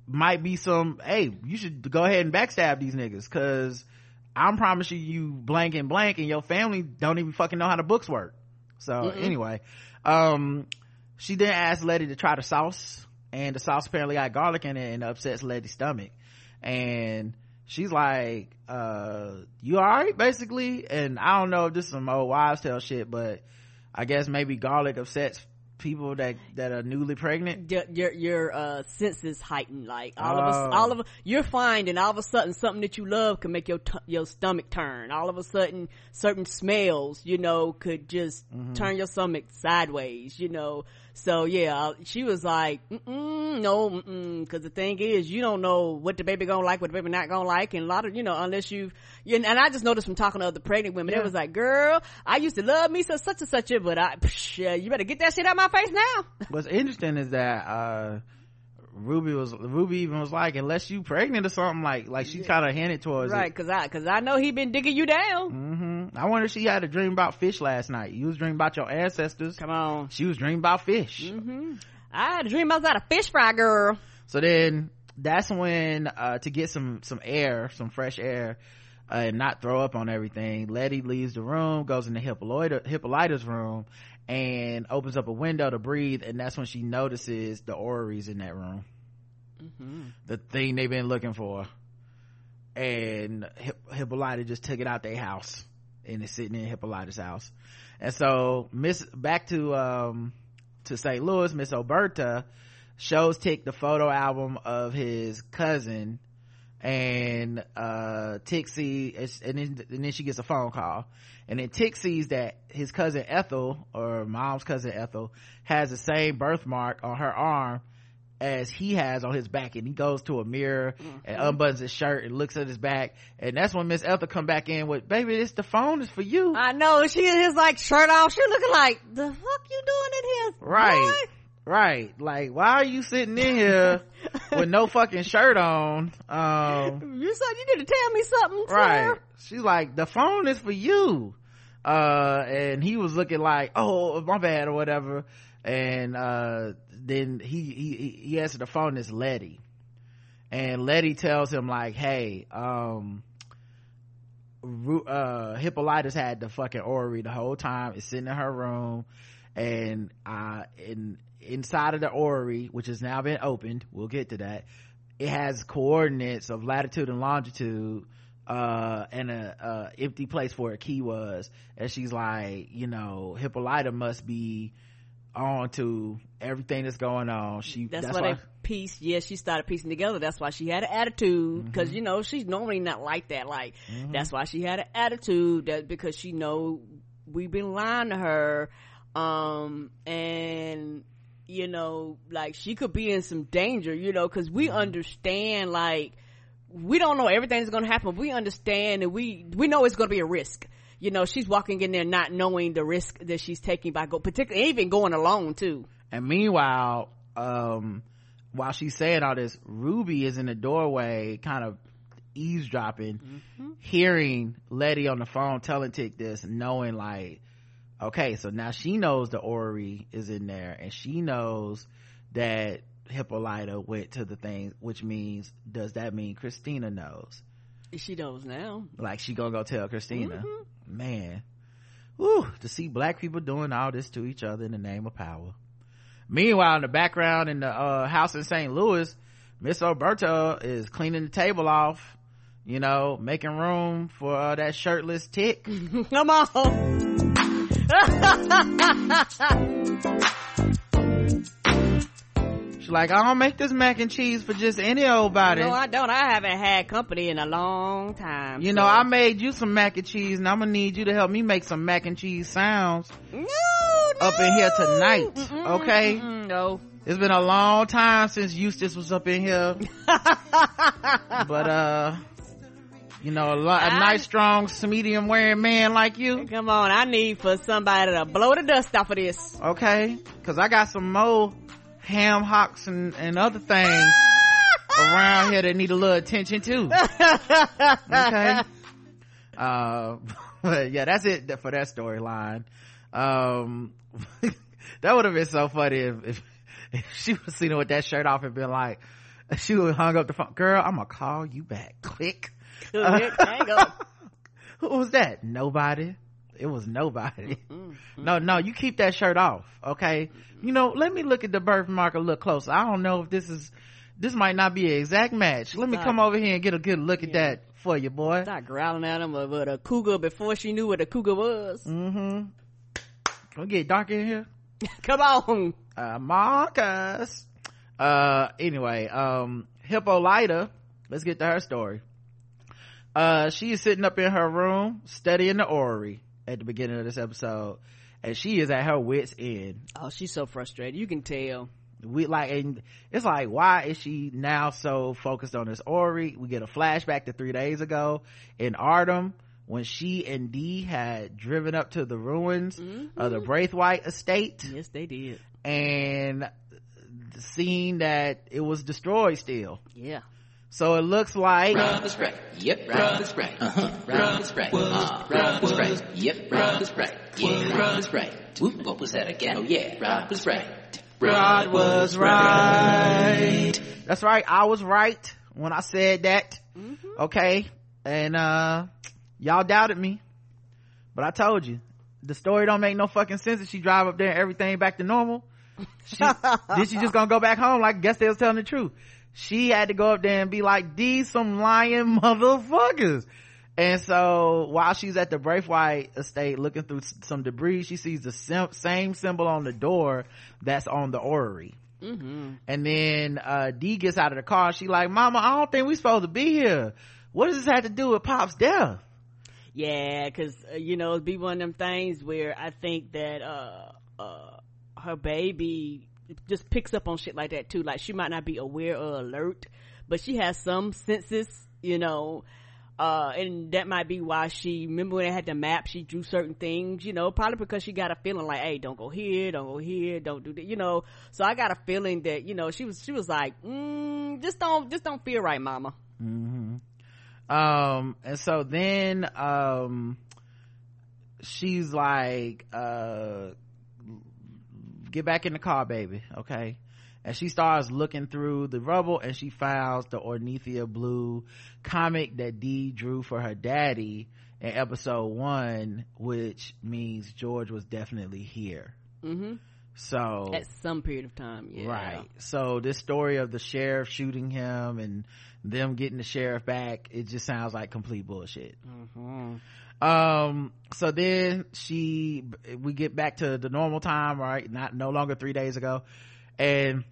might be some hey you should go ahead and backstab these niggas. Because i'm promising you blank and blank and your family don't even fucking know how the books work. So anyway um she then asked leti to try the sauce and the sauce apparently got garlic in it and upsets leti's stomach. And she's like uh you all right basically? And i don't know if this is some old wives tale shit but i guess maybe garlic upsets people that that are newly pregnant your your, your uh, senses heightened. Like all of us, Oh. all of you're finding all of a sudden something that you love can make your t- your stomach turn. All of a sudden, certain smells, you know, could just Mm-hmm. turn your stomach sideways. You know, so yeah, she was like, mm no, because the thing is, you don't know what the baby gonna like, what the baby not gonna like, and a lot of you know, unless you and I just noticed from talking to other pregnant women, Yeah. it was like, girl, I used to love me so such and such, but I, psh, you better get that shit out of my face now. what's interesting is that uh ruby was ruby even was like unless you pregnant or something like like she kind of hinted towards Right, it cause I, cause I know he been digging you down. I wonder if she had a dream about fish last night. You was dreaming about your ancestors. Come on. she was dreaming about fish. Mm-hmm. I had a dream at a fish fry, girl. so then that's when uh to get some some air some fresh air uh, and not throw up on everything leti leaves the room goes into hippolyta hippolyta's room and opens up a window to breathe and that's when she notices the orreries in that room. The thing they've been looking for. And Hip- hippolyta just took it out their house and it's sitting in hippolyta's house. And so miss back to um to st louis miss oberta shows tic the photo album of his cousin and uh tic and then, and then she gets a phone call. And then tic sees that his cousin ethel or mom's cousin ethel has the same birthmark on her arm as he has on his back and he goes to a mirror and unbuttons his shirt and looks at his back and that's when miss ethel come back in with baby this the phone is for you I know she is like shirt off. She looking like the fuck you doing in here, right boy?" right like why are you sitting in here with no fucking shirt on um You said you need to tell me something, right she's like the phone is for you uh and he was looking like oh my bad or whatever and uh then he he he answered the phone it's leti. And leti tells him like hey um uh hippolyta's had the fucking orrery the whole time. It's sitting in her room. And uh in inside of the orrery which has now been opened we'll get to that it has coordinates of latitude and longitude uh and a, empty place where a key was. And she's like you know hippolyta must be on to everything that's going on she That's, that's, why why they pieced. Yeah, she started piecing together. That's why she had an attitude Mm-hmm. because you know she's normally not like that. Like that's why she had an attitude. That because she know we've been lying to her, um, and you know, like she could be in some danger. You know, because we Mm-hmm. understand like we don't know everything's going to happen. We understand and we we know it's going to be a risk. You know, she's walking in there not knowing the risk that she's taking by go, particularly even going alone too. And meanwhile, um, while she's saying all this, Ruby is in the doorway, kind of eavesdropping, hearing Leti on the phone telling Tic this, knowing like, okay, so now she knows the orrery is in there, and she knows that Hippolyta went to the thing, which means, does that mean Christina knows? She knows now. Like she gonna go tell Christina, man. Whew, to see black people doing all this to each other in the name of power. Meanwhile, in the background in the uh, house in St. Louis, Miss Alberta is cleaning the table off, you know, making room for uh, that shirtless tic. Come on. She's like, I don't make this mac and cheese for just any old body. No, I don't. I haven't had company in a long time. you so- know, I made you some mac and cheese, and I'm gonna need you to help me make some mac and cheese sounds no, up in here tonight. Mm-mm, Okay. mm-mm, no. It's been a long time since Eustace was up in here. but uh You know, a, lo- a I- nice, strong, medium wearing man like you. Come on, I need for somebody to blow the dust off of this. Okay? Cause I got some more ham hocks and, and other things around here that need a little attention too. okay? Uh, but yeah, that's it for that storyline. Um, that would have been so funny if, if, if she was seen with that shirt off and been like, she would have hung up the phone. Girl, I'm gonna call you back. Click. Hang up. Who was that? Nobody. It was nobody. No, no, you keep that shirt off, okay? You know, let me look at the birthmark a little closer. I don't know if this is, this might not be an exact match. Let me Stop. come over here and get a good look at that for you, boy. Start growling at him with a cougar before she knew what a cougar was. Mm-hmm. Can we get dark in here? Come on. Uh, Marcus. Uh, anyway, um, Hippolyta, let's get to her story. Uh, she is sitting up in her room studying the orrery at the beginning of this episode, and she is at her wit's end. Oh, she's so frustrated. You can tell. We like, and it's like, why is she now so focused on this orrery? We get a flashback to three days ago in Ardham when she and Dee had driven up to the ruins of the mm-hmm. Braithwaite estate Yes, they did. and seeing that it was destroyed still. Yeah. So it looks like Rub the spray. Yep, rub the spray. Uh-huh. Rub the spray. Uh, rub the spray. Yep, rub the spray. Yeah, rub the spray. Whoop, what was that again? Oh yeah, rub the spray. God was right. That's right. I was right when I said that. Okay. And, uh, y'all doubted me, but I told you the story don't make no fucking sense if she drive up there and everything back to normal. She, then she just gonna go back home like guess they was telling the truth. She had to go up there and be like, these some lying motherfuckers. And so while she's at the Braithwaite estate looking through some debris, she sees the sim- same symbol on the door that's on the orrery. Mm-hmm. And then, uh, Dee gets out of the car. She like, mama, I don't think we supposed to be here. What does this have to do with Pop's death? Yeah, because uh, you know it'd be one of them things where I think that uh uh her baby just picks up on shit like that too. Like she might not be aware or alert, but she has some senses, you know. Uh, and that might be why she remember when they had the map. She drew certain things, you know, probably because she got a feeling like, hey, don't go here, don't go here, don't do that, you know. So I got a feeling that you know she was she was like, mm, just don't just don't feel right, mama. Hmm. Um, and so then, um, she's like, uh, get back in the car, baby. Okay. And she starts looking through the rubble and she finds the Orithyia Blue comic that Dee drew for her daddy in episode one, which means George was definitely here. Mm-hmm. So At some period of time, yeah. Right. So this story of the sheriff shooting him and them getting the sheriff back, it just sounds like complete bullshit. Mm-hmm. Um, so then she, we get back to the normal time, right? Not, no longer three days ago. And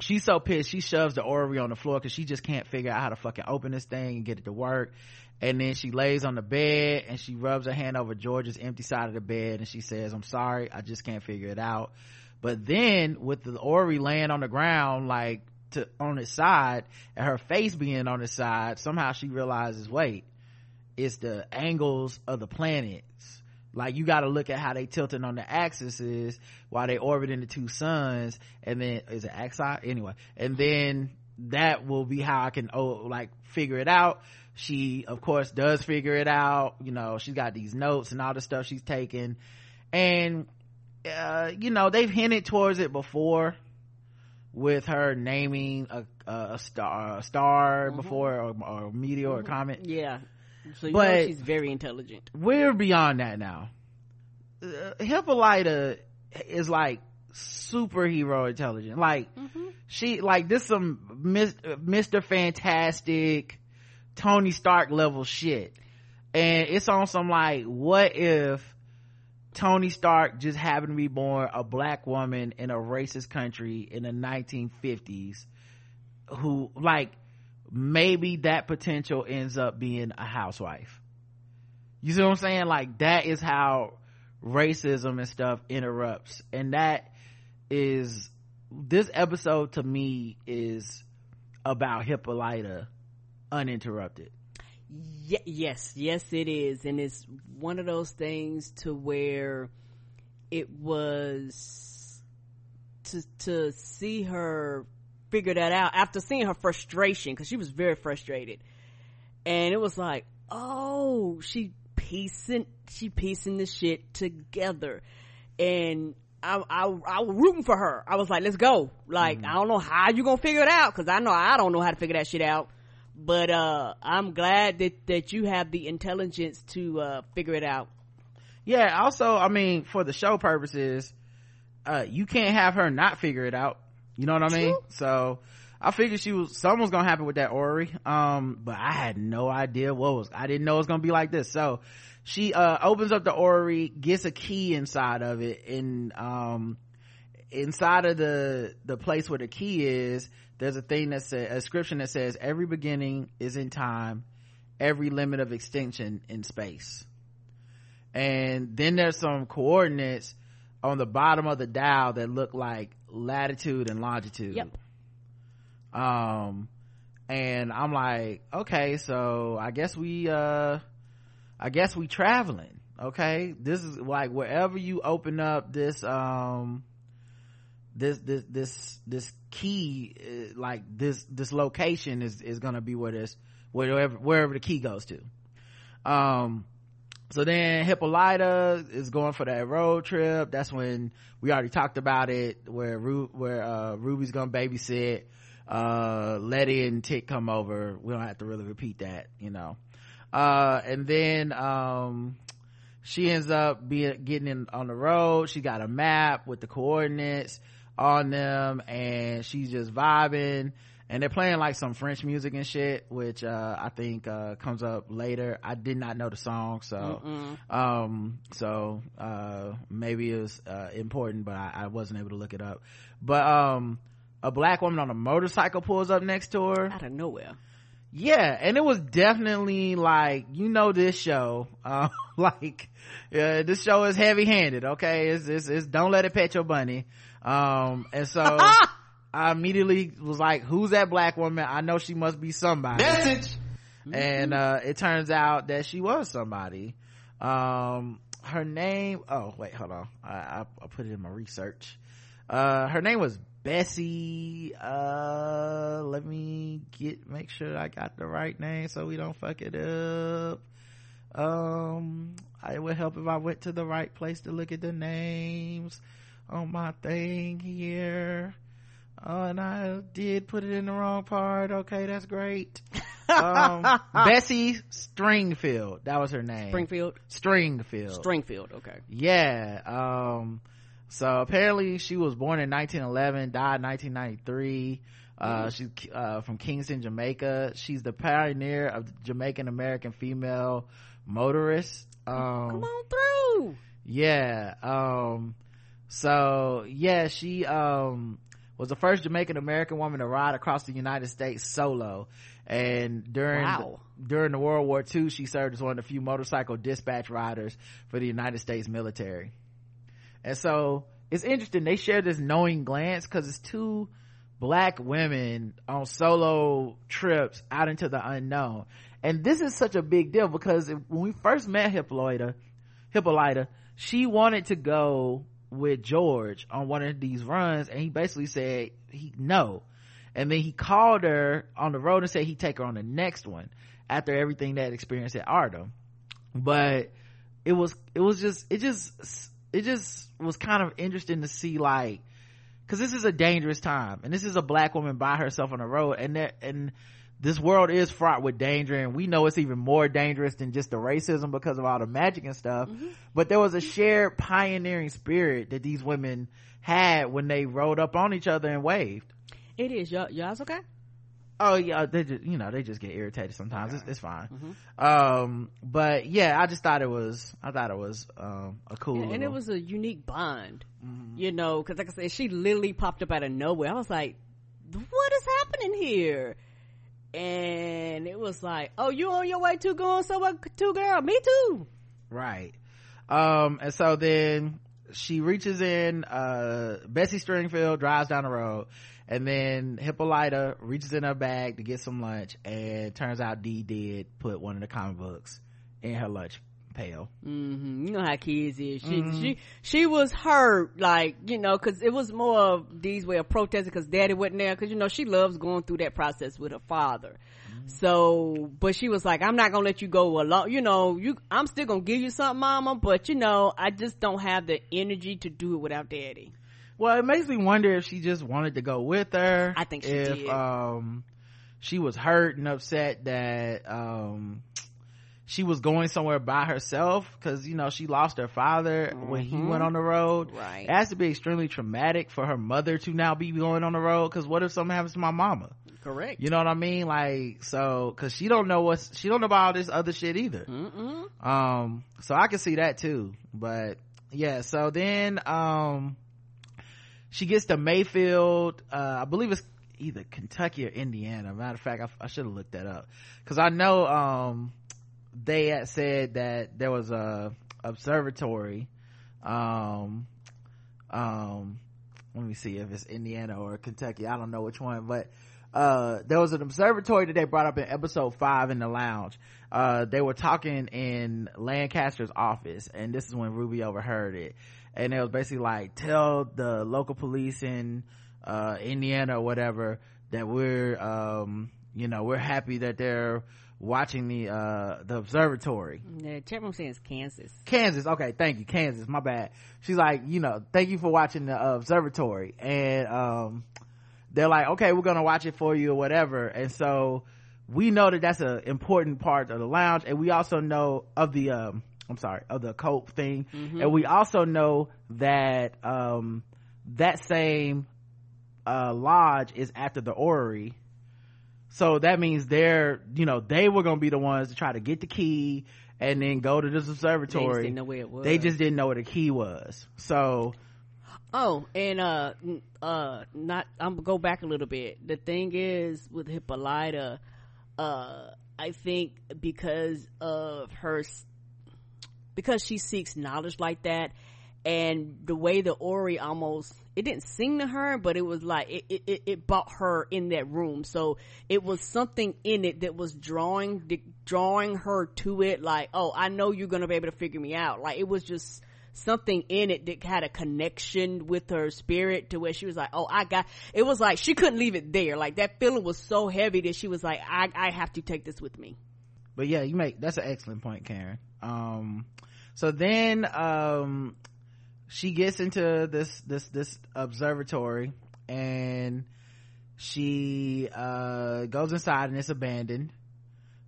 she's so pissed, she shoves the orrery on the floor cause she just can't figure out how to fucking open this thing and get it to work. And then she lays on the bed and she rubs her hand over George's empty side of the bed and she says, I'm sorry, I just can't figure it out. But then with the orrery laying on the ground, like to, on its side and her face being on its side, somehow she realizes, wait, it's the angles of the planets. Like you gotta look at how they tilting on the axes while they orbiting the two suns and then is it axi? Anyway. And then that will be how I can oh like figure it out. She of course does figure it out. You know, she's got these notes and all the stuff she's taking. And uh, you know, they've hinted towards it before with her naming a, a star, a star before or, or a meteor or comet Yeah. So you know But- she's very intelligent. we're beyond that now. Uh, Hippolyta is like superhero intelligent. Like she, like this some Mis- Mr. Fantastic, Tony Stark level shit. And it's on some like, what if Tony Stark just happened to be born a black woman in a racist country in the 1950s who like maybe that potential ends up being a housewife. You see what I'm saying? Like that is how racism and stuff interrupts. And that is this episode to me is about Hippolyta uninterrupted. Ye- yes, yes, it is, and it's one of those things to where it was to to see her figure that out after seeing her frustration because she was very frustrated, and it was like, oh, she piecing she piecing the shit together, and I, I, I was rooting for her. I was like, let's go. Like, I don't know how you gonna figure it out, cause I know I don't know how to figure that shit out. But, uh, I'm glad that, that you have the intelligence to, uh, figure it out. Yeah, also, I mean, for the show purposes, uh, you can't have her not figure it out. You know what I mean? True. So, I figured she was, something was gonna happen with that Ori. Um, but I had no idea what was, I didn't know it was gonna be like this. So, she, uh, opens up the Ori, gets a key inside of it, and, um, inside of the, the place where the key is, there's a thing that says, a description that says, every beginning is in time, every limit of extension in space. And then there's some coordinates on the bottom of the dial that look like latitude and longitude. Yep. Um, and I'm like, okay, so I guess we, uh, I guess we traveling. Okay. This is like wherever you open up this, um, this, this, this, this key, uh, like this, this location is, is gonna be where this, wherever, wherever the key goes to. Um, so then Hippolyta is going for that road trip. That's when we already talked about it, where Ru- where uh, Ruby's gonna babysit. Uh, Leti and Tic come over. We don't have to really repeat that, you know. Uh, and then um, she ends up being getting in on the road. She got a map with the coordinates on them, and she's just vibing. And they're playing like some French music and shit, which uh, I think uh, comes up later. I did not know the song, so um, so uh, maybe it was uh, important, but I, I wasn't able to look it up. But um, a black woman on a motorcycle pulls up next to her. Out of nowhere. Yeah, and it was definitely like you know this show, uh, like uh, this show is heavy handed. Okay, it's, it's it's don't let it pet your bunny. Um, and so I immediately was like, "Who's that black woman? I know she must be somebody." Message. and uh it turns out that she was somebody. Um her name oh wait hold on. I i, I put it in my research. Uh her name was bessie. Uh let me get make sure i got the right name so we don't fuck it up. Um it would help if i went to the right place to look at the names on my thing here Oh, and I did put it in the wrong part. Okay, that's great. Um, Bessie Stringfield. That was her name. Springfield? Stringfield. Stringfield, okay. yeah. Um, so apparently she was born in 1911, died in 1993. Uh, she's, uh, from Kingston, Jamaica. She's the pioneer of Jamaican American female motorist. Um, Come on through. yeah um so yeah she um was the first jamaican american woman to ride across the united states solo. And during Wow. the, during the world war ii she served as one of the few motorcycle dispatch riders for the united states military. And so it's interesting they share this knowing glance because it's two black women on solo trips out into the unknown. And this is such a big deal because if- when we first met hippolyta hippolyta she wanted to go with george on one of these runs and he basically said he no and then he called her on the road and said he'd take her on the next one after everything that experienced at Ardham. But it was, it was just, it just, it just was kind of interesting to see like, cause this is a dangerous time and this is a black woman by herself on the road and that, and this world is fraught with danger and we know it's even more dangerous than just the racism because of all the magic and stuff. But there was a shared pioneering spirit that these women had when they rode up on each other and waved. It is. Y'all, y'all's okay? Oh yeah, they just you know they just get irritated sometimes. It's, it's fine. Um, but yeah, I just thought it was I thought it was um a cool. And, and it was a unique bond, you know, because like I said, she literally popped up out of nowhere. I was like, "What is happening here?" And it was like, "Oh, you on your way to going somewhere too, girl? Me too." right. Um, and so then she reaches in uh bessie stringfield drives down the road and then hippolyta reaches in her bag to get some lunch and turns out dee did put one of the comic books in her lunch pail hmm You know how kids is. She she she was hurt, like you know, because it was more of these way of protesting because Daddy wasn't there. Because you know she loves going through that process with her father. So, but she was like, "I'm not gonna let you go alone. You know, you I'm still gonna give you something, Mama. But you know, I just don't have the energy to do it without Daddy." well it makes me wonder if she just wanted to go with her I think she if did. um she was hurt and upset that um she was going somewhere by herself because you know she lost her father when he went on the road Mm-hmm. Right. it has to be extremely traumatic for her mother to now be going on the road because what if something happens to my mama Correct. you know what i mean like so because she don't know what's she don't know about all this other shit either Mm-mm. um so i can see that too but yeah so then um she gets to mayfield uh i believe it's either kentucky or indiana matter of fact i, I should have looked that up because i know um they said that there was a observatory um um let me see if it's indiana or kentucky. I don't know which one but uh there was an observatory that they brought up in episode five in the lounge. Uh they were talking in lancaster's office and this is when ruby overheard it. And it was basically like tell the local police in uh indiana or whatever that we're um you know we're happy that they're watching the uh the observatory Yeah, chat room saying it's Kansas. Kansas. Okay, thank you, Kansas. My bad. She's like, you know, thank you for watching the uh, observatory, and um, they're like, okay, we're gonna watch it for you or whatever. And so we know that that's an important part of the lounge, and we also know of the um, I'm sorry, of the cope thing, and we also know that um, that same uh lodge is after the orrery so that means they're you know they were gonna be the ones to try to get the key and then go to this observatory they just didn't know where it was. they just didn't know where the key was so Oh, and uh, uh, not. I'm gonna go back a little bit. The thing is with Hippolyta, uh, I think because of her, because she seeks knowledge like that, and the way the Ori almost it didn't sing to her, but it was like it it, it- brought her in that room. So it was something in it that was drawing drawing her to it. Like, oh, I know you're gonna be able to figure me out. Like it was just something in it that had a connection with her spirit to where she was like, oh, I got. It was like she couldn't leave it there. Like that feeling was so heavy that she was like, I I have to take this with me. but yeah you make that's an excellent point karen um so then um she gets into this this this observatory and she uh goes inside and it's abandoned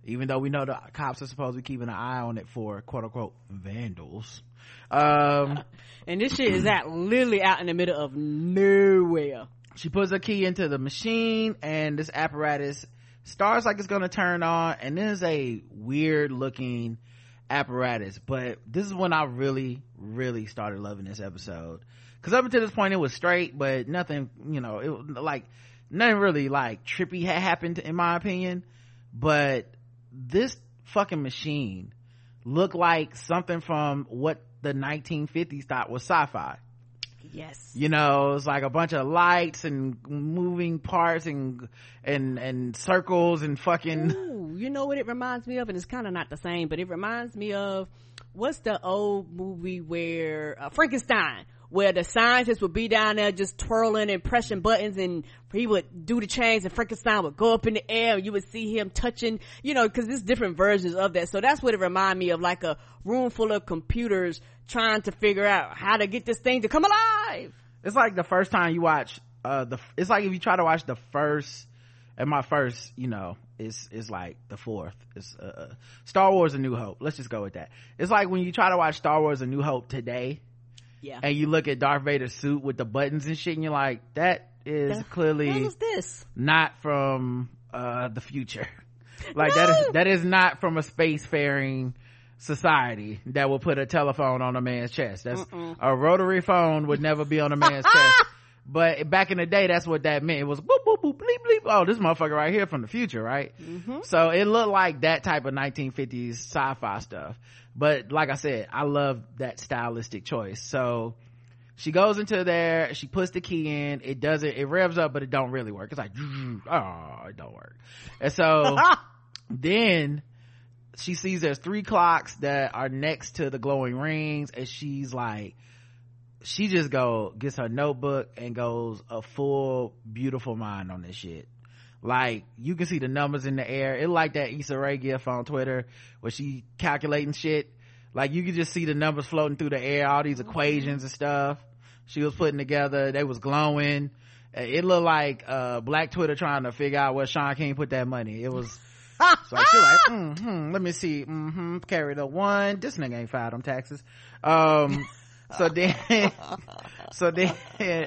even though we know the cops are supposed to be keeping an eye on it for quote unquote vandals um And this shit is out literally out in the middle of nowhere. she puts a key into the machine and this apparatus starts like it's gonna turn on and then it's a weird looking apparatus but this is when i really really started loving this episode. Because up until this point it was straight but nothing you know it was like nothing really like trippy had happened in my opinion. But this fucking machine looked like something from what the 1950s thought was sci-fi. Yes. you know it's like a bunch of lights and moving parts and and and circles and fucking Ooh, you know what it reminds me of, and it's kind of not the same, but it reminds me of what's the old movie where uh, Frankenstein, where the scientist would be down there just twirling and pressing buttons, and he would do the chains, and Frankenstein would go up in the air, and you would see him touching, you know, because there's different versions of that. So that's what it reminded me of, like a room full of computers trying to figure out how to get this thing to come alive. it's like the first time you watch uh the it's like if you try to watch the first and my first you know is is like the fourth. It's uh star wars a new hope. Let's just go with that. It's like when you try to watch star wars a new hope today Yeah. and you look at darth vader's suit with the buttons and shit and you're like that is What clearly was this? not from uh the future. Like that is No. that is not from a spacefaring society that will put a telephone on a man's chest. That's a rotary phone would never be on a man's chest but back in the day that's what that meant. It was boop boop boop bleep bleep. Oh this motherfucker right here from the future right? Mm-hmm. So it looked like that type of 1950s sci-fi stuff. But like i said i love that stylistic choice. So she goes into there she puts the key in it doesn't it revs up but it don't really work. It's like oh it don't work. And so then she sees there's three clocks that are next to the glowing rings and she's like she just go gets her notebook and goes a full beautiful mind on this shit. Like you can see the numbers in the air. It like that Issa Rae gif on Twitter where she calculating shit. Like you could just see the numbers floating through the air all these equations and stuff she was putting together. They was glowing. It looked like uh black twitter trying to figure out where Shaun King put that money. It was so she like mm-hmm, let me see. Mm-hmm, carry the one. This nigga ain't filed on taxes. Um so then so then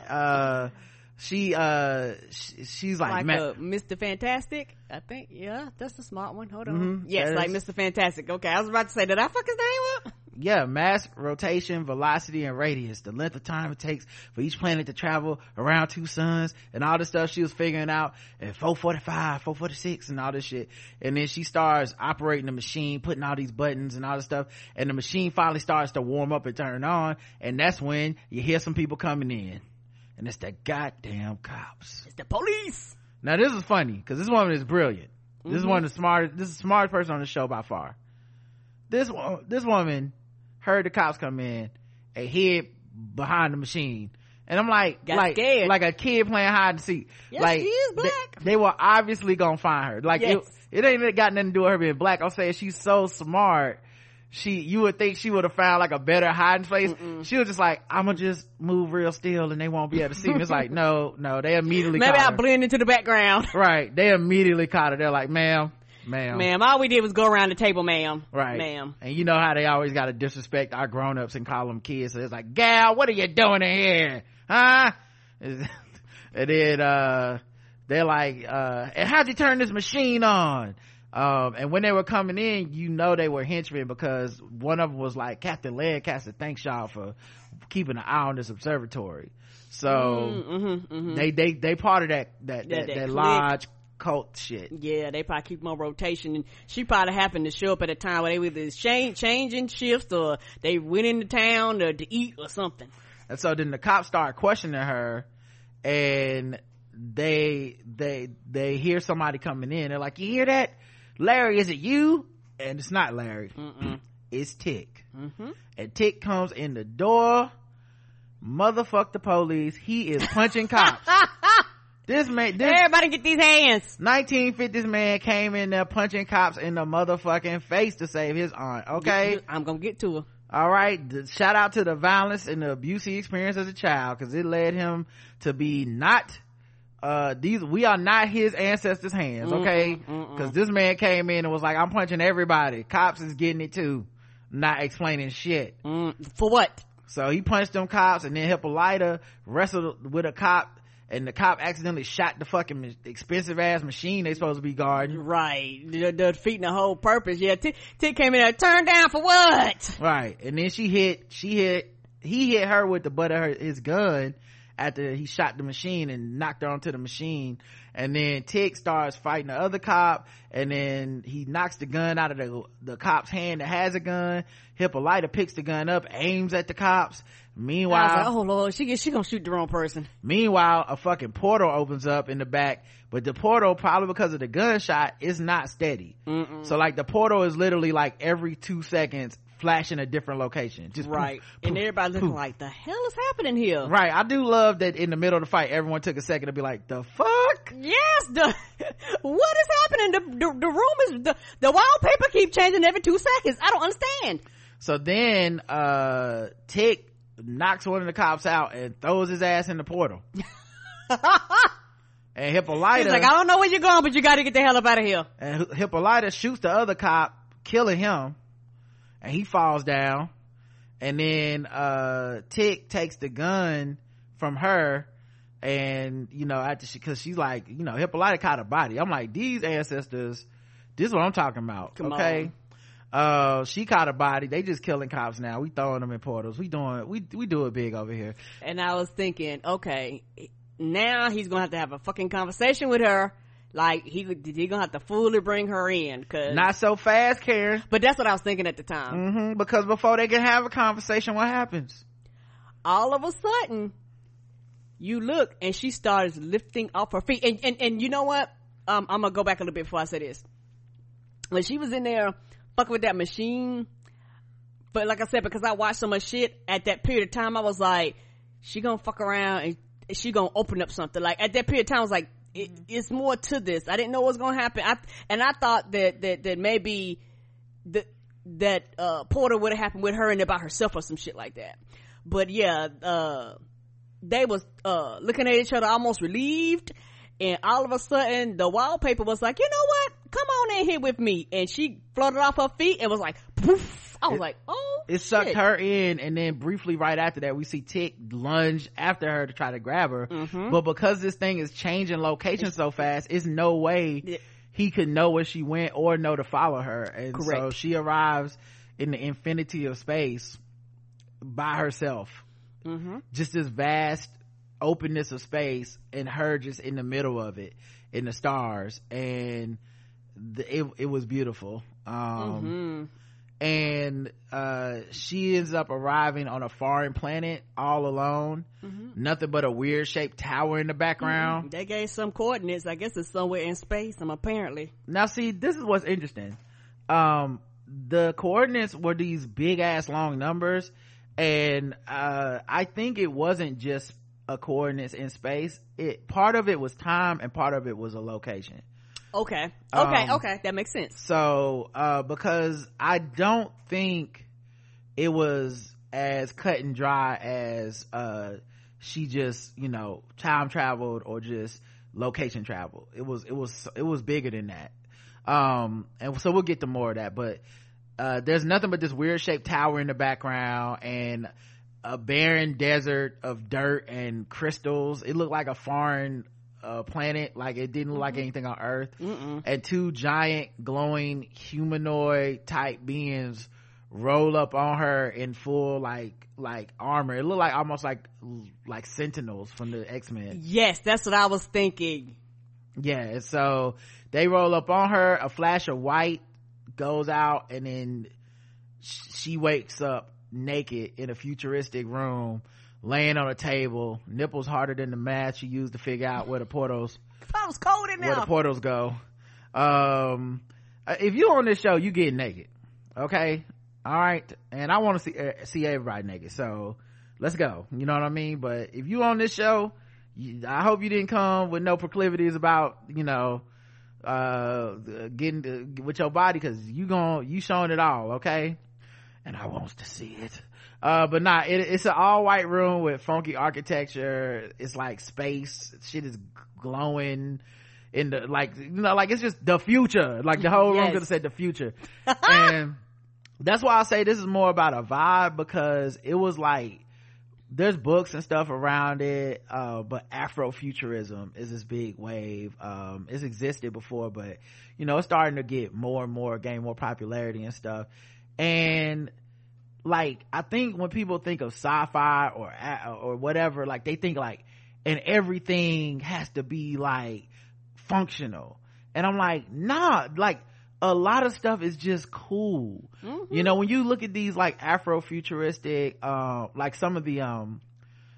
uh she uh she, she's like, like "Ma- uh, Mr. Fantastic. I think yeah, that's the smart one. Hold on. Mhm, Yes, that like is- Mr. Fantastic. Okay, I was about to say, did I fuck his name up? Yeah mass rotation velocity and radius the length of time it takes for each planet to travel around two suns and all this stuff she was figuring out at 445 446 and all this shit and then she starts operating the machine putting all these buttons and all this stuff and the machine finally starts to warm up and turn on and that's when you hear some people coming in and it's the goddamn cops It's the police. now this is funny because this woman is brilliant. This is mm-hmm. one of the smartest. This is the smartest person on the show by far. This this woman heard the cops come in and hid behind the machine, and I'm like, Got like, scared. like a kid playing hide and seek. Yes, like she is black. They, were obviously gonna find her. Like Yes. it, it ain't got nothing to do with her being black. I'm saying she's so smart. She, you would think she would have found like a better hiding place. She was just like, I'm gonna just move real still and they won't be able to see me. It's like, no, no, they immediately Maybe I blend into the background. Right. They immediately caught her. They're like, ma'am, ma'am. Ma'am, all we did was go around the table, ma'am. Right. Ma'am. And you know how they always got to disrespect our grown-ups and call them kids. So it's like, gal, what are you doing in here? Huh? and then, uh, they're like, uh, and how'd you turn this machine on? Um, and when they were coming in, you know they were henchmen because one of them was like, Captain Lancaster, thanks y'all for keeping an eye on this observatory. So, Mm-hmm, mm-hmm. they, they, they part of that, that, That- that, that large cult shit. Yeah, they probably keep them on rotation, and she probably happened to show up at a time where they were either change, changing shifts or they went into town to, to eat or something. And so then the cops start questioning her and they, they, they hear somebody coming in. They're like, you hear that? Larry, is it you? And it's not Larry. It's Tic. Mm-hmm. And Tic comes in the door. Motherfuck the police. He is punching cops. this man, this Everybody get these hands. 1950s man came in there punching cops in the motherfucking face to save his aunt. Okay. I'm gonna get to her. all right shout out to the violence and the abuse he experienced as a child because it led him to be not uh these we are not his ancestors hands okay because this man came in and was like i'm punching everybody cops is getting it too not explaining shit Mm, for what? so he punched them cops and then hippolyta wrestled with a cop and the cop accidentally shot the fucking expensive ass machine they supposed to be guarding Right, defeating the whole purpose. Yeah, Tic Tic came in there, turned down for what? Right. And then she hit, she hit, he hit her with the butt of her, his gun after he shot the machine and knocked her onto the machine. And then Tic starts fighting the other cop and then he knocks the gun out of the, the cop's hand that has a gun. Hippolyta picks the gun up, aims at the cops. Meanwhile, like, oh lord, she she gonna shoot the wrong person. meanwhile, a fucking portal opens up in the back, but the portal, probably because of the gunshot, is not steady. So like the portal is literally like every two seconds flashing a different location. Just Right, poof, and everybody looking poof. like the hell is happening here? Right. I do love that in the middle of the fight, everyone took a second to be like, the fuck? Yes, the what is happening? The, the the room is the the wallpaper keep changing every two seconds. I don't understand. So then, uh, Tic knocks one of the cops out and throws his ass in the portal. and Hippolyta, He's like, I don't know where you're going, but you got to get the hell up out of here. and Hi- Hippolyta shoots the other cop, killing him, and he falls down. And then, uh, Tic takes the gun from her, and, you know, after she, cause she's like, you know, Hippolyta caught a body. I'm like, these ancestors, this is what I'm talking about, Come okay? Uh, she caught a body. They just killing cops now. We throwing them in portals. We doing, we, we do it big over here. And I was thinking, okay, now he's gonna have to have a fucking conversation with her. Like he he gonna have to fully bring her in, cause Not so fast, Karen. But that's what I was thinking at the time. hmm because before they can have a conversation, what happens? all of a sudden, you look and she starts lifting off her feet. And, and, and you know what? Um, I'm gonna go back a little bit before I say this. When she was in there fucking with that machine, but like I said, because I watched so much shit at that period of time, I was like, she gonna fuck around and she gonna open up something. Like at that period of time, I was like, it, it's more to this. I didn't know what was gonna happen. I, and I thought that, that, that maybe the, that, uh, Porter would have happened with her and about herself or some shit like that. But yeah, uh, they was, uh, looking at each other almost relieved. And all of a sudden, the wallpaper was like, you know what? Come on in here with me. And she floated off her feet and was like, poof. I was It- like, oh. it sucked shit. her in and then briefly right after that we see tic lunge after her to try to grab her Mm-hmm. but because this thing is changing location so fast it's no way he could know where she went or know to follow her and so she arrives in the infinity of space by herself Mm-hmm. just this vast openness of space and her just in the middle of it in the stars and the, it, it was beautiful um Mm-hmm. and uh she ends up arriving on a foreign planet all alone Mm-hmm. nothing but a weird shaped tower in the background They gave some coordinates. I guess it's somewhere in space. Um, apparently. now see this is what's interesting um the coordinates were these big ass long numbers and uh i think it wasn't just a coordinates in space it part of it was time and part of it was a location Okay. Okay. Um, okay. That makes sense. so uh because i don't think it was as cut and dry as uh she just you know time traveled or just location traveled it was it was it was bigger than that um and so we'll get to more of that but uh there's nothing but this weird shaped tower in the background and a barren desert of dirt and crystals it looked like a foreign uh planet like it didn't look like anything on earth. And two giant glowing humanoid type beings roll up on her in full like like armor. It looked like almost like like sentinels from the x-men. Yes, that's what I was thinking. yeah so they roll up on her a flash of white goes out and then sh- she wakes up naked in a futuristic room laying on a table nipples harder than the math she used to figure out where the portals I was cold in where the portals go. Um uh, if you on this show you get naked okay? All right? And i want to see uh, see everybody naked so let's go. You know what i mean? But if you on this show you, i hope you didn't come with no proclivities about you know uh getting to, with your body because you gon' you showing it all okay? And i wants to see it uh but nah it, it's an all white room with funky architecture. It's like space. Shit is glowing in the like you know like it's just the future. Like the whole room could have said the future. And that's why i say this is more about a vibe because it was like there's books and stuff around it uh but afrofuturism is this big wave. Um it's existed before but you know it's starting to get more and more gain more popularity and stuff. And like i think when people think of sci-fi or or whatever like they think like and everything has to be like functional. And i'm like nah like a lot of stuff is just cool. You know when you look at these like afrofuturistic uh like some of the um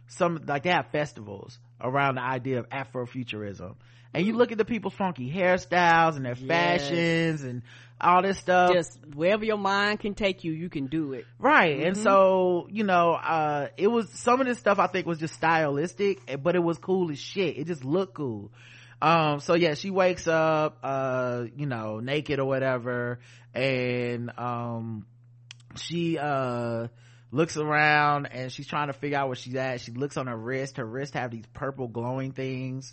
some like they have festivals around the idea of afrofuturism. And you look at the people's funky hairstyles and their Yes. fashions and all this stuff. Just wherever your mind can take you, you can do it. right. And so you know uh it was some of this stuff i think was just stylistic but it was cool as shit. It just looked cool. Um so yeah she wakes up uh you know naked or whatever. And um she uh looks around and she's trying to figure out where she's at. She looks on her wrist. Her wrist have these purple glowing things.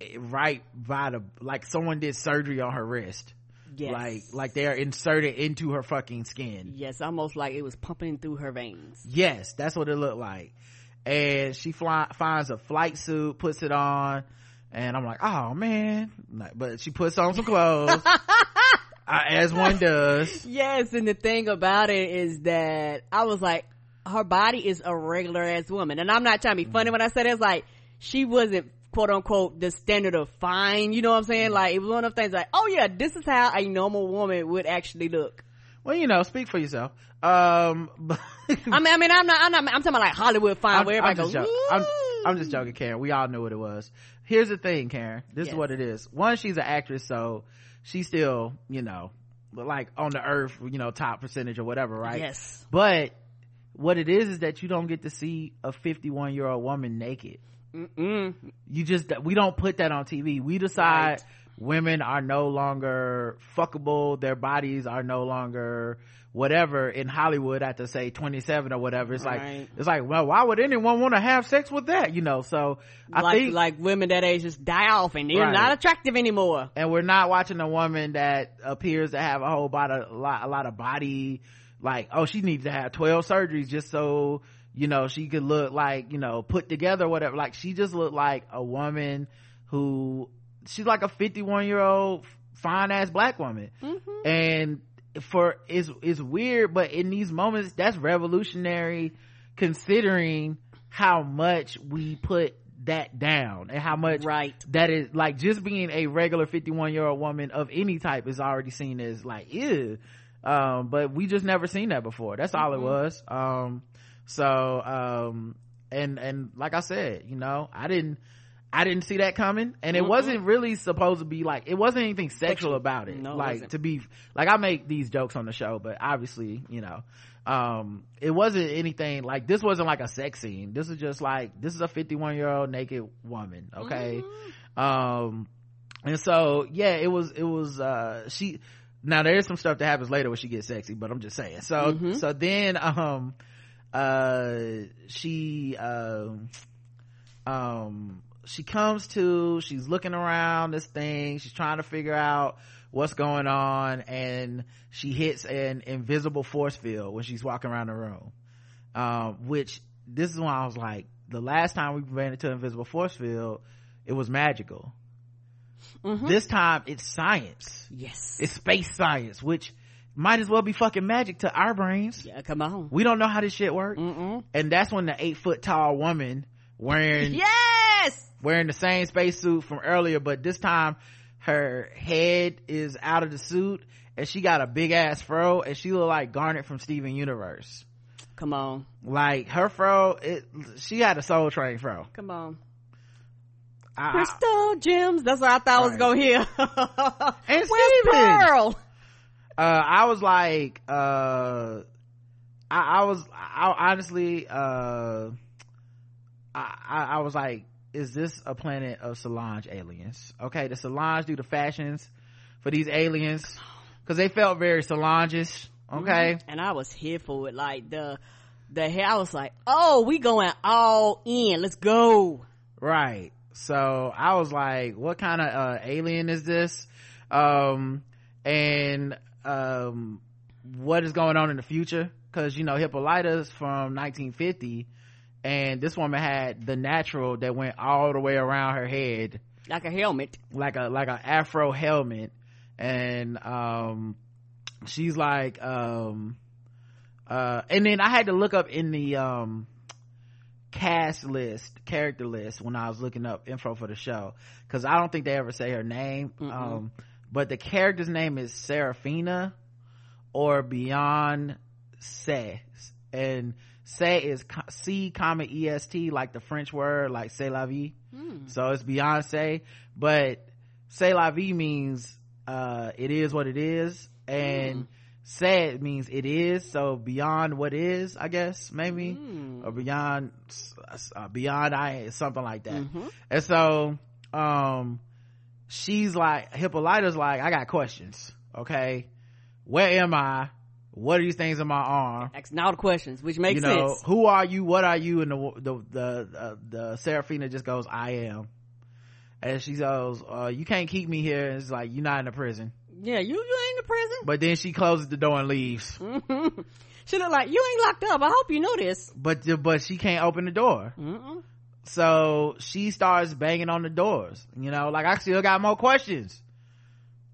Eh, right by the like someone did surgery on her wrist Yes. like like they're inserted into her fucking skin Yes, almost like it was pumping through her veins. Yes, that's what it looked like. And she fly, finds a flight suit, puts it on, and I'm like, oh man. But she puts on some clothes, as one does. Yes, and the thing about it is that I was like, her body is a regular ass woman. And I'm not trying to be funny mm-hmm. when I said it. It's like, she wasn't quote unquote the standard of fine, you know what I'm saying? Like, it was one of those things like, oh yeah, this is how a normal woman would actually look. well you know speak for yourself um but I mean, I mean, I'm not, I'm not, I'm talking about like Hollywood fine, I'm, where I'm everybody just goes. I'm, I'm just joking karen we all knew what it was here's the thing karen this Yes. is what it is one she's an actress so she's still you know like on the earth you know top percentage or whatever right Yes. but what it is is that you don't get to see a 51 year old woman naked Mm-mm. you just we don't put that on tv we decide Right. women are no longer fuckable their bodies are no longer whatever in hollywood at the say 27 or whatever it's like it's like well why would anyone want to have sex with that you know so i like, think like women that age just die off and they're Right. not attractive anymore. and we're not watching a woman that appears to have a whole body, a lot, a lot of body, like, oh, she needs to have 12 surgeries just so, you know, she could look like, you know, put together, whatever. Like, she just looked like a woman who, she's like a 51 year old fine ass black woman. And for, it's, it's weird, but in these moments, that's revolutionary considering how much we put that down and how much Right. that is like just being a regular 51 year old woman of any type is already seen as like ew um but we just never seen that before that's all it was um so um and and like i said you know i didn't i didn't see that coming. And it wasn't really supposed to be like it wasn't anything sexual about it. No, like wasn't. to be like i make these jokes on the show but obviously you know um it wasn't anything like this wasn't like a sex scene. This is just like this is a 51 year old naked woman okay? Um and so yeah it was it was uh she now there is some stuff that happens later when she gets sexy but i'm just saying. So so then um uh she um um she comes to she's looking around this thing she's trying to figure out what's going on and she hits an invisible force field when she's walking around the room. Um which this is when i was like the last time we ran into invisible force field it was magical. This time it's science. Yes. it's space science which might as well be fucking magic to our brains yeah, come on. we don't know how this shit works Mm-mm. and that's when the eight foot tall woman wearing Yes. wearing the same spacesuit from earlier but this time her head is out of the suit and she got a big ass fro and she look like garnet from steven universe Come on. like her fro it she had a soul train fro Come on. I- Crystal gems. That's what I thought I was Right. to hear. And Where's Steven? Pearl? Uh i was like uh i, I was I, honestly uh I, I was like is this a planet of solange aliens okay the solange do the fashions for these aliens because they felt very solange-ish okay And I was here for it. Like the, the hair, I was like, oh, we going all in. Let's go. right so i was like what kind of uh alien is this um and um what is going on in the future? Because you know hippolyta's from 1950 and this woman had the natural that went all the way around her head. Like a helmet. like a like a afro helmet. And um she's like um uh and then i had to look up in the um cast list character list when i was looking up info for the show. Because i don't think they ever say her name. Um but the character's name is Serafina or Beyond Se and Se is C comma E S T like the French word like c'est la vie. So it's Beyonce. But c'est la vie means uh it is what it is. And said means it is. So beyond what is i guess maybe. Or beyond uh, beyond i something like that. And so um she's like hippolyta's like i got questions okay where am i what are these things in my arm Asking all the questions, which makes you know sense. who are you what are you and the the the, uh, the Seraphina just goes i am and she goes uh, you can't keep me here and it's like you're not in a prison Yeah, you, you ain't in the prison. but then she closes the door and leaves She look like, you ain't locked up. I hope you know this. but but she can't open the door Mm-mm. So she starts banging on the doors you know like i still got more questions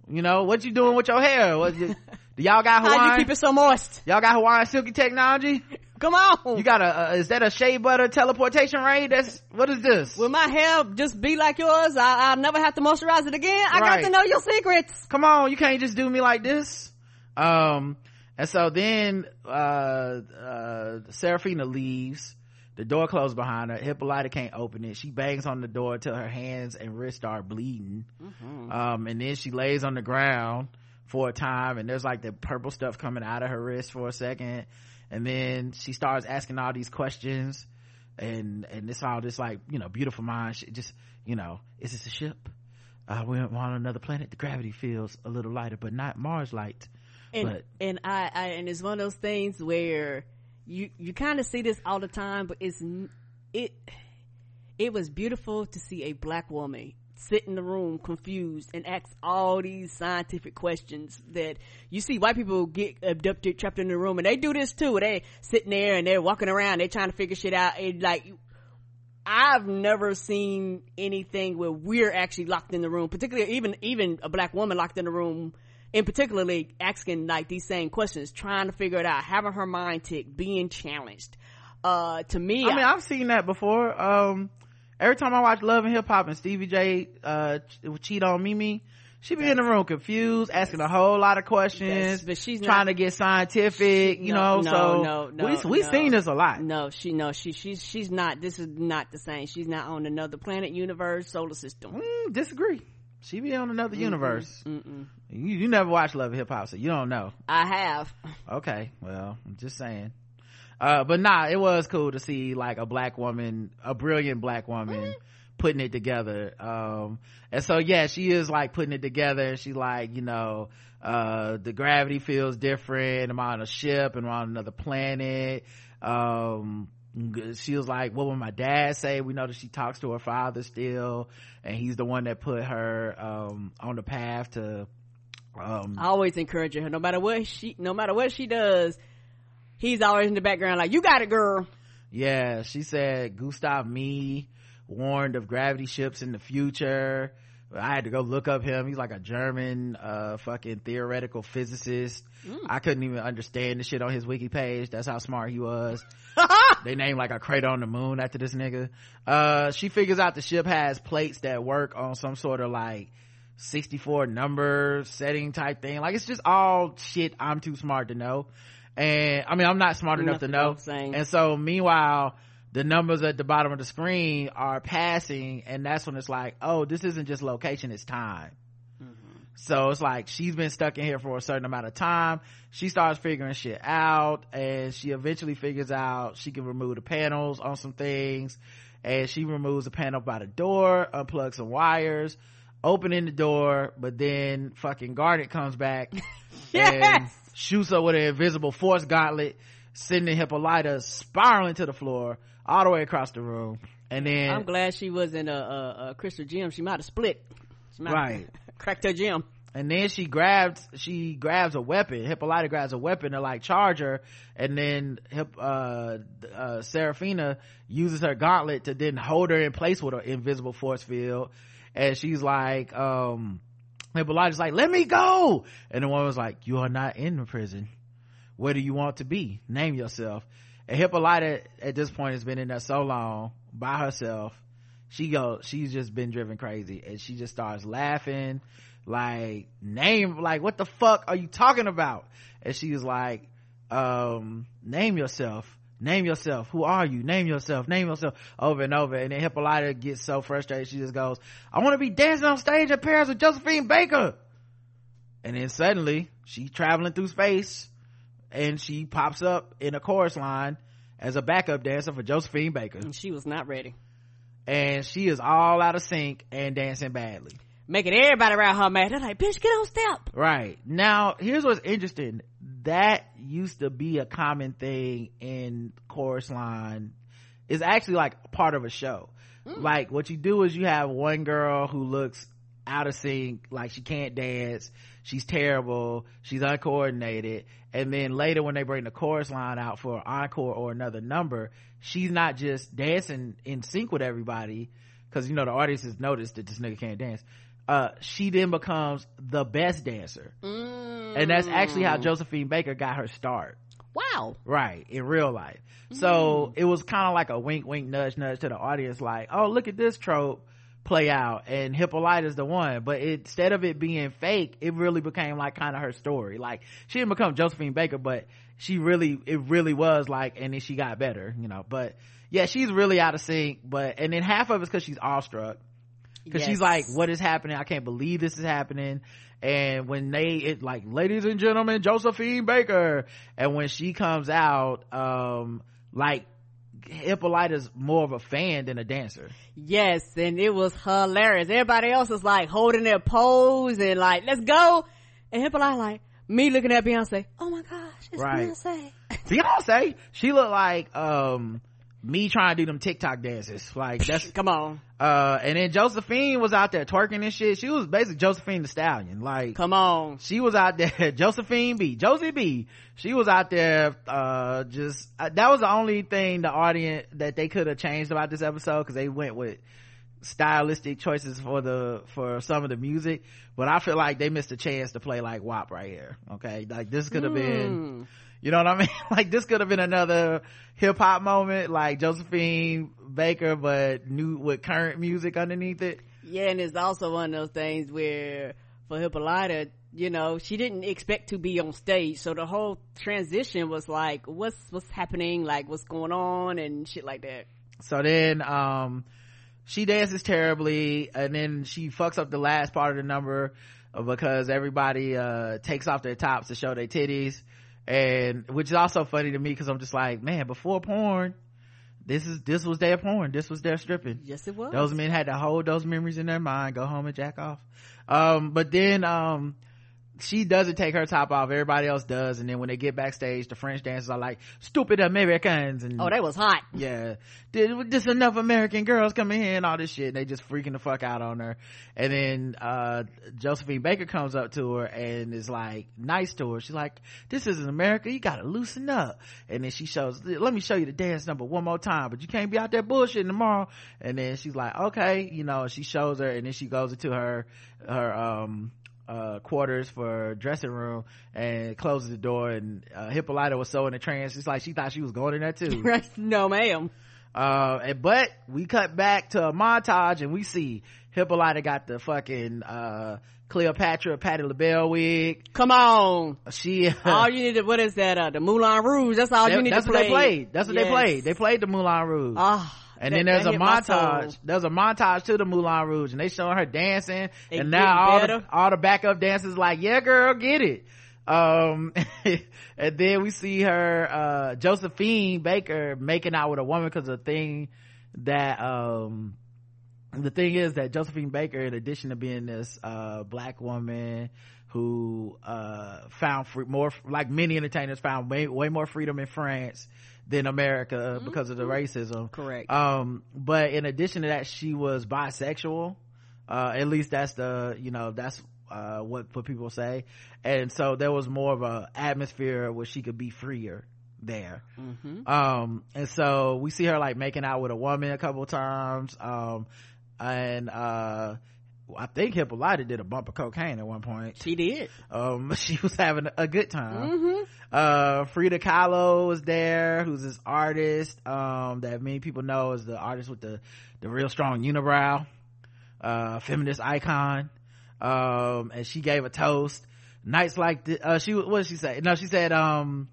you know what you doing with your hair what you, do y'all got How you keep it so moist? y'all got hawaiian silky technology Come on. you got a uh, is that a shea butter teleportation ray that's what is this Will my hair just be like yours? I, I'll never have to moisturize it again. I Right. got to know your secrets. come on you can't just do me like this um and so then uh uh Serafina leaves the door closed behind her. Hippolyta can't open it. She bangs on the door till her hands and wrists start bleeding. Mm-hmm. um and then she lays on the ground for a time and there's like the purple stuff coming out of her wrist for a second. And then she starts asking all these questions and and it's all just like you know beautiful mind shit. Just you know is this a ship? Uh we're on another planet. The gravity feels a little lighter but not mars light. And but and I, I and it's one of those things where you you kind of see this all the time but it's it it was beautiful to see a black woman sit in the room confused and ask all these scientific questions that you see white people get abducted trapped in the room and they do this too. They sitting there and they're walking around they're trying to figure shit out and like I've never seen anything where we're actually locked in the room, particularly even even a black woman locked in the room, and particularly asking like these same questions, trying to figure it out, having her mind tick, being challenged. Uh, to me, I mean, I've seen that before. Um, every time I watch Love and Hip Hop and Stevie J, uh, cheat on Mimi, she be in the room confused, asking a whole lot of questions, but she's trying not- to get scientific, you No, know, no, so no, no, we, we no. seen this a lot. no, she no, she she's she's not. This is not the same. She's not on another planet, universe, solar system. Mm, disagree. She be on another universe. You, you never watched Love and Hip Hop, so you don't know. I have. Okay, well, I'm just saying. Uh, but nah, it was cool to see like a black woman, a brilliant black woman putting it together. Um, and so yeah, she is like putting it together. She like, you know, uh, the gravity feels different. I'm on a ship and I'm on another planet. Um, she was like, what would my dad say? We know that she talks to her father still, and he's the one that put her, um, on the path to, um, I always encouraging her, no matter what she, no matter what she does, he's always in the background like, "You got it, girl." Yeah, she said Gustav Mie warned of gravity ships in the future. I had to go look up him. He's like a German, uh, fucking theoretical physicist. I couldn't even understand the shit on his wiki page. That's how smart he was. they named like a crater on the moon after this nigga. Uh, she figures out the ship has plates that work on some sort of like 64 number setting type thing. Like it's just all shit I'm too smart to know. And I mean, I'm not smart enough to know. And so meanwhile, the numbers at the bottom of the screen are passing and that's when it's like, oh, this isn't just location, it's time. Mm-hmm. So it's like she's been stuck in here for a certain amount of time. She starts figuring shit out and she eventually figures out she can remove the panels on some things and she removes the panel by the door, unplugs some wires, opening the door, but then fucking Garnet comes back and shoots her with an invisible force gauntlet, sending Hippolyta spiraling to the floor all the way across the room. And then I'm glad she was in a, a, a crystal gym. She might have split. She might have Right. cracked her gym. and then she grabs she grabs a weapon hippolyta grabs a weapon to like charge her and then uh, uh seraphina uses her gauntlet to then hold her in place with an invisible force field and she's like um hippolyta's like let me go and the woman was like you are not in the prison where do you want to be name yourself and hippolyta at this point has been in there so long by herself. She go she's just been driven crazy and she just starts laughing. Like name like what the fuck are you talking about? And she was like um name yourself. Name yourself. Who are you? Name yourself. Name yourself. Over and over. And then hippolyta gets so frustrated. She just goes i want to be dancing on stage in paris with josephine baker. And then suddenly she's traveling through space and she pops up in a chorus line as a backup dancer for josephine baker. And she was not ready. and she is all out of sync and dancing badly. Making everybody around her mad. They're like, bitch, get on step. right. Now here's what's interesting. That used to be a common thing in chorus line. Is actually like part of a show. Mm. Like what you do is you have one girl who looks out of sync like she can't dance she's terrible she's uncoordinated. And then later when they bring the chorus line out for an encore or another number she's not just dancing in sync with everybody because you know the audience has noticed that this nigga can't dance. Uh she then becomes the best dancer. And that's actually how josephine baker got her start. Wow. right in real life. So it was kind of like a wink wink nudge nudge to the audience like oh look at this trope play out and Hippolyta is the one. But it, instead of it being fake, it really became like kind of her story. Like she didn't become Josephine Baker, but she really, it really was like, and then she got better, you know, but yeah, she's really out of sync, but, and then half of it's cause she's awestruck. Cause Yes. she's like, what is happening? I can't believe this is happening. And when they, it like, ladies and gentlemen, Josephine Baker. And when she comes out, um, like, Hippolyta's more of a fan than a dancer. Yes, and it was hilarious. Everybody else was like holding their pose and like, let's go. And Hippolyta like, me looking at Beyonce, oh my gosh, it's Right. Beyonce. Beyonce, she looked like, um, me trying to do them TikTok dances. Like that's, Come on. uh, and then Josephine was out there twerking and shit. She was basically Josephine the Stallion. Like, Come on. she was out there josephine b josie b she was out there uh just uh, that was the only thing the audience that they could have changed about this episode because they went with stylistic choices for the for some of the music but i feel like they missed a chance to play like WAP right here okay like this could have been you know what i mean? Like this could have been another hip-hop moment like josephine baker but new with current music underneath it. Yeah, and it's also one of those things where for Hippolyta, you know, she didn't expect to be on stage, so the whole transition was like, what's what's happening, like what's going on, and shit like that. So then, um, she dances terribly and then she fucks up the last part of the number uh, because everybody, uh, takes off their tops to show their titties. And, which is also funny to me because I'm just like, man, before porn, this is, this was their porn. This was their stripping. Yes, it was. Those men had to hold those memories in their mind, go home and jack off. Um, but then, um, she doesn't take her top off. Everybody else does. And then when they get backstage, the French dancers are like, stupid Americans. And oh, they was hot. yeah did just enough american girls coming here and all this shit and they just freaking the fuck out on her and then uh josephine baker comes up to her and is like nice to her she's like this isn't america you gotta loosen up and then she shows let me show you the dance number one more time but you can't be out there bullshitting tomorrow and then she's like okay you know she shows her and then she goes into her her um uh quarters for dressing room and closes the door and uh hippolyta was so in a trance it's like she thought she was going in there too Right? no, ma'am. uh, and- but we cut back to a montage and we see Hippolyta got the fucking, uh, Cleopatra Patty LaBelle wig. Come on. She, all you need to, what is that, uh, the Moulin Rouge? That's all you need that's to what play. they played. That's what they played. They played the Moulin Rouge. Ah. And then there's a hit my soul. montage. There's a montage to the Moulin Rouge and they showing her dancing. They and now all the, all the backup dancers like, yeah, girl, get it. Um, and then we see her, uh, Josephine Baker making out with a woman because the thing that, um, the thing is that Josephine Baker, in addition to being this, uh, black woman who, uh, found free, more, like many entertainers found way, way more freedom in France than America because of the racism. Correct. Um, but in addition to that, she was bisexual. Uh, at least that's the, you know, that's, uh, what, what people say. And so there was more of a atmosphere where she could be freer there. Um, and so we see her like making out with a woman a couple times. Um, and, uh, I think Hippolyta did a bump of cocaine at one point. She did. Um, she was having a good time. Mm-hmm. Uh, Frida Kahlo was there, who's this artist, um, that many people know is the artist with the, the real strong unibrow, uh, feminist icon. Um, and she gave a toast. Nights like this, uh, she, what did she say? No, she said, um,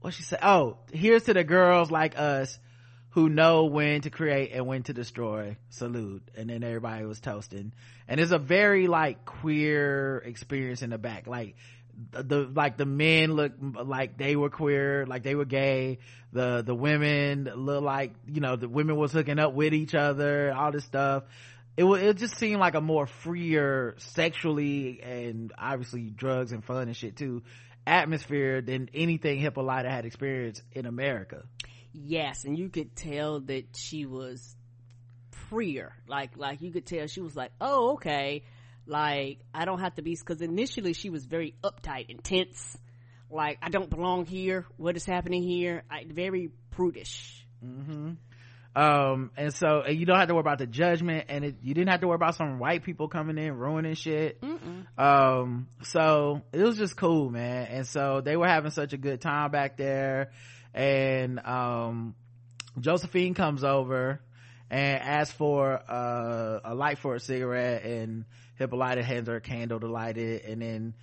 what she said? Oh, here's to the girls like us who know when to create and when to destroy. Salute. And then everybody was toasting. And it's a very like queer experience in the back. Like the, the like the men look like they were queer, like they were gay. The the women look like you know the women was hooking up with each other, all this stuff. It wa- it just seemed like a more freer sexually and obviously drugs and fun and shit too atmosphere than anything Hippolyta had experienced in America. Yes, and you could tell that she was freer. Like, like you could tell she was like, oh, okay. Like, I don't have to be, cause initially she was very uptight and tense. Like, I don't belong here. What is happening here? I, very prudish. Um, and so and you don't have to worry about the judgment and it, you didn't have to worry about some white people coming in ruining shit. Um, so it was just cool, man. And so they were having such a good time back there. And, um, Josephine comes over and asks for uh, a light for a cigarette and hippolyta hands her a candle to light it. And then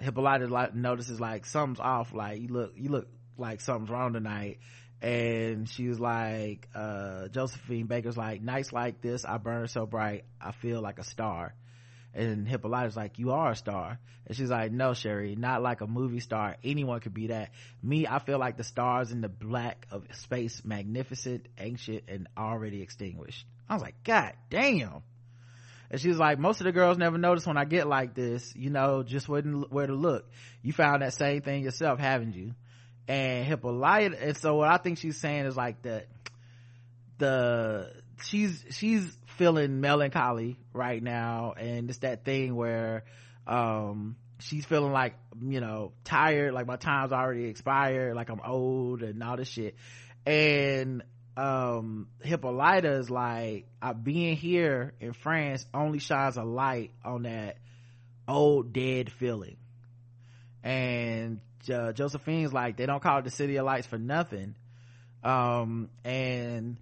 hippolyta notices like something's off. Like you look you look like something's wrong tonight. And she was like uh, josephine baker's like nights like this i burn so bright i feel like a star and hippolyta's like you are a star. And she's like no sherry not like a movie star. Anyone could be that. Me i feel like the stars in the black of space magnificent ancient and already extinguished. I was like god damn. And she was like most of the girls never notice when i get like this you know just to, where to look. You found that same thing yourself haven't you? And hippolyta and so what i think she's saying is like that the she's she's feeling melancholy right now. And it's that thing where um she's feeling like you know tired like my time's already expired like i'm old and all this shit. And um hippolyta is like uh, being here in france only shines a light on that old dead feeling. And uh, josephine's like they don't call it the city of lights for nothing. Um and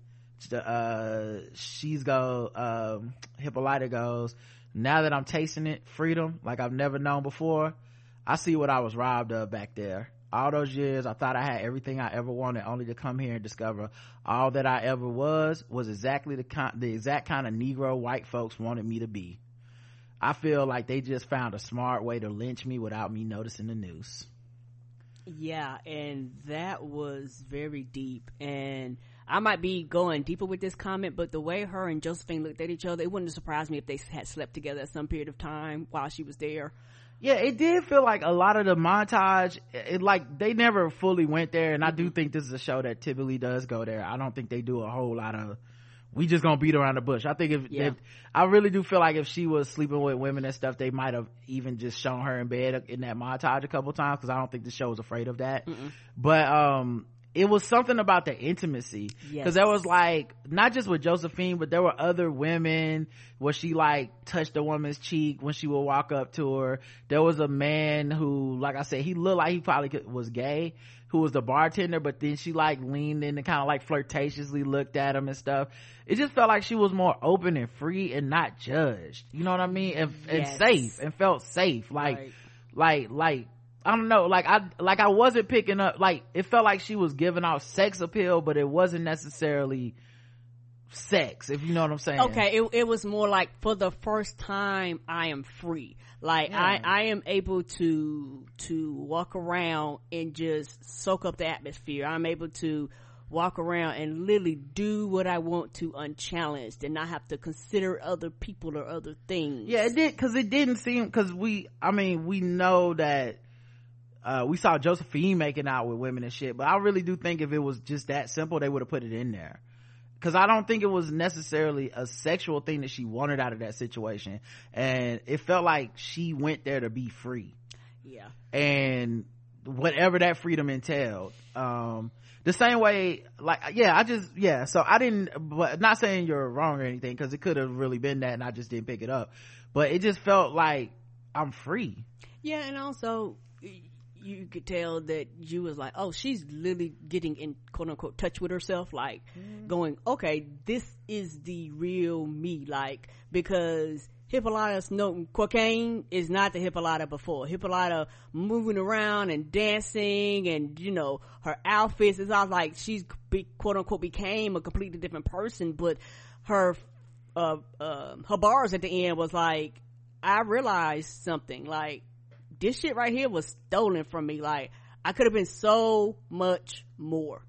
uh she's go um hippolyta goes now that i'm tasting it freedom like i've never known before i see what i was robbed of back there. All those years i thought i had everything i ever wanted only to come here and discover. All that i ever was was exactly the kind the exact kind of negro white folks wanted me to be. I feel like they just found a smart way to lynch me without me noticing the news yeah and that was very deep and I might be going deeper with this comment, but the way her and Josephine looked at each other, it wouldn't surprise me if they had slept together at some period of time while she was there. Yeah, it did feel like a lot of the montage, it like they never fully went there, and I do think this is a show that typically does go there. I don't think they do a whole lot of we just gonna beat around the bush. I think if, yeah. if, I really do feel like if she was sleeping with women and stuff, they might have even just shown her in bed in that montage a couple times because I don't think the show was afraid of that. Mm-mm. But um, it was something about the intimacy because yes. there was like not just with josephine but there were other women where she like touched a woman's cheek when she would walk up to her there was a man who like i said he looked like he probably was gay who was the bartender but then she like leaned in and kind of like flirtatiously looked at him and stuff it just felt like she was more open and free and not judged you know what i mean and, yes. and safe and felt safe like right. like like I don't know, like I like I wasn't picking up like it felt like she was giving off sex appeal, but it wasn't necessarily sex, if you know what I'm saying. Okay, it it was more like for the first time I am free. Like yeah. I I am able to to walk around and just soak up the atmosphere. I'm able to walk around and literally do what I want to unchallenged and not have to consider other people or other things. Yeah, it did cuz it didn't seem cuz we I mean, we know that uh, we saw Josephine making out with women and shit, but I really do think if it was just that simple, they would have put it in there. Cause I don't think it was necessarily a sexual thing that she wanted out of that situation. And it felt like she went there to be free. Yeah. And whatever that freedom entailed. Um, the same way, like, yeah, I just, yeah, so I didn't, but not saying you're wrong or anything, cause it could have really been that and I just didn't pick it up. But it just felt like I'm free. Yeah, and also, you could tell that you was like, oh, she's literally getting in quote unquote touch with herself, like mm-hmm. going, okay, this is the real me, like, because Hippolyta snorting cocaine is not the Hippolyta before. Hippolyta moving around and dancing and, you know, her outfits is all like she's be, quote unquote became a completely different person, but her, uh, uh, her bars at the end was like, I realized something, like, this shit right here was stolen from me. Like, I could have been so much more.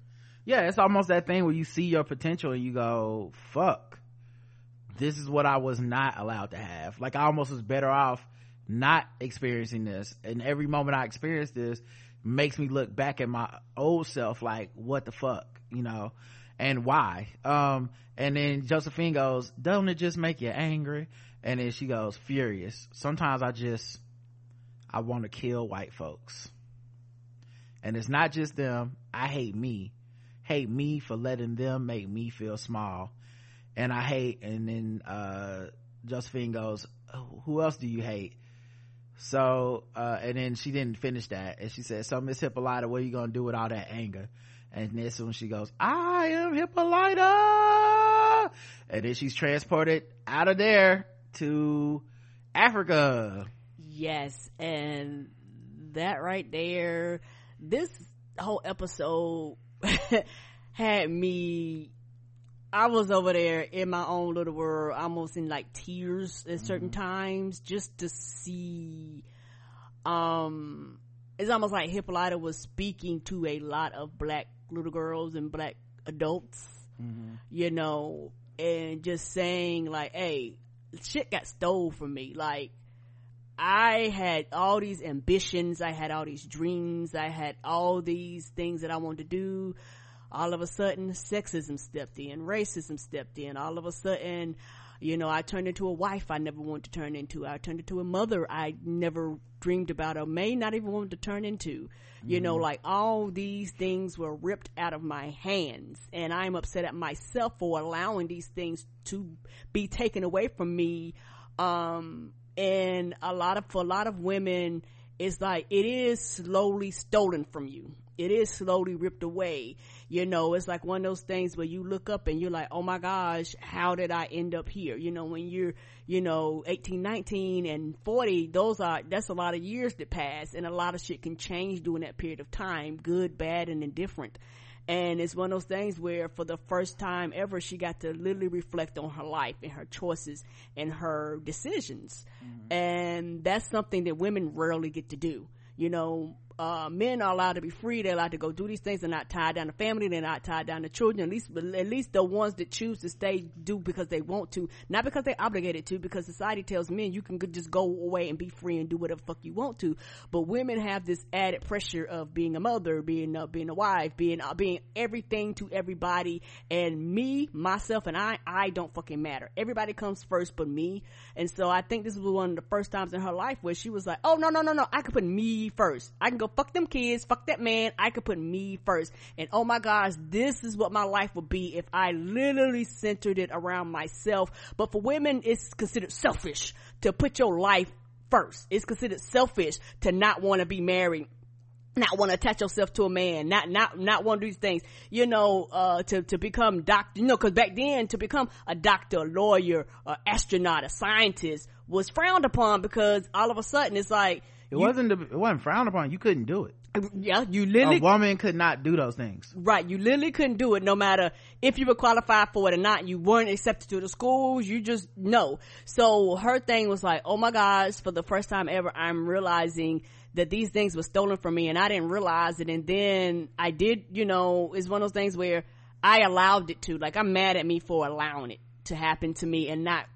Yeah, it's almost that thing where you see your potential and you go, fuck, this is what I was not allowed to have. Like, I almost was better off not experiencing this. And every moment I experience this makes me look back at my old self like, what the fuck, you know? And why? Um, and then Josephine goes, doesn't it just make you angry? And then she goes, furious. Sometimes I just, I want to kill white folks. And it's not just them. I hate me. Hate me for letting them make me feel small. And I hate, and then, uh, Josephine goes, who else do you hate? So, uh, and then she didn't finish that. And she said, so Miss Hippolyta, what are you going to do with all that anger? And then when she goes, I am Hippolyta. and then she's transported out of there to africa Yes, and that right there, this whole episode had me. I was over there in my own little world, almost in like tears at certain times, just to see. Um, it's almost like Hippolyta was speaking to a lot of black little girls and black adults, you know, and just saying like, "Hey, shit got stole from me." Like, I had all these ambitions, I had all these dreams, I had all these things that I wanted to do. All of a sudden, sexism stepped in, racism stepped in. All of a sudden, you know, I turned into a wife I never wanted to turn into. I turned into a mother I never dreamed about or may not even want to turn into. You know, like all these things were ripped out of my hands and I'm upset at myself for allowing these things to be taken away from me. Um, and a lot of, for a lot of women, it's like it is slowly stolen from you. It is slowly ripped away. You know, it's like one of those things where you look up and you're like, oh my gosh, how did I end up here? You know, when you're, you know, 18, 19 and 40, those are, that's a lot of years that pass and a lot of shit can change during that period of time, good, bad, and indifferent. And it's one of those things where for the first time ever, she got to literally reflect on her life and her choices and her decisions. Mm-hmm. And that's something that women rarely get to do. You know, uh, men are allowed to be free. They're allowed to go do these things. They're not tied down to family. They're not tied down to children. At least, at least the ones that choose to stay do because they want to, not because they're obligated to. Because society tells men you can just go away and be free and do whatever fuck you want to. But women have this added pressure of being a mother, being uh, being a wife, being uh, being everything to everybody. And me, myself, and I, I don't fucking matter. Everybody comes first, but me. And so I think this was one of the first times in her life where she was like, "Oh no, no, no, no! I can put me first. I can go fuck them kids, fuck that man. I could put me first. And oh my gosh, this is what my life would be if I literally centered it around myself. But for women, it's considered selfish to put your life first. It's considered selfish to not want to be married not want to attach yourself to a man, not, not, not want to do these things, you know, uh, to, to become doctor, you know, cause back then to become a doctor, a lawyer, a astronaut, a scientist was frowned upon because all of a sudden it's like, it wasn't the, it wasn't frowned upon you couldn't do it yeah, you literally, a woman could not do those things Right. You literally couldn't do it no matter if you were qualified for it or not. You weren't accepted to the schools. You just, no. So her thing was like, oh my gosh, for the first time ever, I'm realizing that these things were stolen from me and I didn't realize it. And then I did, you know, it's one of those things where I allowed it to. Like I'm mad at me for allowing it to happen to me and not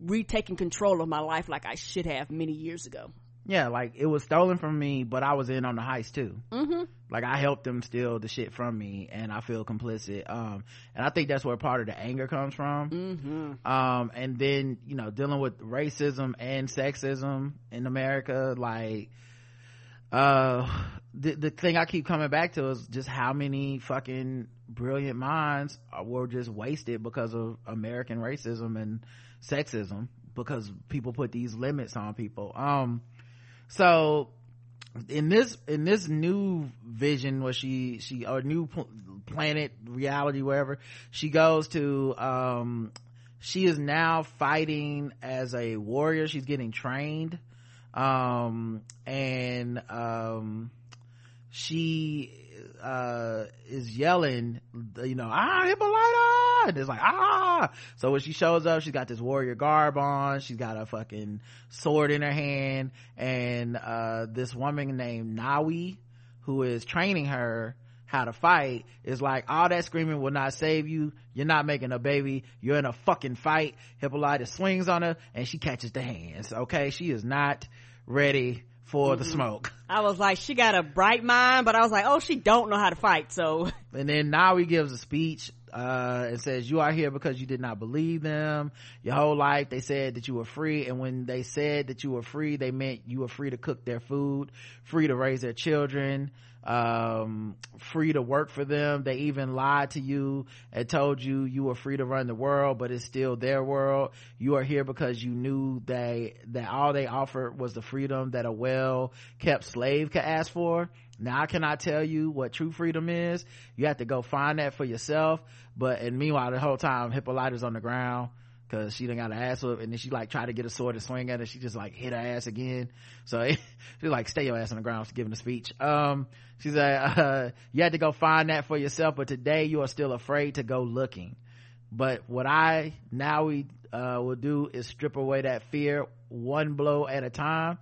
retaking control of my life like I should have many years ago. Yeah like it was stolen from me but i was in on the heist too mm-hmm. like i helped them steal the shit from me and i feel complicit um and i think that's where part of the anger comes from mm-hmm. um and then you know dealing with racism and sexism in america like uh the, the thing i keep coming back to is just how many fucking brilliant minds were just wasted because of american racism and sexism because people put these limits on people um so in this in this new vision where she she or new pl- planet reality wherever she goes to um she is now fighting as a warrior. She's getting trained. Um and um she uh is yelling you know ah hippolyta and it's like ah. So when she shows up she's got this warrior garb on. She's got a fucking sword in her hand. And uh this woman named nawi who is training her how to fight is like all that screaming will not save you. You're not making a baby. You're in a fucking fight. Hippolyta swings on her and she catches the hands. Okay? She is not ready for the smoke. I was like, she got a bright mind, but I was like, oh, she don't know how to fight. So. And then Nawi gives a speech uh and says you are here because you did not believe them. Your whole life they said that you were free. And when they said that you were free they meant you were free to cook their food free to raise their children um free to work for them. They even lied to you and told you you were free to run the world but it's still their world. You are here because you knew they that all they offered was the freedom that a well kept slave could ask for now i cannot tell you what true freedom is. You have to go find that for yourself. But and meanwhile the whole time hippolyta's on the ground because she done got her ass up and then she like tried to get a sword to swing at her. She just like hit her ass again. So she's like stay your ass on the ground she's giving a speech. Um like uh, you had to go find that for yourself but today you are still afraid to go looking. But what i now we uh, will do is strip away that fear one blow at a time.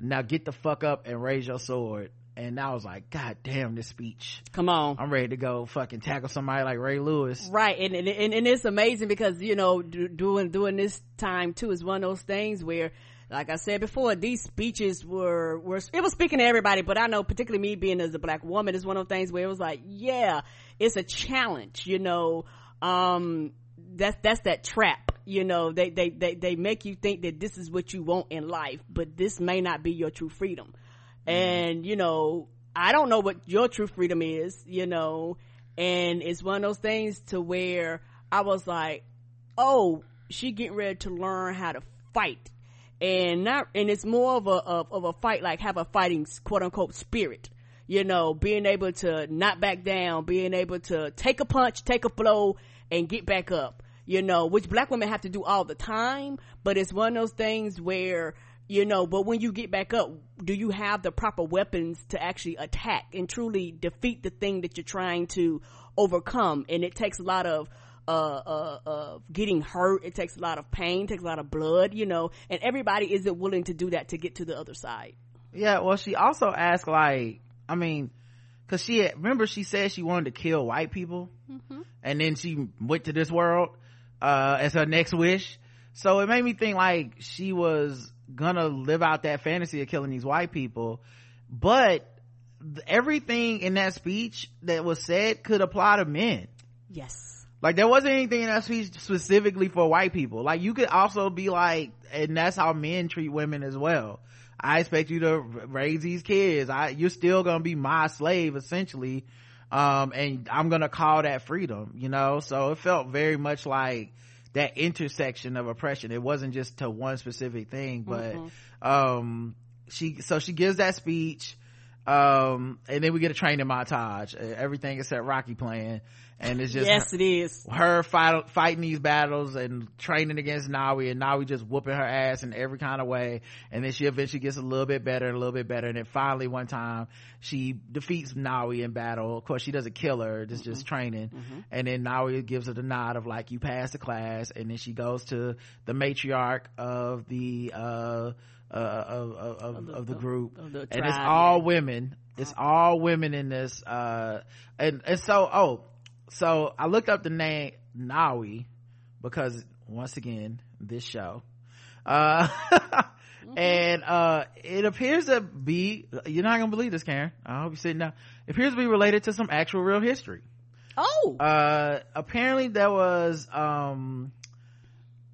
Now get the fuck up and raise your sword and I was like, God damn, this speech. Come on. I'm ready to go fucking tackle somebody like Ray Lewis. Right. And, and, and, and it's amazing because, you know, doing, doing this time too is one of those things where, like I said before, these speeches were, were, it was speaking to everybody, but I know particularly me being as a black woman is one of those things where it was like, yeah, it's a challenge, you know, um, that's, that's that trap, you know, they, they, they, they make you think that this is what you want in life, but this may not be your true freedom Mm-hmm. and you know i don't know what your true freedom is you know. And it's one of those things to where i was like oh she getting ready to learn how to fight. And not and it's more of a of, of a fight like have a fighting quote unquote spirit you know. Being able to not back down being able to take a punch take a blow and get back up you know which black women have to do all the time. But it's one of those things where you know but when you get back up do you have the proper weapons to actually attack and truly defeat the thing that you're trying to overcome and it takes a lot of uh, uh, uh, getting hurt. It takes a lot of pain, takes a lot of blood, you know, and everybody isn't willing to do that to get to the other side. Yeah, well, she also asked, like, I mean, cause she had, remember she said she wanted to kill white people, mm-hmm. and then she went to this world, uh, as her next wish. So it made me think like she was gonna live out that fantasy of killing these white people. But everything in that speech that was said could apply to men. Yes. Like there wasn't anything in that speech specifically for white people. Like you could also be like and that's how men treat women as well. I expect you to raise these kids. I you're still gonna be my slave essentially. Um and i'm gonna call that freedom you know? So it felt very much like that intersection of oppression. It wasn't just to one specific thing but mm-hmm. um she so she gives that speech um and then we get a training montage. Everything except rocky playing and it's just yes her, it is. her fight, fighting these battles and training against Nawi and Nawi just whooping her ass in every kind of way. And then she eventually gets a little bit better and a little bit better. And then finally one time she defeats Nawi in battle. Of course she doesn't kill her. Just mm-hmm. just training. Mm-hmm. and then Nawi gives her the nod of like you passed the class. And then she goes to the matriarch of the uh uh, of, of, of, the, of the group. of the and it's all women. It's uh-huh. all women in this uh and and so oh so I looked up the name Nawi because once again, this show. Uh, mm-hmm. and, uh, it appears to be, you're not gonna believe this, Karen. I hope you're sitting down. It appears to be related to some actual real history. Oh! Uh, apparently there was, um,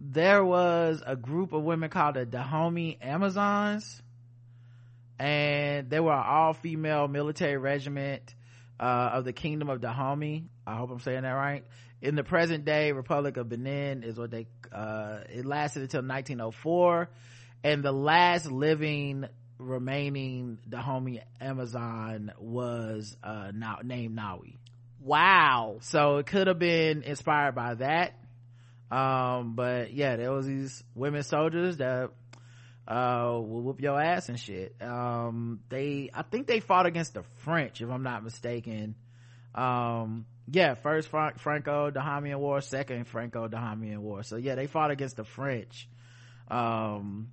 there was a group of women called the Dahomey Amazons and they were an all-female military regiment uh, of the kingdom of Dahomey. I hope I'm saying that right. In the present day Republic of Benin is what they, uh, it lasted until 1904. And the last living remaining Dahomey Amazon was, uh, now, named Nawi. Wow. So it could have been inspired by that. Um, but yeah, there was these women soldiers that uh will whoop your ass and shit um they i think they fought against the french if i'm not mistaken um yeah first Fra- franco Dahomean war second franco Dahomean war so yeah they fought against the french. Um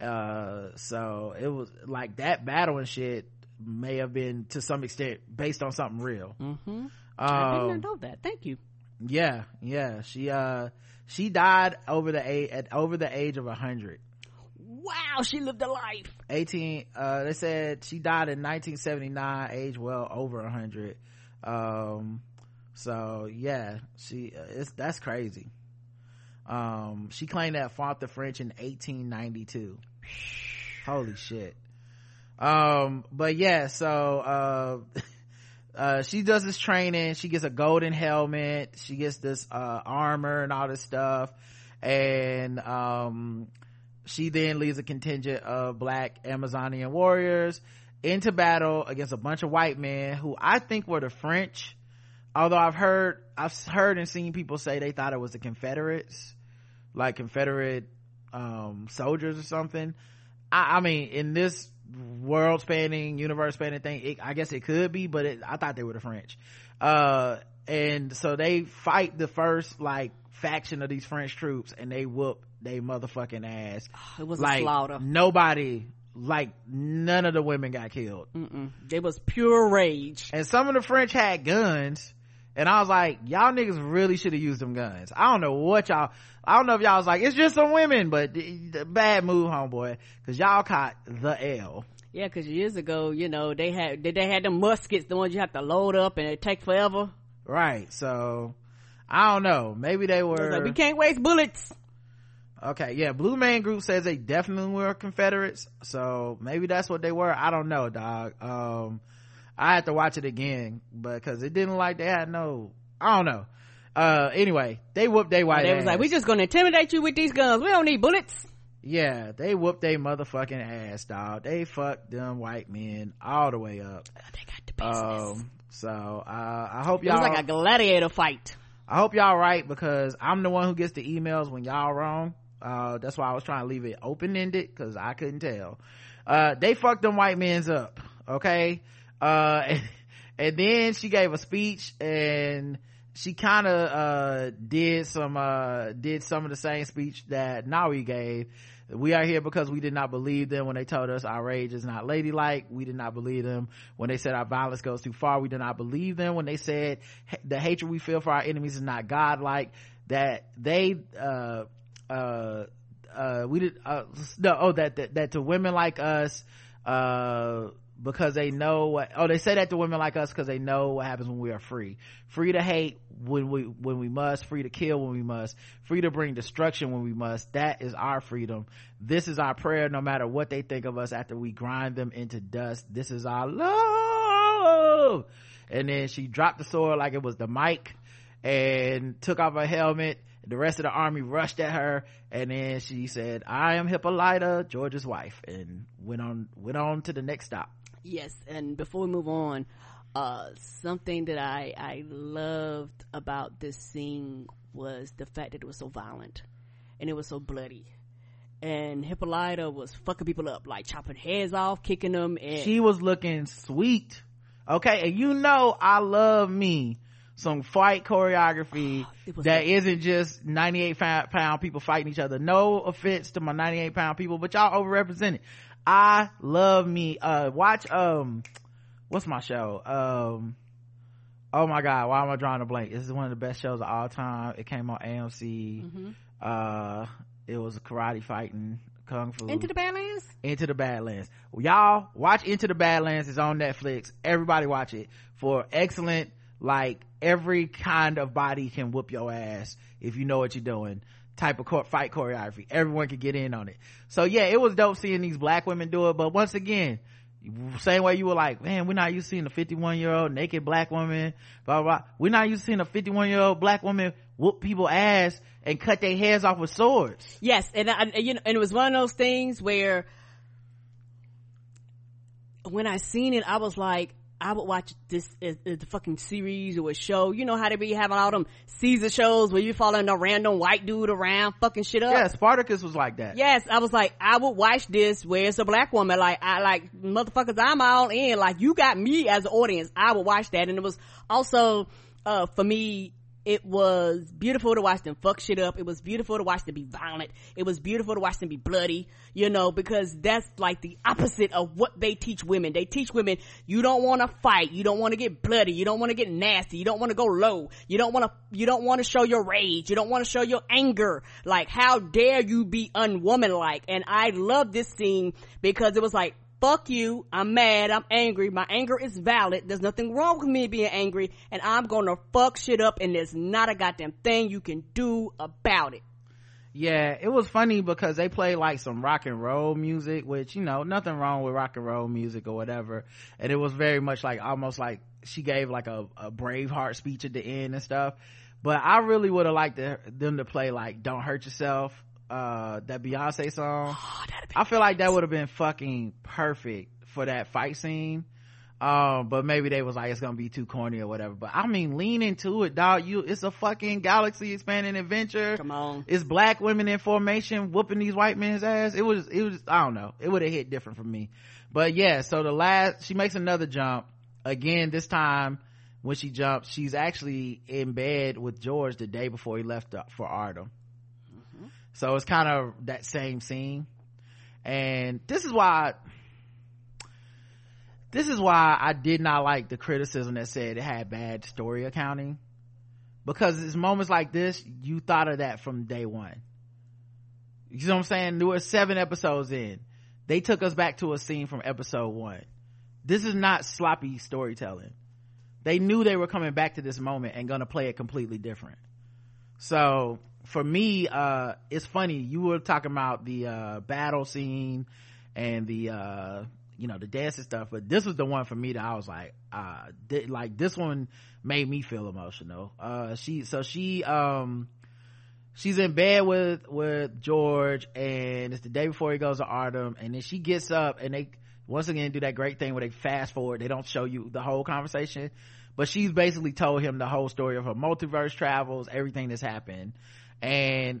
uh so it was like that battle and shit may have been to some extent based on something real. Mm-hmm. um, i didn't know that. Thank you. Yeah yeah. She uh she died over the age at over the age of a hundred. Wow, she lived a life. 18, uh, they said she died in 1979, age well over 100. Um, so yeah, she, uh, it's, that's crazy. Um, she claimed that fought the French in 1892. Holy shit. Um, but yeah, so, uh, uh, she does this training. She gets a golden helmet. She gets this, uh, armor and all this stuff. And, um, she then leads a contingent of black amazonian warriors into battle against a bunch of white men who I think were the French. Although I've heard, I've heard and seen people say they thought it was the Confederates, like Confederate, um, soldiers or something. I, I mean, in this world spanning, universe spanning thing, it, I guess it could be, but it, I thought they were the French. Uh, and so they fight the first, like, faction of these French troops and they whoop they motherfucking ass. It was like, a slaughter. Nobody, like, none of the women got killed. Mm-mm. It was pure rage. And some of the French had guns. And I was like, y'all niggas really should have used them guns. I don't know what y'all, I don't know if y'all was like, it's just some women, but the, the bad move, homeboy. Cause y'all caught the L. Yeah, because years ago, you know, they had they, they had them muskets, the ones you have to load up and it take forever. Right. So, I don't know. Maybe they were. like, we can't waste bullets. Okay, yeah, Blue Man Group says they definitely were Confederates, so maybe that's what they were. I don't know, dog. Um, I had to watch it again but because it didn't like they had no. I don't know. Uh, anyway, they whooped they white. They was like, ass. we just gonna intimidate you with these guns. We don't need bullets. yeah, they whooped they motherfucking ass, dog. They fucked them white men all the way up. They got the business. Um, so uh, I hope y'all. It was like a gladiator fight. I hope y'all right because I'm the one who gets the emails when y'all wrong. Uh, that's why I was trying to leave it open ended because I couldn't tell. Uh, they fucked them white men's up. Okay. Uh, and, and then she gave a speech and she kind of, uh, did some, uh, did some of the same speech that Nawi gave. We are here because we did not believe them when they told us our rage is not ladylike. We did not believe them when they said our violence goes too far. We did not believe them when they said the hatred we feel for our enemies is not godlike. That they, uh, uh, uh, we did, uh, no, oh, that, that, that to women like us, uh, because they know what, oh, they say that to women like us because they know what happens when we are free. Free to hate when we, when we must, free to kill when we must, free to bring destruction when we must. That is our freedom. This is our prayer no matter what they think of us after we grind them into dust. This is our love. And then she dropped the sword like it was the mic and took off her helmet. The rest of the army rushed at her, and then she said, "I am Hippolyta, George's wife," and went on went on to the next stop. Yes, and before we move on, uh, something that I I loved about this scene was the fact that it was so violent, and it was so bloody, and Hippolyta was fucking people up, like chopping heads off, kicking them, and She was looking sweet, okay, and you know I love me some fight choreography was that isn't just 98 pound, pound people fighting each other. No offense to my 98 pound people, but y'all overrepresented. I love me. Uh, watch, um, what's my show? Um, oh my God, why am I drawing a blank? This is one of the best shows of all time. It came on AMC. Mm-hmm. Uh, it was karate fighting, kung fu. into the Badlands. Into the Badlands. Y'all watch Into the Badlands. It's on Netflix. Everybody watch it for excellent, like every kind of body can whoop your ass if you know what you're doing type of chor- fight choreography. Everyone could get in on it. So yeah, it was dope seeing these black women do it. But once again, same way you were like, man, we're not used to seeing a 51 year old naked black woman, blah, blah, blah. We're not used to seeing a 51 year old black woman whoop people ass and cut their heads off with swords. Yes, and, I, you know, and it was one of those things where when I seen it, I was like, I would watch this as, as the fucking series or a show. You know how they be having all them Caesar shows where you following a random white dude around fucking shit up. Yeah, Spartacus was like that. Yes, I was like, I would watch this where it's a black woman. Like, I like motherfuckers. I'm all in. Like, you got me as an audience. I would watch that, and it was also uh for me. It was beautiful to watch them fuck shit up. It was beautiful to watch them be violent. It was beautiful to watch them be bloody, you know, because that's like the opposite of what they teach women. They teach women, you don't want to fight. You don't want to get bloody. You don't want to get nasty. You don't want to go low. You don't want to, you don't want to show your rage. You don't want to show your anger. Like, how dare you be unwomanlike? And I love this scene because it was like, fuck you. I'm mad. I'm angry. My anger is valid. There's nothing wrong with me being angry and I'm gonna fuck shit up and there's not a goddamn thing you can do about it. Yeah, it was funny because they played like some rock and roll music, which, you know, nothing wrong with rock and roll music or whatever. And it was very much like almost like she gave like a, a Braveheart speech at the end and stuff. But I really would have liked to, them to play like Don't Hurt Yourself, uh, that Beyonce song. Oh, I feel like that would have been fucking perfect for that fight scene. Um but maybe they was like it's gonna be too corny or whatever. But i mean lean into it dog you it's a fucking galaxy expanding adventure. Come on. it's black women in formation whooping these white men's ass. It was it was i don't know. It would have hit different for me. But yeah so the last she makes another jump. Again this time when she jumps she's actually in bed with george the day before he left for Ardham so it's kind of that same scene. And this is why this is why i did not like the criticism that said it had bad story accounting. Because it's moments like this you thought of that from day one. You know what i'm saying? There were seven episodes in. They took us back to a scene from episode one. This is not sloppy storytelling. They knew they were coming back to this moment and gonna play it completely different. So for me uh it's funny you were talking about the uh battle scene and the uh you know the dance and stuff but this was the one for me that i was like uh like this one made me feel emotional. Uh she so she um she's in bed with with george and it's the day before he goes to Ardham and then she gets up and they once again do that great thing where they fast forward they don't show you the whole conversation but she's basically told him the whole story of her multiverse travels everything that's happened and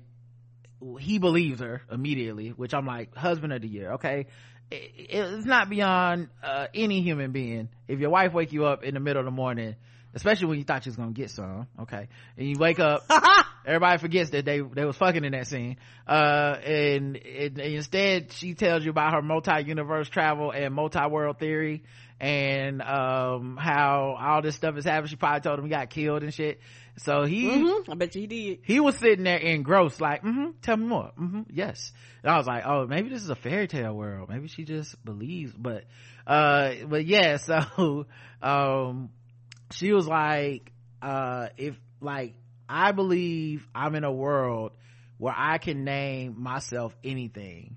he believes her immediately which i'm like husband of the year okay? It, it's not beyond uh, any human being. If your wife wake you up in the middle of the morning especially when you thought you was gonna get some okay? And you wake up everybody forgets that they they was fucking in that scene. Uh and, and, and instead she tells you about her multi-universe travel and multi-world theory and um how all this stuff is happening. She probably told him he got killed and shit so he Mm-hmm. I bet you he did. he was sitting there engrossed like mm-hmm tell me more. Mm-hmm yes. And i was like oh maybe this is a fairy tale world. Maybe she just believes but uh but yeah so um she was like uh if like i believe i'm in a world where i can name myself anything.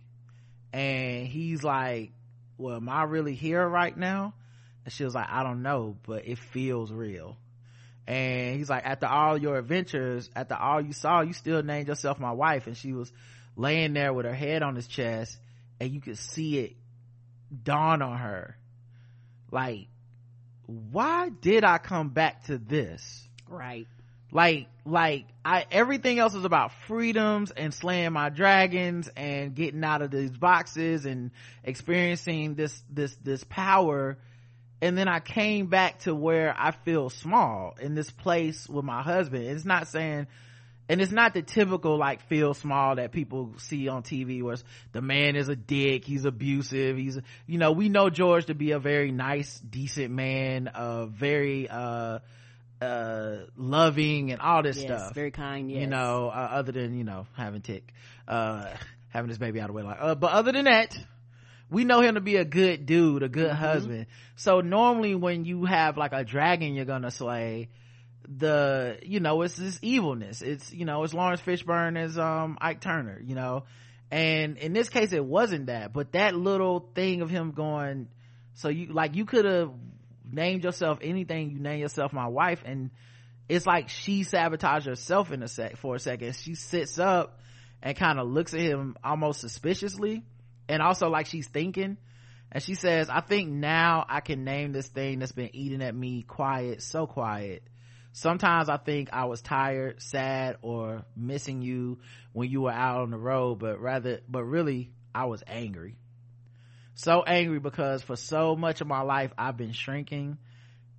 And he's like well am i really here right now? And she was like i don't know but it feels real and he's like after all your adventures after all you saw you still named yourself my wife. And she was laying there with her head on his chest and you could see it dawn on her. Like why did i come back to this? Right. like like i everything else is about freedoms and slaying my dragons and getting out of these boxes and experiencing this this this power and then i came back to where i feel small in this place with my husband it's not saying and it's not the typical like feel small that people see on tv where the man is a dick he's abusive he's you know we know george to be a very nice decent man uh very uh uh loving and all this Yes. stuff Very kind. Yes. you know uh, other than you know having Tic uh having this baby out of the way like uh, but other than that we know him to be a good dude a good husband. So normally when you have like a dragon you're gonna slay the you know it's this evilness. It's you know it's Laurence Fishburne as um ike turner you know? And in this case it wasn't that but that little thing of him going so you like you could have named yourself anything you name yourself my wife and it's like she sabotaged herself in a sec for a second. She sits up and kind of looks at him almost suspiciously and also like she's thinking. And she says i think now i can name this thing that's been eating at me quiet so quiet. Sometimes i think i was tired sad or missing you when you were out on the road but rather but really i was angry. So angry because for so much of my life i've been shrinking.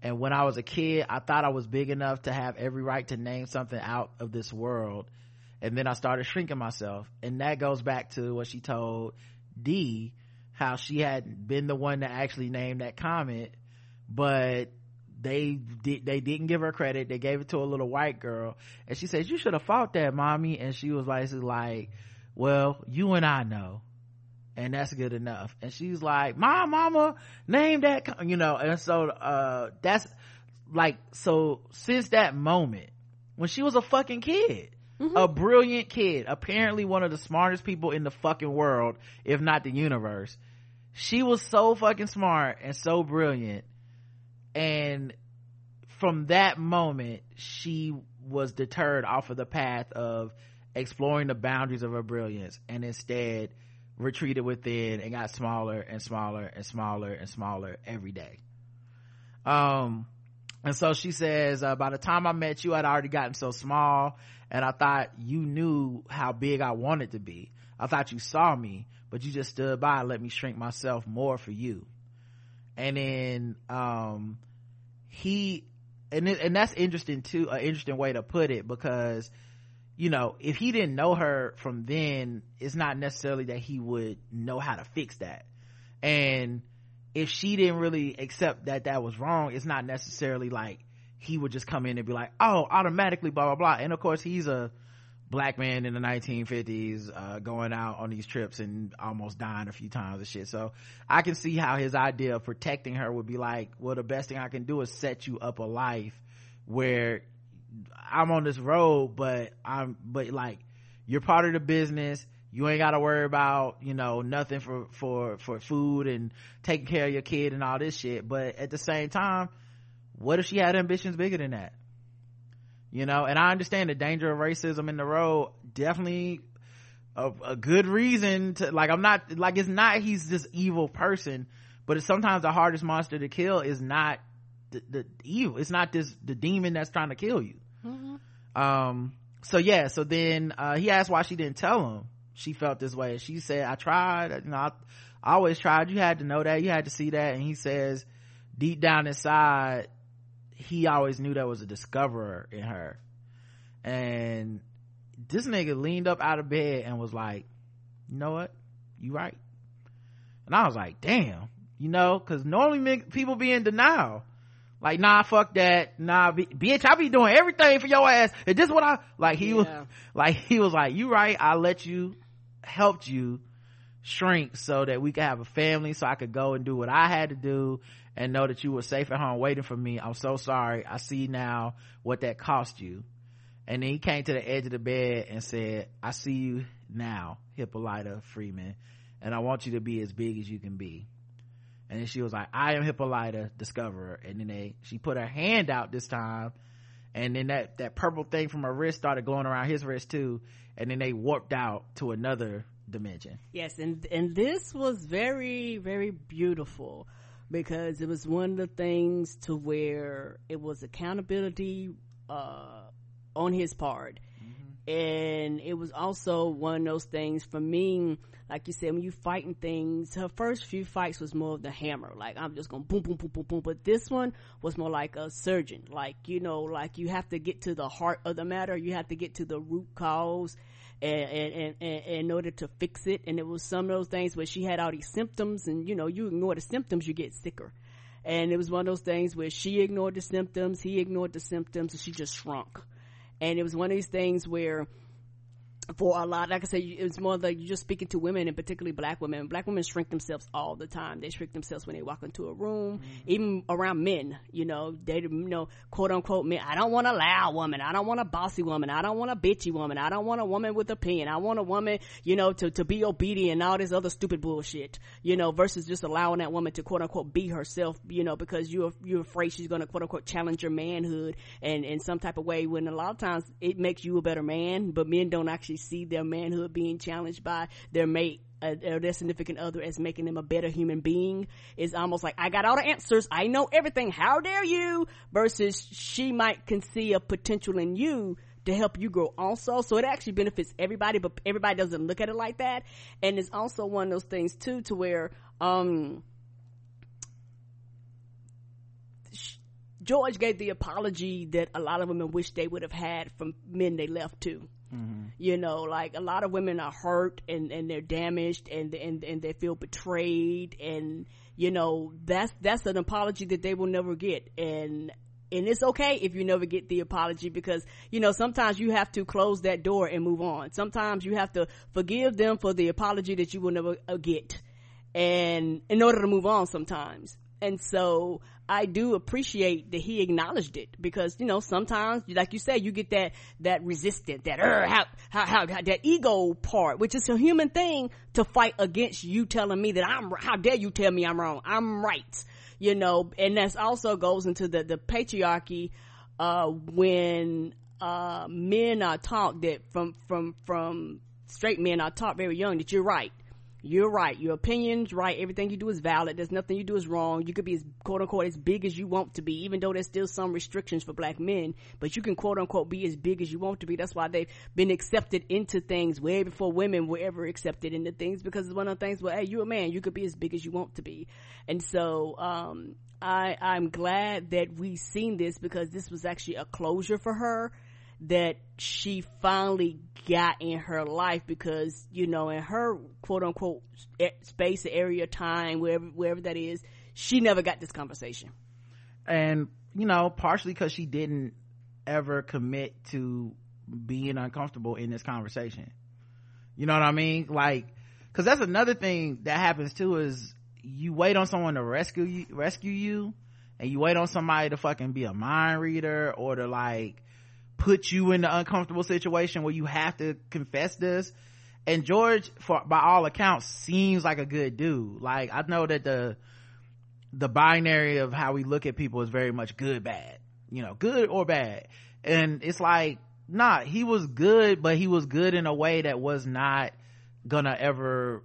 And when i was a kid i thought i was big enough to have every right to name something out of this world. And then i started shrinking myself. And that goes back to what she told d how she had been the one that actually named that comment, but they did they didn't give her credit. They gave it to a little white girl. And she says you should have fought that mommy. And she was like like well you and i know and that's good enough. And she's like my mama named that co-" you know and so uh that's like so since that moment when she was a fucking kid a brilliant kid apparently one of the smartest people in the fucking world if not the universe. She was so fucking smart and so brilliant. And from that moment she was deterred off of the path of exploring the boundaries of her brilliance and instead retreated within and got smaller and smaller and smaller and smaller every day. Um, and so she says, uh, by the time I met you, I'd already gotten so small and I thought you knew how big I wanted to be. I thought you saw me, but you just stood by and let me shrink myself more for you. And then, um, he, and, it, and that's interesting too, an interesting way to put it because, you know, if he didn't know her from then, it's not necessarily that he would know how to fix that. And if she didn't really accept that that was wrong, it's not necessarily like he would just come in and be like, oh, automatically, blah, blah, blah. And of course, he's a black man in the 1950s, uh, going out on these trips and almost dying a few times and shit. So I can see how his idea of protecting her would be like, well, the best thing I can do is set you up a life where I'm on this road, but I'm, but like, you're part of the business. You ain't got to worry about, you know, nothing for, for, for food and taking care of your kid and all this shit. But at the same time, what if she had ambitions bigger than that? You know, and I understand the danger of racism in the road. Definitely a, a good reason to, like, I'm not, like, it's not he's this evil person, but it's sometimes the hardest monster to kill is not the, the evil. It's not this, the demon that's trying to kill you. Mm-hmm. Um, so yeah, so then, uh, he asked why she didn't tell him she felt this way. She said, I tried, you know, I, I always tried. You had to know that. You had to see that. And he says, deep down inside, he always knew there was a discoverer in her. And this nigga leaned up out of bed and was like, you know what? You right. And I was like, damn, you know, cause normally people be in denial. Like, nah, fuck that. Nah, bitch, I be doing everything for your ass. And this what I, like, he yeah. was, like, he was like, you right. I let you, helped you shrink so that we could have a family so I could go and do what I had to do and know that you were safe at home waiting for me. I'm so sorry. I see now what that cost you. And then he came to the edge of the bed and said, I see you now, Hippolyta Freeman, and I want you to be as big as you can be. And then she was like, I am Hippolyta, discoverer. And then they, she put her hand out this time. And then that, that purple thing from her wrist started glowing around his wrist too. And then they warped out to another dimension. Yes. And, and this was very, very beautiful because it was one of the things to where it was accountability uh, on his part. Mm-hmm. And it was also one of those things for me, like you said, when you fighting things, her first few fights was more of the hammer. Like, I'm just going to boom, boom, boom, boom, boom. But this one was more like a surgeon. Like, you know, like you have to get to the heart of the matter. You have to get to the root cause and, and, and, in order to fix it. And it was some of those things where she had all these symptoms and, you know, you ignore the symptoms, you get sicker. And it was one of those things where she ignored the symptoms, he ignored the symptoms, and she just shrunk. And it was one of these things where for a lot, like I said, it's more like you're just speaking to women and particularly black women. Black women shrink themselves all the time. They shrink themselves when they walk into a room, mm-hmm. even around men, you know, they, you know, quote unquote men. I don't want a loud woman. I don't want a bossy woman. I don't want a bitchy woman. I don't want a woman with a opinion. I want a woman, you know, to, to be obedient and all this other stupid bullshit, you know, versus just allowing that woman to quote unquote be herself, you know, because you're, you're afraid she's going to quote unquote challenge your manhood and in some type of way when a lot of times it makes you a better man, but men don't actually see their manhood being challenged by their mate uh, or their significant other as making them a better human being is almost like I got all the answers, I know everything, how dare you? Versus she might can see a potential in you to help you grow also. So it actually benefits everybody, but everybody doesn't look at it like that. And it's also one of those things too to where um George gave the apology that a lot of women wish they would have had from men they left to. Mm-hmm. You know, like a lot of women are hurt and, and they're damaged and, and, and they feel betrayed and, you know, that's, that's an apology that they will never get. And, and it's okay if you never get the apology because, you know, sometimes you have to close that door and move on. Sometimes you have to forgive them for the apology that you will never uh, get. And in order to move on sometimes. And so I do appreciate that he acknowledged it because, you know, sometimes, like you said, you get that, that resistance, that, how, how, how, that ego part, which is a human thing to fight against you telling me that I'm, how dare you tell me I'm wrong? I'm right. You know, and that's also goes into the, the patriarchy, uh, when, uh, men are taught that from, from, from straight men are taught very young that you're right you're right. Your opinion's right. Everything you do is valid. There's nothing you do is wrong. You could be as quote unquote as big as you want to be, even though there's still some restrictions for black men. But you can quote unquote be as big as you want to be. That's why they've been accepted into things way before women were ever accepted into things because it's one of the things where, hey, you're a man. You could be as big as you want to be. And so, um, I, I'm glad that we've seen this because this was actually a closure for her that she finally got in her life because you know in her quote unquote space area time wherever wherever that is she never got this conversation. And you know partially because she didn't ever commit to being uncomfortable in this conversation. You know what i mean? Like because that's another thing that happens too is you wait on someone to rescue you rescue you and you wait on somebody to fucking be a mind reader or to like put you in the uncomfortable situation where you have to confess this. And george for by all accounts seems like a good dude. Like i know that the the binary of how we look at people is very much good bad. You know good or bad. And it's like nah he was good but he was good in a way that was not gonna ever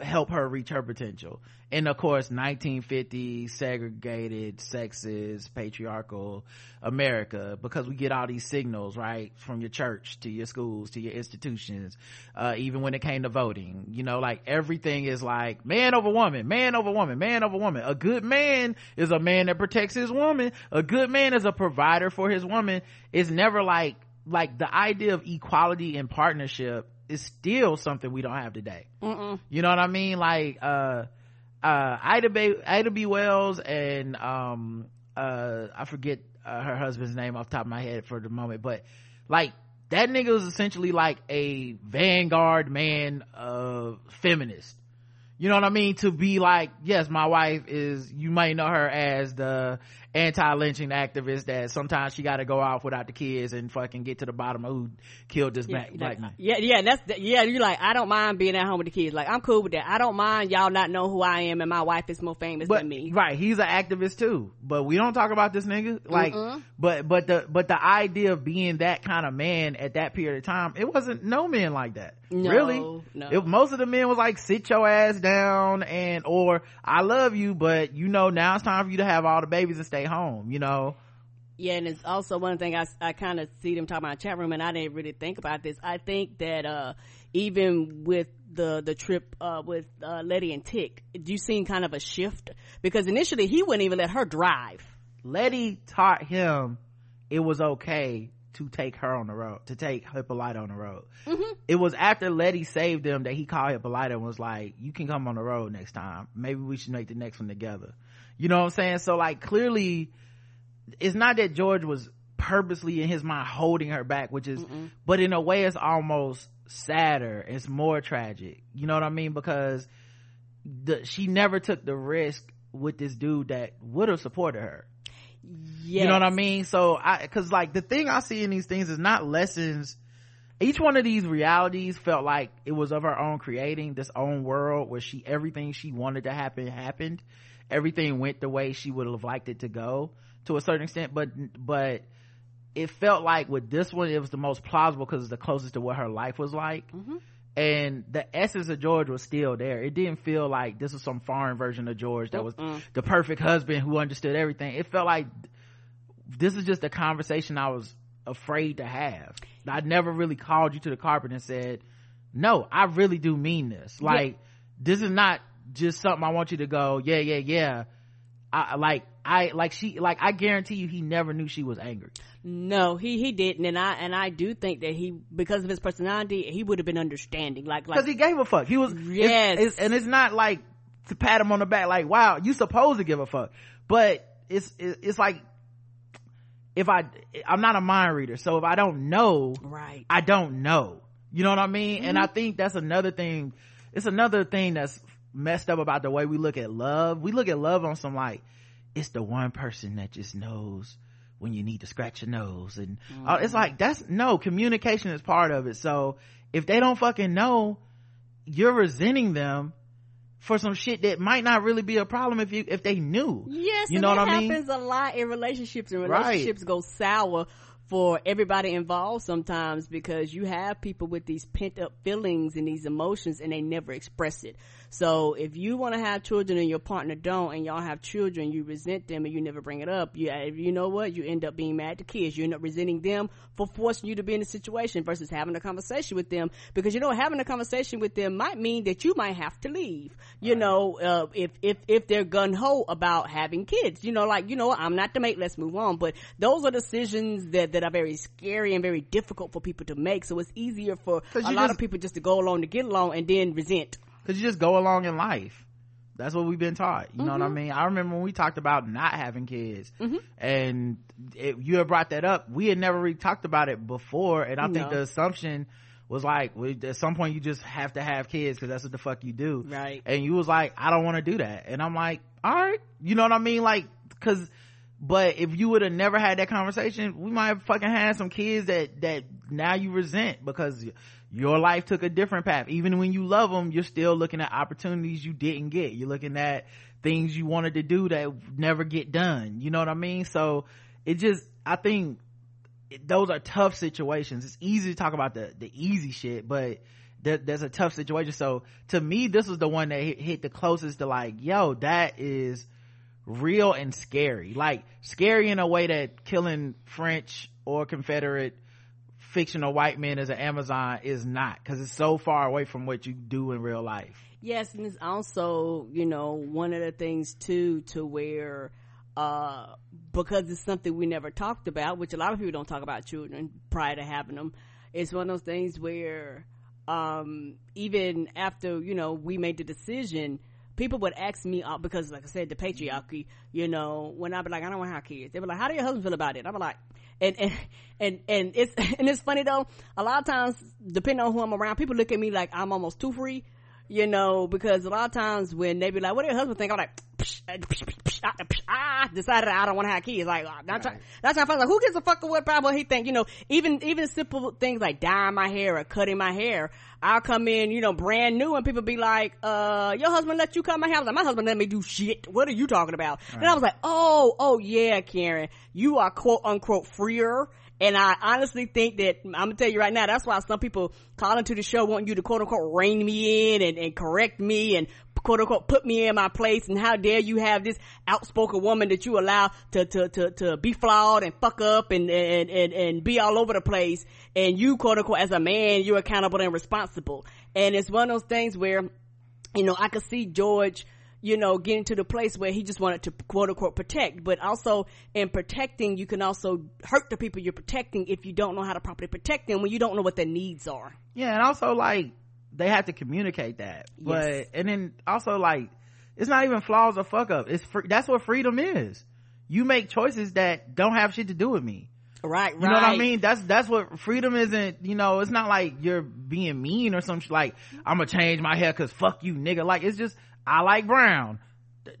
help her reach her potential. And of course 1950 segregated sexist patriarchal america because we get all these signals right from your church to your schools to your institutions uh, even when it came to voting. You know like everything is like man over woman man over woman man over woman. A good man is a man that protects his woman. A good man is a provider for his woman. It's never like like the idea of equality and partnership is still something we don't have today. Mm-mm. You know what I mean? Like, uh, uh, Ida B, Ida B. Wells and, um, uh, I forget uh, her husband's name off top of my head for the moment, but like, that nigga was essentially like a vanguard man, uh, feminist you know what I mean? To be like, yes, my wife is, you might know her as the anti-lynching activist that sometimes she got to go off without the kids and fucking get to the bottom of who killed this yeah, black, man. Yeah, yeah, that's, the, yeah, you're like, I don't mind being at home with the kids. Like, I'm cool with that. I don't mind y'all not know who I am and my wife is more famous but, than me. Right. He's an activist too, but we don't talk about this nigga. Like, Mm-mm. but, but the, but the idea of being that kind of man at that period of time, it wasn't no men like that. No, really? No. If most of the men was like, sit your ass down and, or I love you, but you know, now it's time for you to have all the babies and stay home, you know? Yeah, and it's also one thing I, I kind of see them talking about chat room, and I didn't really think about this. I think that uh, even with the the trip uh, with uh, Leti and Tic, do you seen kind of a shift because initially he wouldn't even let her drive. Leti taught him it was okay to take her on the road, to take Hippolyta on the road. Mm-hmm. It was after Leti saved him that he called Hippolyta and was like, you can come on the road next time. Maybe we should make the next one together. You know what I'm saying? So like clearly, it's not that George was purposely in his mind holding her back, which is, Mm-mm. but in a way it's almost sadder. It's more tragic. You know what I mean? Because the, she never took the risk with this dude that would have supported her. Yes. You know what I mean? So I, cause like the thing I see in these things is not lessons. Each one of these realities felt like it was of her own creating, this own world where she, everything she wanted to happen happened. Everything went the way she would have liked it to go to a certain extent, but, but it felt like with this one, it was the most plausible because it's the closest to what her life was like. Mm-hmm. And the essence of George was still there. It didn't feel like this was some foreign version of George that was Mm-mm. the perfect husband who understood everything. It felt like this is just a conversation I was afraid to have. I never really called you to the carpet and said, no, I really do mean this. Like, yeah. this is not just something I want you to go, yeah, yeah, yeah. I like, I, like she, like I guarantee you he never knew she was angry. No, he, he didn't. And I, and I do think that he, because of his personality, he would have been understanding. Like, like. Cause he gave a fuck. He was, yes. It's, it's, and it's not like to pat him on the back, like, wow, you supposed to give a fuck. But it's, it's like, if I, I'm not a mind reader. So if I don't know, right, I don't know. You know what I mean? Mm-hmm. And I think that's another thing. It's another thing that's messed up about the way we look at love. We look at love on some like, it's the one person that just knows when you need to scratch your nose. And mm-hmm. uh, it's like, that's no, communication is part of it. So if they don't fucking know, you're resenting them for some shit that might not really be a problem if you if they knew. Yes, you know what I mean. Happens a lot in relationships, and relationships right. go sour for everybody involved sometimes because you have people with these pent up feelings and these emotions and they never express it. So if you want to have children and your partner don't and y'all have children, you resent them and you never bring it up. You, you know what? You end up being mad at the kids. You end up resenting them for forcing you to be in a situation versus having a conversation with them because you know having a conversation with them might mean that you might have to leave. You right. know, uh, if if if they're gun ho about having kids, you know, like you know, I'm not the mate. Let's move on. But those are decisions that that are very scary and very difficult for people to make. So it's easier for a lot just, of people just to go along to get along and then resent because you just go along in life that's what we've been taught you mm-hmm. know what i mm-hmm. mean i remember when we talked about not having kids mm-hmm. and it, you had brought that up we had never really talked about it before and i no. think the assumption was like at some point you just have to have kids because that's what the fuck you do right and you was like i don't want to do that and i'm like all right you know what i mean like because but if you would have never had that conversation we might have fucking had some kids that that now you resent because your life took a different path. Even when you love them you're still looking at opportunities you didn't get. You're looking at things you wanted to do that never get done. You know what i mean? So it just i think those are tough situations. It's easy to talk about the the easy shit but there, there's a tough situation. So to me this was the one that hit, hit the closest to like yo that is real and scary. Like scary in a way that killing french or confederate fictional white men as an Amazon is not because it's so far away from what you do in real life. Yes, and it's also, you know, one of the things too to where uh, because it's something we never talked about, which a lot of people don't talk about children prior to having them. It's one of those things where um, even after, you know, we made the decision, people would ask me uh, because like I said, the patriarchy, you know, when I'd be like, I don't want to have kids, they'd be like, how do your husband feel about it? I'd be like, and, and, and, and it's, and it's funny though, a lot of times, depending on who I'm around, people look at me like I'm almost too free, you know, because a lot of times when they be like, what do your husband think? I'm like, decided I don't want to have kids. Like, that's, right. that's how I like, who gives a fuck what he think? You know, even, even simple things like dyeing my hair or cutting my hair. I'll come in, you know, brand new and people be like, uh, your husband let you cut my hair. I was like, my husband let me do shit. What are you talking about? Right. And I was like, oh, oh yeah, Karen, you are quote unquote freer and I honestly think that I'm gonna tell you right now, that's why some people call into the show want you to quote unquote rein me in and, and correct me and quote unquote put me in my place and how dare you have this outspoken woman that you allow to to to, to be flawed and fuck up and, and and and be all over the place and you quote unquote as a man you're accountable and responsible and it's one of those things where you know I could see George you know, getting to the place where he just wanted to quote unquote protect. But also in protecting, you can also hurt the people you're protecting if you don't know how to properly protect them when you don't know what their needs are. Yeah, and also like they have to communicate that. But and then also like it's not even flaws or fuck up. It's free, that's what freedom is. You make choices that don't have shit to do with me. Right, right. You know what I mean? That's, that's what freedom isn't, you know, it's not like you're being mean or something like, I'm gonna change my hair cause fuck you nigga. Like, it's just, I like brown.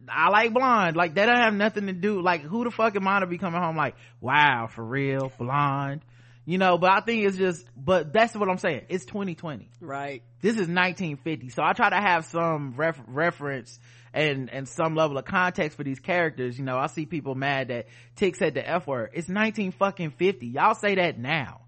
I like blonde. Like that don't have nothing to do. Like who the fuck am I to be coming home like, wow, for real, blonde. You know, but I think it's just, but that's what I'm saying. It's 2020. Right. This is 1950. So I try to have some ref- reference and, and some level of context for these characters. You know, I see people mad that Tic said the F word. It's 19 fucking 50. Y'all say that now.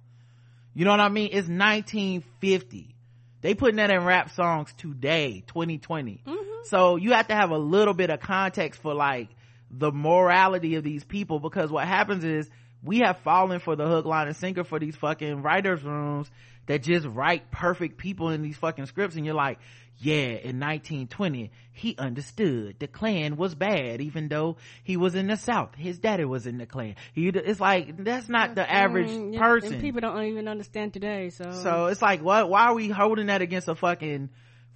You know what I mean? It's 1950. They putting that in rap songs today, 2020. Mm-hmm. So you have to have a little bit of context for like the morality of these people because what happens is we have fallen for the hook, line, and sinker for these fucking writers' rooms that just write perfect people in these fucking scripts, and you're like, yeah, in 1920, he understood the Klan was bad, even though he was in the South. His daddy was in the Klan. He, it's like, that's not the average mm, person. people don't even understand today, so. So it's like, what, why are we holding that against a fucking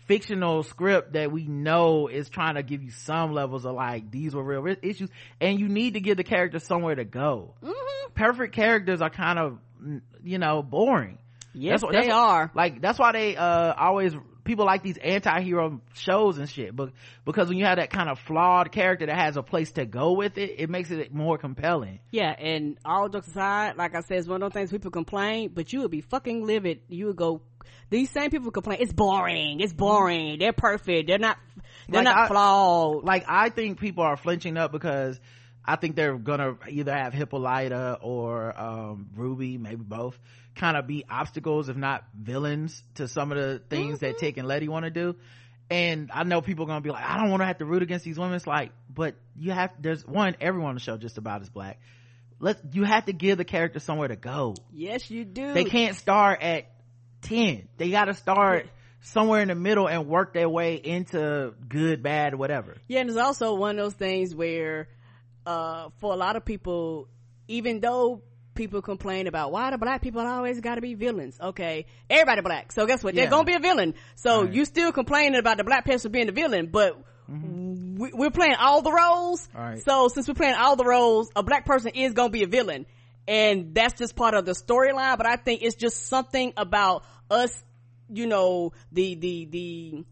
fictional script that we know is trying to give you some levels of like these were real issues and you need to give the character somewhere to go. Mm-hmm. perfect characters are kind of you know boring. Yes that's, what, they are. like that's why they uh always people like these anti-hero shows and shit but because when you have that kind of flawed character that has a place to go with it it makes it more compelling. Yeah and all jokes aside like i said it's one of those things people complain but you would be fucking livid. You would go these same people complain it's boring it's boring they're perfect they're not they're like not I, flawed. like i think people are flinching up because I think they're gonna either have Hippolyta or um, Ruby, maybe both, kind of be obstacles, if not villains, to some of the things mm-hmm. that Tic and Leti want to do. And I know people are gonna be like, I don't want to have to root against these women. It's like, but you have. There's one. Everyone on the show just about is black. Let you have to give the character somewhere to go. Yes, you do. They can't start at ten. They got to start somewhere in the middle and work their way into good, bad, whatever. Yeah, and it's also one of those things where uh, for a lot of people, even though people complain about why the black people always got to be villains. Okay, everybody black. So guess what? Yeah. They're gonna be a villain. So right. you still complaining about the black person being the villain, but mm-hmm. we, are playing all the roles. Right. So since we're playing all the roles, a black person is gonna be a villain, and that's just part of the storyline. But I think it's just something about us, you know, the the the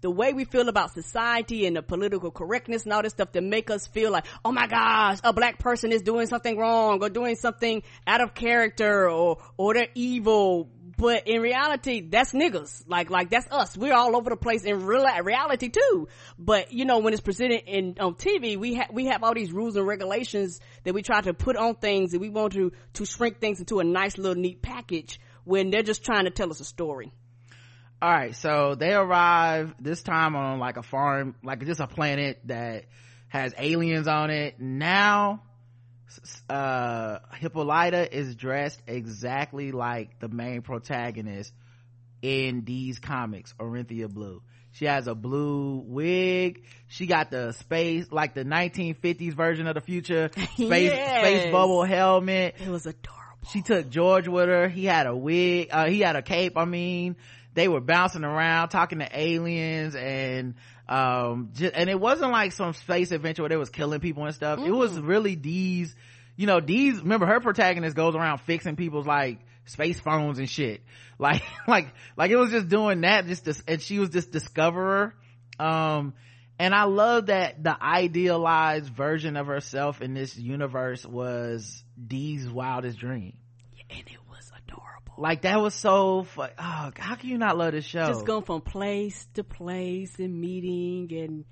the way we feel about society and the political correctness and all this stuff to make us feel like, oh my gosh, a black person is doing something wrong or doing something out of character or, or they're evil. But in reality, that's niggas. Like, like that's us. We're all over the place in real reality too. But you know, when it's presented in on TV, we have we have all these rules and regulations that we try to put on things and we want to to shrink things into a nice little neat package when they're just trying to tell us a story all right so they arrive this time on like a farm like just a planet that has aliens on it. Now uh hippolyta is dressed exactly like the main protagonist in these comics orithyia blue. She has a blue wig. She got the space like the 1950s version of the future space yes. space bubble helmet. It was adorable. She took george with her. He had a wig uh, he had a cape i mean they were bouncing around talking to aliens and um just, and it wasn't like some space adventure where they was killing people and stuff. Mm. it was really these you know these remember her protagonist goes around fixing people's like space phones and shit. Like like like it was just doing that just to, and she was this discoverer. Um and i love that the idealized version of herself in this universe was dee's wildest dream. And it like that was so fun. Oh, how can you not love this show? Just going from place to place and meeting and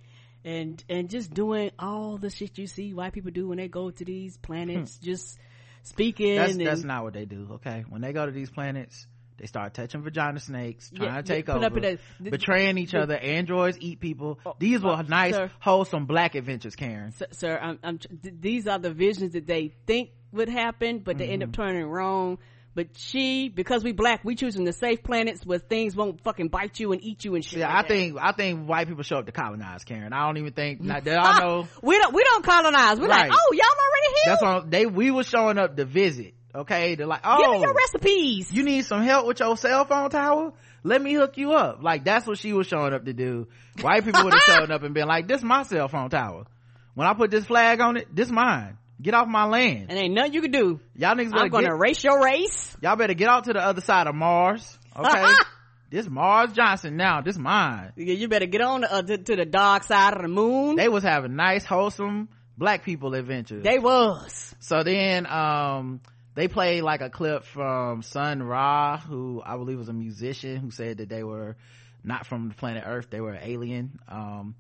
and and just doing all the shit you see white people do when they go to these planets. Hmm. just speaking. That's, and, that's not what they do. Okay, when they go to these planets, they start touching vagina snakes, trying yeah, to take over, the, betraying each the, other. Androids eat people. Oh, these were oh, nice, sir, wholesome black adventures, Karen. Sir, sir I'm, I'm, these are the visions that they think would happen, but they mm-hmm. end up mm-hmm. turning wrong but she, because we black, we choosing the safe planets where things won't fucking bite you and eat you and shit. Yeah, like I think I think white people show up to colonize, Karen. I don't even think not that I know. we don't we don't colonize. We're right. like, oh, y'all already here. That's on they we were showing up to visit. Okay, they're like, oh, give me oh, your recipes. You need some help with your cell phone tower? Let me hook you up. Like that's what she was showing up to do. White people would have shown up and been like, this my cell phone tower. When I put this flag on it, this mine. Get off my land. And ain't nothing you can do. Y'all niggas better I'm gonna get, erase your race. Y'all better get out to the other side of Mars. Okay. this Mars Johnson now. This mine. Yeah, you better get on uh, to, to, the dark side of the moon. They was having nice, wholesome black people adventures. They was. So then, um, they played like a clip from Sun Ra, who I believe was a musician who said that they were not from the planet Earth. They were alien. Um,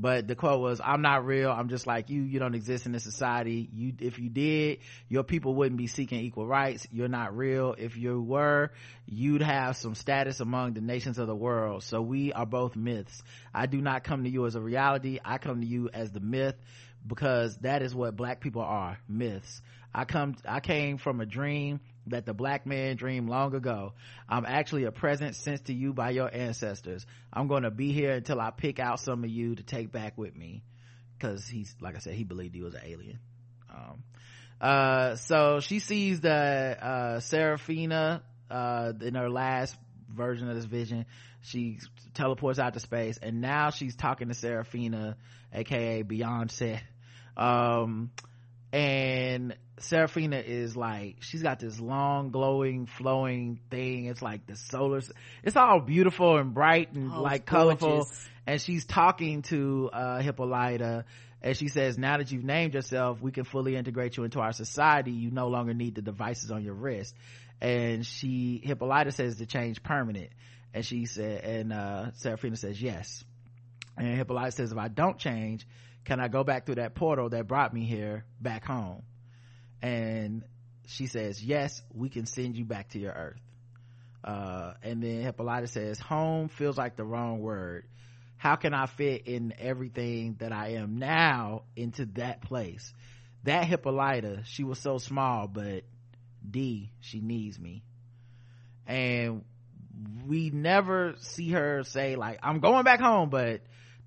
but the quote was i'm not real. I'm just like you. You don't exist in this society. You if you did your people wouldn't be seeking equal rights. You're not real. If you were you'd have some status among the nations of the world. So we are both myths. I do not come to you as a reality. I come to you as the myth because that is what black people are myths. I come i came from a dream that the black man dreamed long ago. I'm actually a present sent to you by your ancestors. I'm going to be here until I pick out some of you to take back with me. Cause he's, like I said, he believed he was an alien. Um, uh, so she sees the, uh, Seraphina, uh, in her last version of this vision. She teleports out to space and now she's talking to Seraphina, aka Beyonce. Um, and Seraphina is like she's got this long glowing flowing thing. It's like the solar it's all beautiful and bright and oh, like colorful. And she's talking to uh hippolyta and she says now that you've named yourself we can fully integrate you into our society. You no longer need the devices on your wrist. And she hippolyta says the change permanent. And she said and uh Seraphina says yes. And hippolyta says if i don't change can i go back through that portal that brought me here back home and she says yes we can send you back to your earth. Uh, and then hippolyta says home feels like the wrong word. How can i fit in everything that i am now into that place? That hippolyta she was so small but d she needs me. And we never see her say like i'm going back home but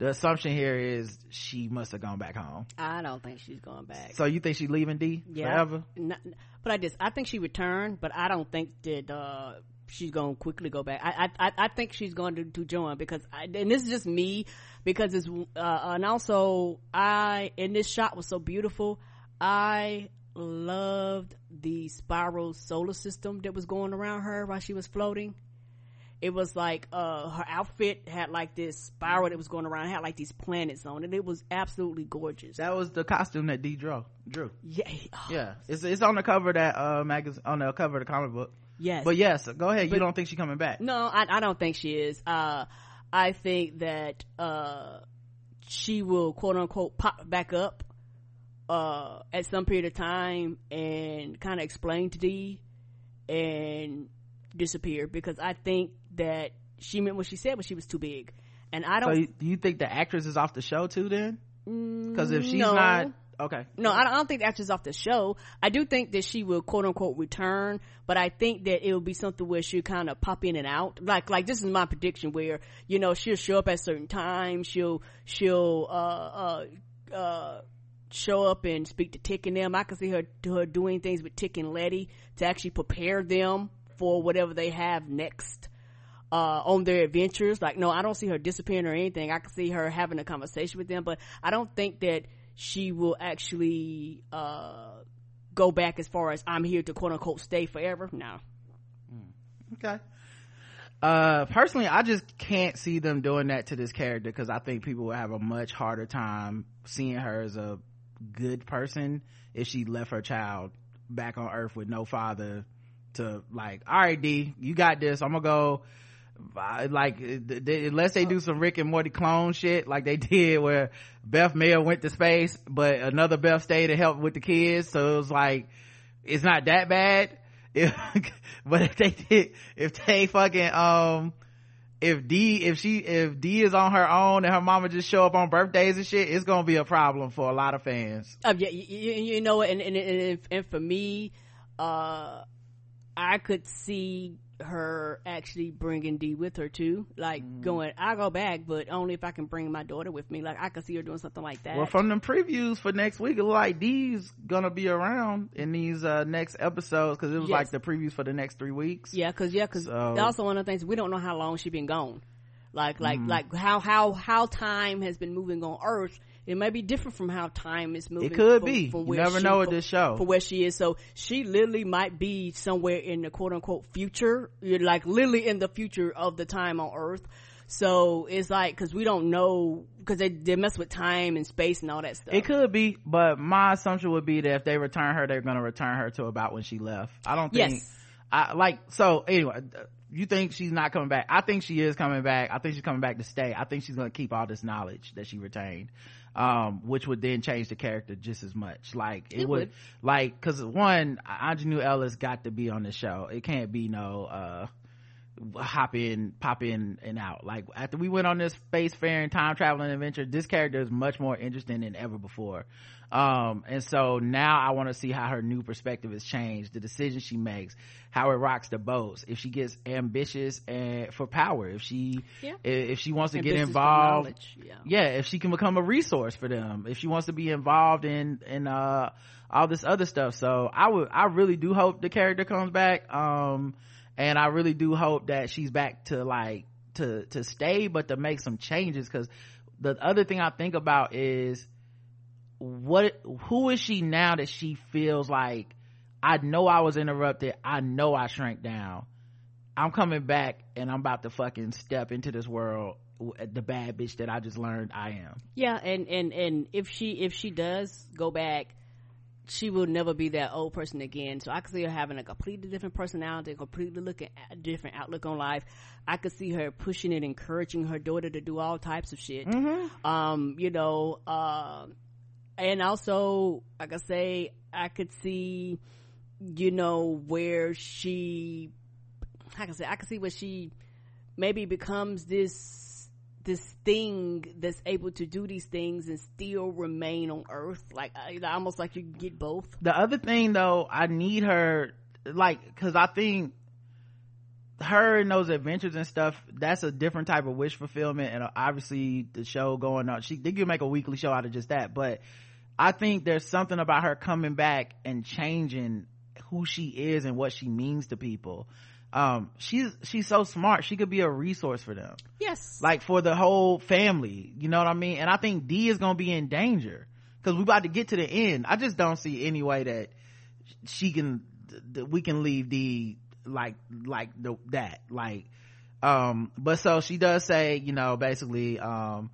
the assumption here is she must have gone back home I don't think she's going back. so you think she's leaving d yeah, forever Not- but I just I think she returned, but I don't think that uh, she's going to quickly go back. I I I- I think she's going to, to join because I, and this is just me because it's uh, and also I and this shot was so beautiful. I loved the spiral solar system that was going around her while she was floating. It was like uh her outfit had like this spiral that was going around, it had like these planets on it. It was absolutely gorgeous. that was the costume that d drew drew yeah, oh, yeah it's it's on the cover of that uh magazine on the cover of the comic book yes. but yes go ahead you don't think she's coming back No, I, I don't think she is. Uh, I think that, uh, she will quote unquote pop back up, uh, at some period of time and kind of explain to d and disappear because I think that she meant what she said when she was too big. And I don't, you, do you think the actress is off the show too then because if she's no. not okay No, I don't, I don't think the actress is off the show. I do think that she will quote unquote return, but I think that it will be something where she'll kind of pop in and out. Like, like this is my prediction where, you know, she'll show up at certain times, she'll, she'll, uh, uh, uh, show up and speak to Tic and them. I can see her, her doing things with Tic and Leti to actually prepare them for whatever they have next. Uh, on their adventures. Like, no, I don't see her disappearing or anything. I can see her having a conversation with them, but I don't think that she will actually, uh, go back as far as I'm here to quote unquote stay forever. No. okay uh personally i just can't see them doing that to this character because i think people will have a much harder time seeing her as a good person if she left her child back on earth with no father to like all right d you got this i'm gonna go like th- th- unless they do some rick and morty clone shit like they did where beth mayer went to space but another beth stayed to help with the kids. So it was like it's not that bad. If, but if they did if they fucking um if d if she if d is on her own and her mama just show up on birthdays and shit it's gonna be a problem for a lot of fans. Uh, yeah, you, you, you know, and, and, and, and for me, uh, I could see her actually bringing D with her too. Like Mm. going, I'll go back, but only if I can bring my daughter with me. Like I could see her doing something like that. well from the previews for next week it like d's gonna be around in these uh next episodes because it was Yes. like the previews for the next three weeks Yeah, cause yeah, cause So- also one of the things we don't know how long she been gone. Like like Mm. like how how how time has been moving on Earth. It may be different from how time is moving. it could from- be from you never she- know with this show for where she is. So she literally might be somewhere in the quote unquote future, You're like literally in the future of the time on Earth. So it's like because we don't know because they they mess with time and space and all that stuff. It could be, but my assumption would be that if they return her, they're gonna return her to about when she left. I don't think. Yes. I like so. Anyway, you think she's not coming back? I think she is coming back. I think she's coming back to stay. I think she's gonna keep all this knowledge that she retained, um, which would then change the character just as much. Like it, It would, would. like because one, Aunjanue Ellis got to be on the show. It can't be no. uh hop in, pop in and out. Like after we went on this space faring time traveling adventure, this character is much more interesting than ever before. Um, and so now I want to see how her new perspective has changed, the decisions she makes, how it rocks the boats, if she gets ambitious and for power, if she, Yeah. if, she wants to And get involved, yeah. yeah if she can become a resource for them if she wants to be involved in in uh all this other stuff so i would i really do hope the character comes back um and i really do hope that she's back to like to to stay but to make some changes because the other thing i think about is what who is she now that she feels like i know i was interrupted i know i shrank down i'm coming back and i'm about to fucking step into this world the bad bitch that i just learned i am Yeah, and and and if she if she does go back, she will never be that old person again. So I could see her having a completely different personality, completely looking a different outlook on life. I could see her pushing and encouraging her daughter to do all types of shit. Um, you know, uh, and also, like I say, I could see, you know, where she, like I say, I could see where she maybe becomes this this thing that's able to do these things and still remain on earth. Like uh, almost like you get both. The other thing though i need her like because i think her and those adventures and stuff that's a different type of wish fulfillment and obviously the show going on. She they could make a weekly show out of just that but i think there's something about her coming back and changing who she is and what she means to people. Um she's she's so smart. She could be a resource for them. Yes. Like for the whole family. You know what i mean? And i think d is gonna be in danger. Because we about to get to the end. I just don't see any way that she can that we can leave d like like the, that like um but so she does say you know basically um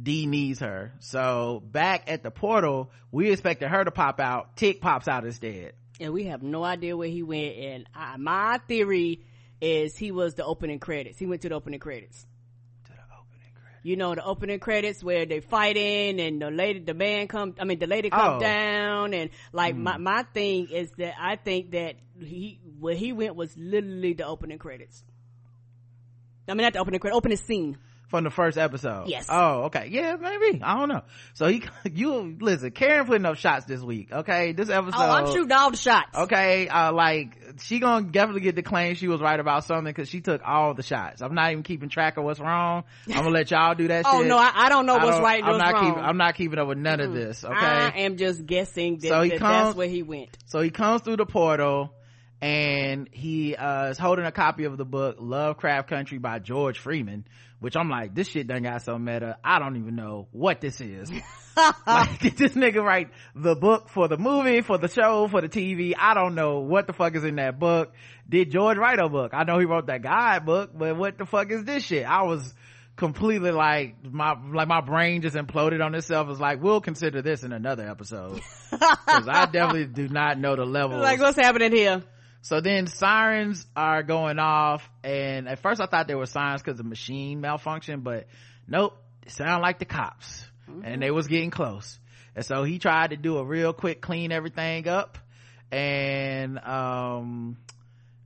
d needs her. So back at the portal we expected her to pop out. Tic pops out instead. And we have no idea where he went. And I, my theory is he was the opening credits. He went to the opening credits you know the opening credits where they fighting and the lady the man come i mean the lady come Oh. down and like my, hmm. my thing is that i think that he where he went was literally the opening credits. I mean not the opening credit opening scene from the first episode. Yes. Oh, okay. Yeah, maybe. I don't know. So he, you listen. Karen putting up shots this week. Okay, this episode. oh i'm shooting all the shots Okay, uh, like she gonna definitely get the claim she was right about something because she took all the shots. I'm not even keeping track of what's wrong. I'm gonna let y'all do that oh shit. no I, I don't know I what's don't- right I'm not wrong keeping. I'm not keeping up with none of this. Okay. i am just guessing that, So he that comes- that's where he went So he comes through the portal and he uh, is holding a copy of the book Lovecraft Country by George Freeman, which I'm like, this shit done got so meta. I don't even know what this is. like, did this nigga write the book for the movie, for the show, for the TV? I don't know what the fuck is in that book. Did George write a book? I know he wrote that guide book, but what the fuck is this shit? I was completely like my like my brain just imploded on itself. It's like we'll consider this in another episode because I definitely do not know the level. like what's happening here So then sirens are going off and at first I thought they were sirens because the machine malfunctioned but nope, it sounded like the cops and they was getting close. And so he tried to do a real quick clean everything up and, um,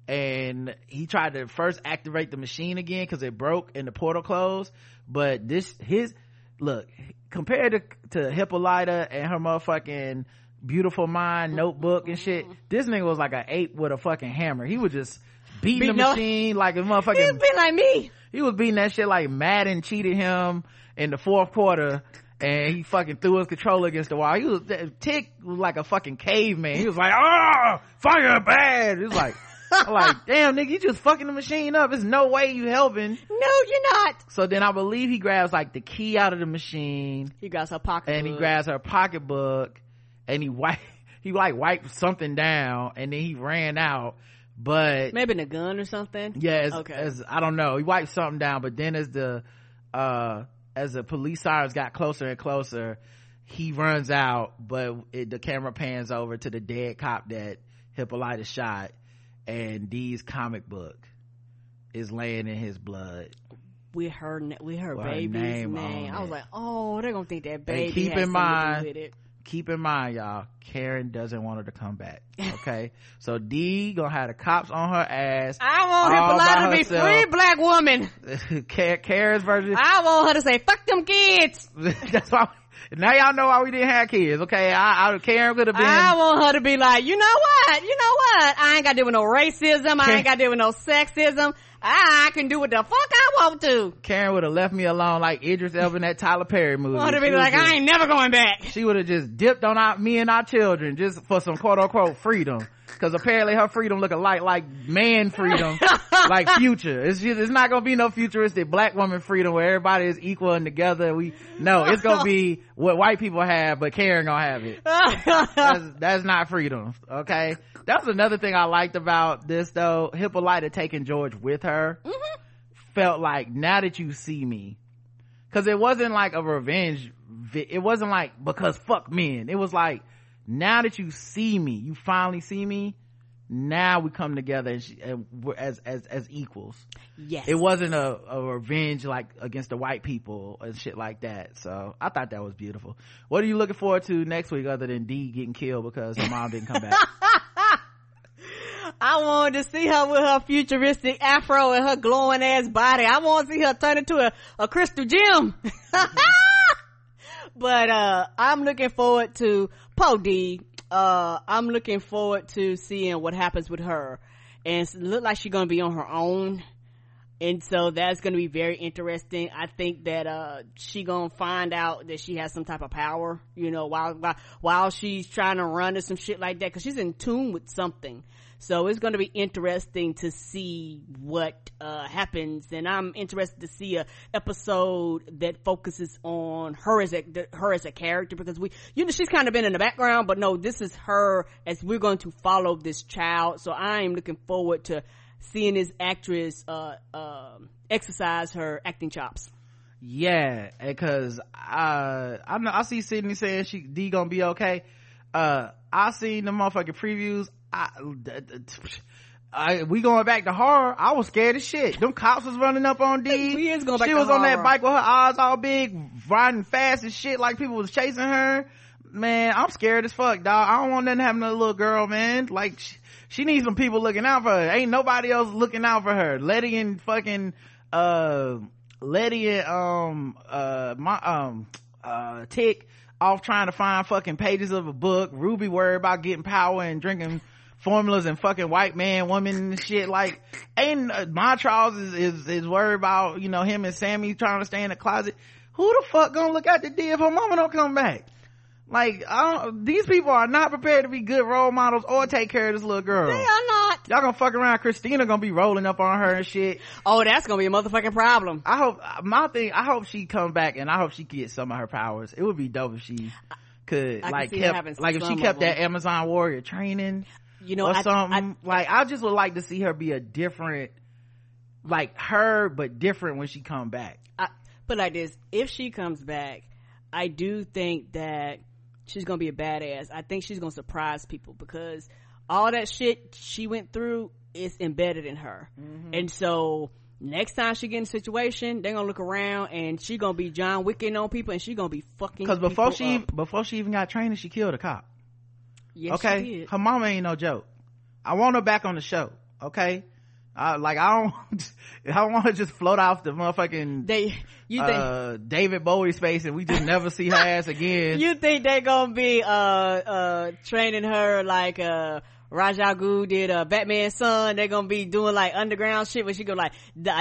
and he tried to first activate the machine again because it broke and the portal closed. But this, his, look, compared to, to Hippolyta and her motherfucking beautiful mind notebook and shit, this nigga was like an ape with a fucking hammer. He was just beating the Beating up- machine like a motherfucker. he motherfucking, be like me he was beating that shit like Madden cheated him in the fourth quarter and he fucking threw his controller against the wall. He was, Tic was like a fucking caveman. He was like, ah, fire bad. It was like, I'm like, damn nigga, you just fucking the machine up. There's no way you helping. no you're not So then I believe he grabs like the key out of the machine he grabs her pocket and he grabs her pocketbook and he wipe, he like wiped something down and then he ran out. But maybe in a gun or something yeah, as, Okay. I don't know, he wiped something down, but then as the uh as the police sirens got closer and closer, he runs out, but it, the camera pans over to the dead cop that Hippolyta shot, and D's comic book is laying in his blood. with her na- with her With her baby's name name. I was like, oh, they're gonna think that baby. keep has in mind- with it. Keep in mind, y'all, Karen doesn't want her to come back. Okay, so D gonna have the cops on her ass. I want Hippolyta to be free black woman. Ka- Karen's version. I want her to say, fuck them kids. That's why. Now y'all know why we didn't have kids. Okay, I, I Karen could have been. I want her to be like, you know what? You know what? I ain't got to deal with no racism. I ain't got to deal with no sexism. I, I can do what the fuck I want to. Karen would have left me alone like Idris Elba in that Tyler Perry movie. I want her to She be was like, just- I ain't never going back. She would have just dipped on our, me and our children just for some quote unquote freedom. Cause apparently her freedom look like like man freedom, like future. It's just, it's not gonna be no futuristic black woman freedom where everybody is equal and together. We, no, it's gonna be what white people have, but Karen gonna have it. that's, that's not freedom. Okay. That's another thing I liked about this though. Hippolyta taking George with her mm-hmm. felt like now that you see me, cause it wasn't like a revenge. It wasn't like because fuck men. It was like now that you see me you finally see me now we come together as as as, as equals. Yes. It wasn't a, a revenge like against the white people and shit like that. So i thought that was beautiful. What are you looking forward to next week other than d getting killed because her mom didn't come back? I wanted to see her with her futuristic afro and her glowing ass body. I want to see her turn into a, a crystal gem. but, uh, I'm looking forward to Po D. Uh, I'm looking forward to seeing what happens with her. And it look like she's gonna be on her own. And so that's gonna be very interesting. I think that, uh, she gonna find out that she has some type of power, you know, while, while, while she's trying to run or some shit like that, cause she's in tune with something. So it's going to be interesting to see what uh, happens, and I'm interested to see a episode that focuses on her as a her as a character because we, you know, she's kind of been in the background, but no, this is her as we're going to follow this child. So I am looking forward to seeing this actress uh, uh, exercise her acting chops. Yeah, because uh, I know I see Sydney saying she D gonna be okay. Uh, I seen the motherfucking previews. I, I, we going back to horror. I was scared as shit. Them cops was running up on D. We is going back she was on that bike with her eyes all big, riding fast as shit like people was chasing her. Man, I'm scared as fuck, dog. I don't want nothing happen to the little girl, man. Like, she, she needs some people looking out for her. Ain't nobody else looking out for her. Leti and fucking, uh, Leti and, um, uh, my, um, uh, Tic off trying to find fucking pages of a book. Ruby worried about getting power and drinking formulas and fucking white man, woman and shit. Like, ain't uh, my Charles is, is, is worried about, you know, him and Sammy trying to stay in the closet. Who the fuck gonna look at the D if her mama don't come back? Like, I don't, these people are not prepared to be good role models or take care of this little girl. They are not. Y'all gonna fuck around. Christina gonna be rolling up on her and shit. Oh, that's gonna be a motherfucking problem. I hope, my thing, I hope she come back and I hope she gets some of her powers. It would be dope if she could, I like, see that having kept, like if she kept that. Amazon warrior training You know, or I, something. I, like, I just would like to see her be a different, like her, but different when she come back. I put like this: if she comes back, I do think that she's gonna be a badass. I think she's gonna surprise people because all that shit she went through is embedded in her, Mm-hmm. and so next time she get in a situation, they're gonna look around and she gonna be John Wicking on people, and she gonna be fucking. Cause before she, up. before she even got training, she killed a cop. yes, okay she did. her mama ain't no joke i want her back on the show okay I, like i don't i don't want to just float off the motherfucking they, you think? uh david bowie space and we just never see her ass again you think they gonna be uh uh training her like uh Raja did uh Batman's son they're gonna be doing like underground shit where she go like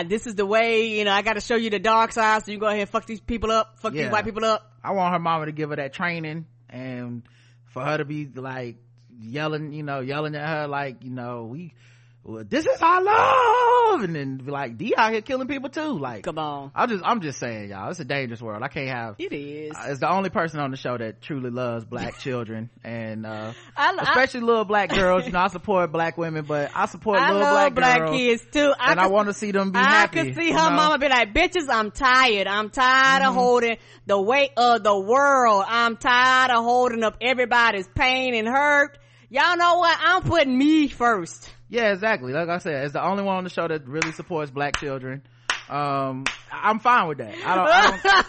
this is the way you know I gotta show you the dark side so you go ahead and fuck these people up fuck Yeah. these white people up i want her mama to give her that training and for her to be like yelling you know yelling at her like you know we well, this is our love and then be like d out here killing people too like come on i just i'm just saying y'all it's a dangerous world i can't have it is It's the only person on the show that truly loves black children and uh I, I, especially little black girls you know i support black women but i support I little black, black girls kids too I and i want to see them be I happy I could see her know? mama be like, bitches, I'm tired. I'm tired Mm-hmm. of holding the weight of the world. I'm tired of holding up everybody's pain and hurt. Y'all know what? I'm putting me first. Yeah exactly. Like i said it's the only one on the show that really supports black children. Um i'm fine with that. I don't, I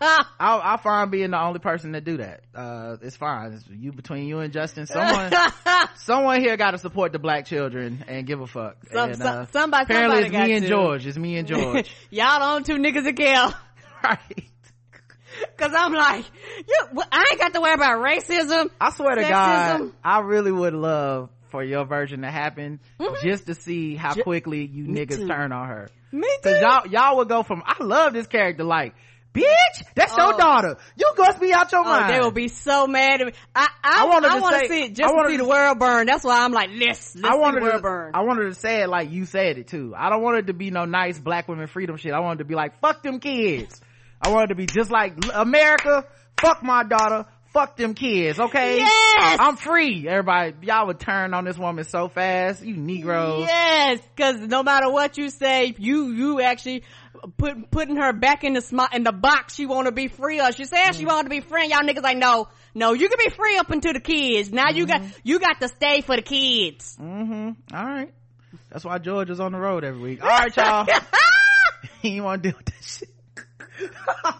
don't I'll, I'll fine being the only person to do that uh it's fine. It's you between you and justin someone someone here got to support the black children and give a fuck. Some- and, some- uh, somebody- apparently somebody it's me and to. george. It's me and george. Y'all the only two niggas that care. right. Cause I'm like, you, I ain't got to worry about racism. I swear to God, I really would love for your version to happen just to see how quickly you niggas Mm-hmm. too. turn on her. Me too. Cause y'all, y'all would go from, I love this character like, bitch, that's your Oh. daughter. You must be out your Oh, mind. they will be so mad at me. I, I, I want to see just to see the world burn. That's why I'm like, let's, let's I see the world to, burn. I wanted to say it like you said it too. I don't want it to be no nice black women freedom shit. I wanted to be like, fuck them kids. I wanted to be just like America, fuck my daughter, fuck them kids, okay? Yes! I'm free. Everybody, y'all would turn on this woman so fast, you Negroes. Yes, cause no matter what you say, you, you actually, put, putting her back in the sm- in the box she want to be free. Or she said she want to be free y'all niggas like no no you can be free up until the kids. Now you got you got to stay for the kids. Mm-hmm. All right. That's why george is on the road every week. All right y'all. He want to deal with that shit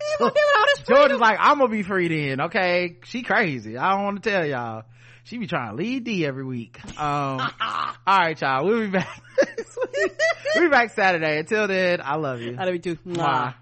You gonna deal with all this George is like, I'm gonna be free then, okay? She crazy. I don't want to tell y'all. She be trying to lead D every week. Um, alright y'all, we'll be back. we'll be back Saturday. Until then, I love you. I love you too. Mwah.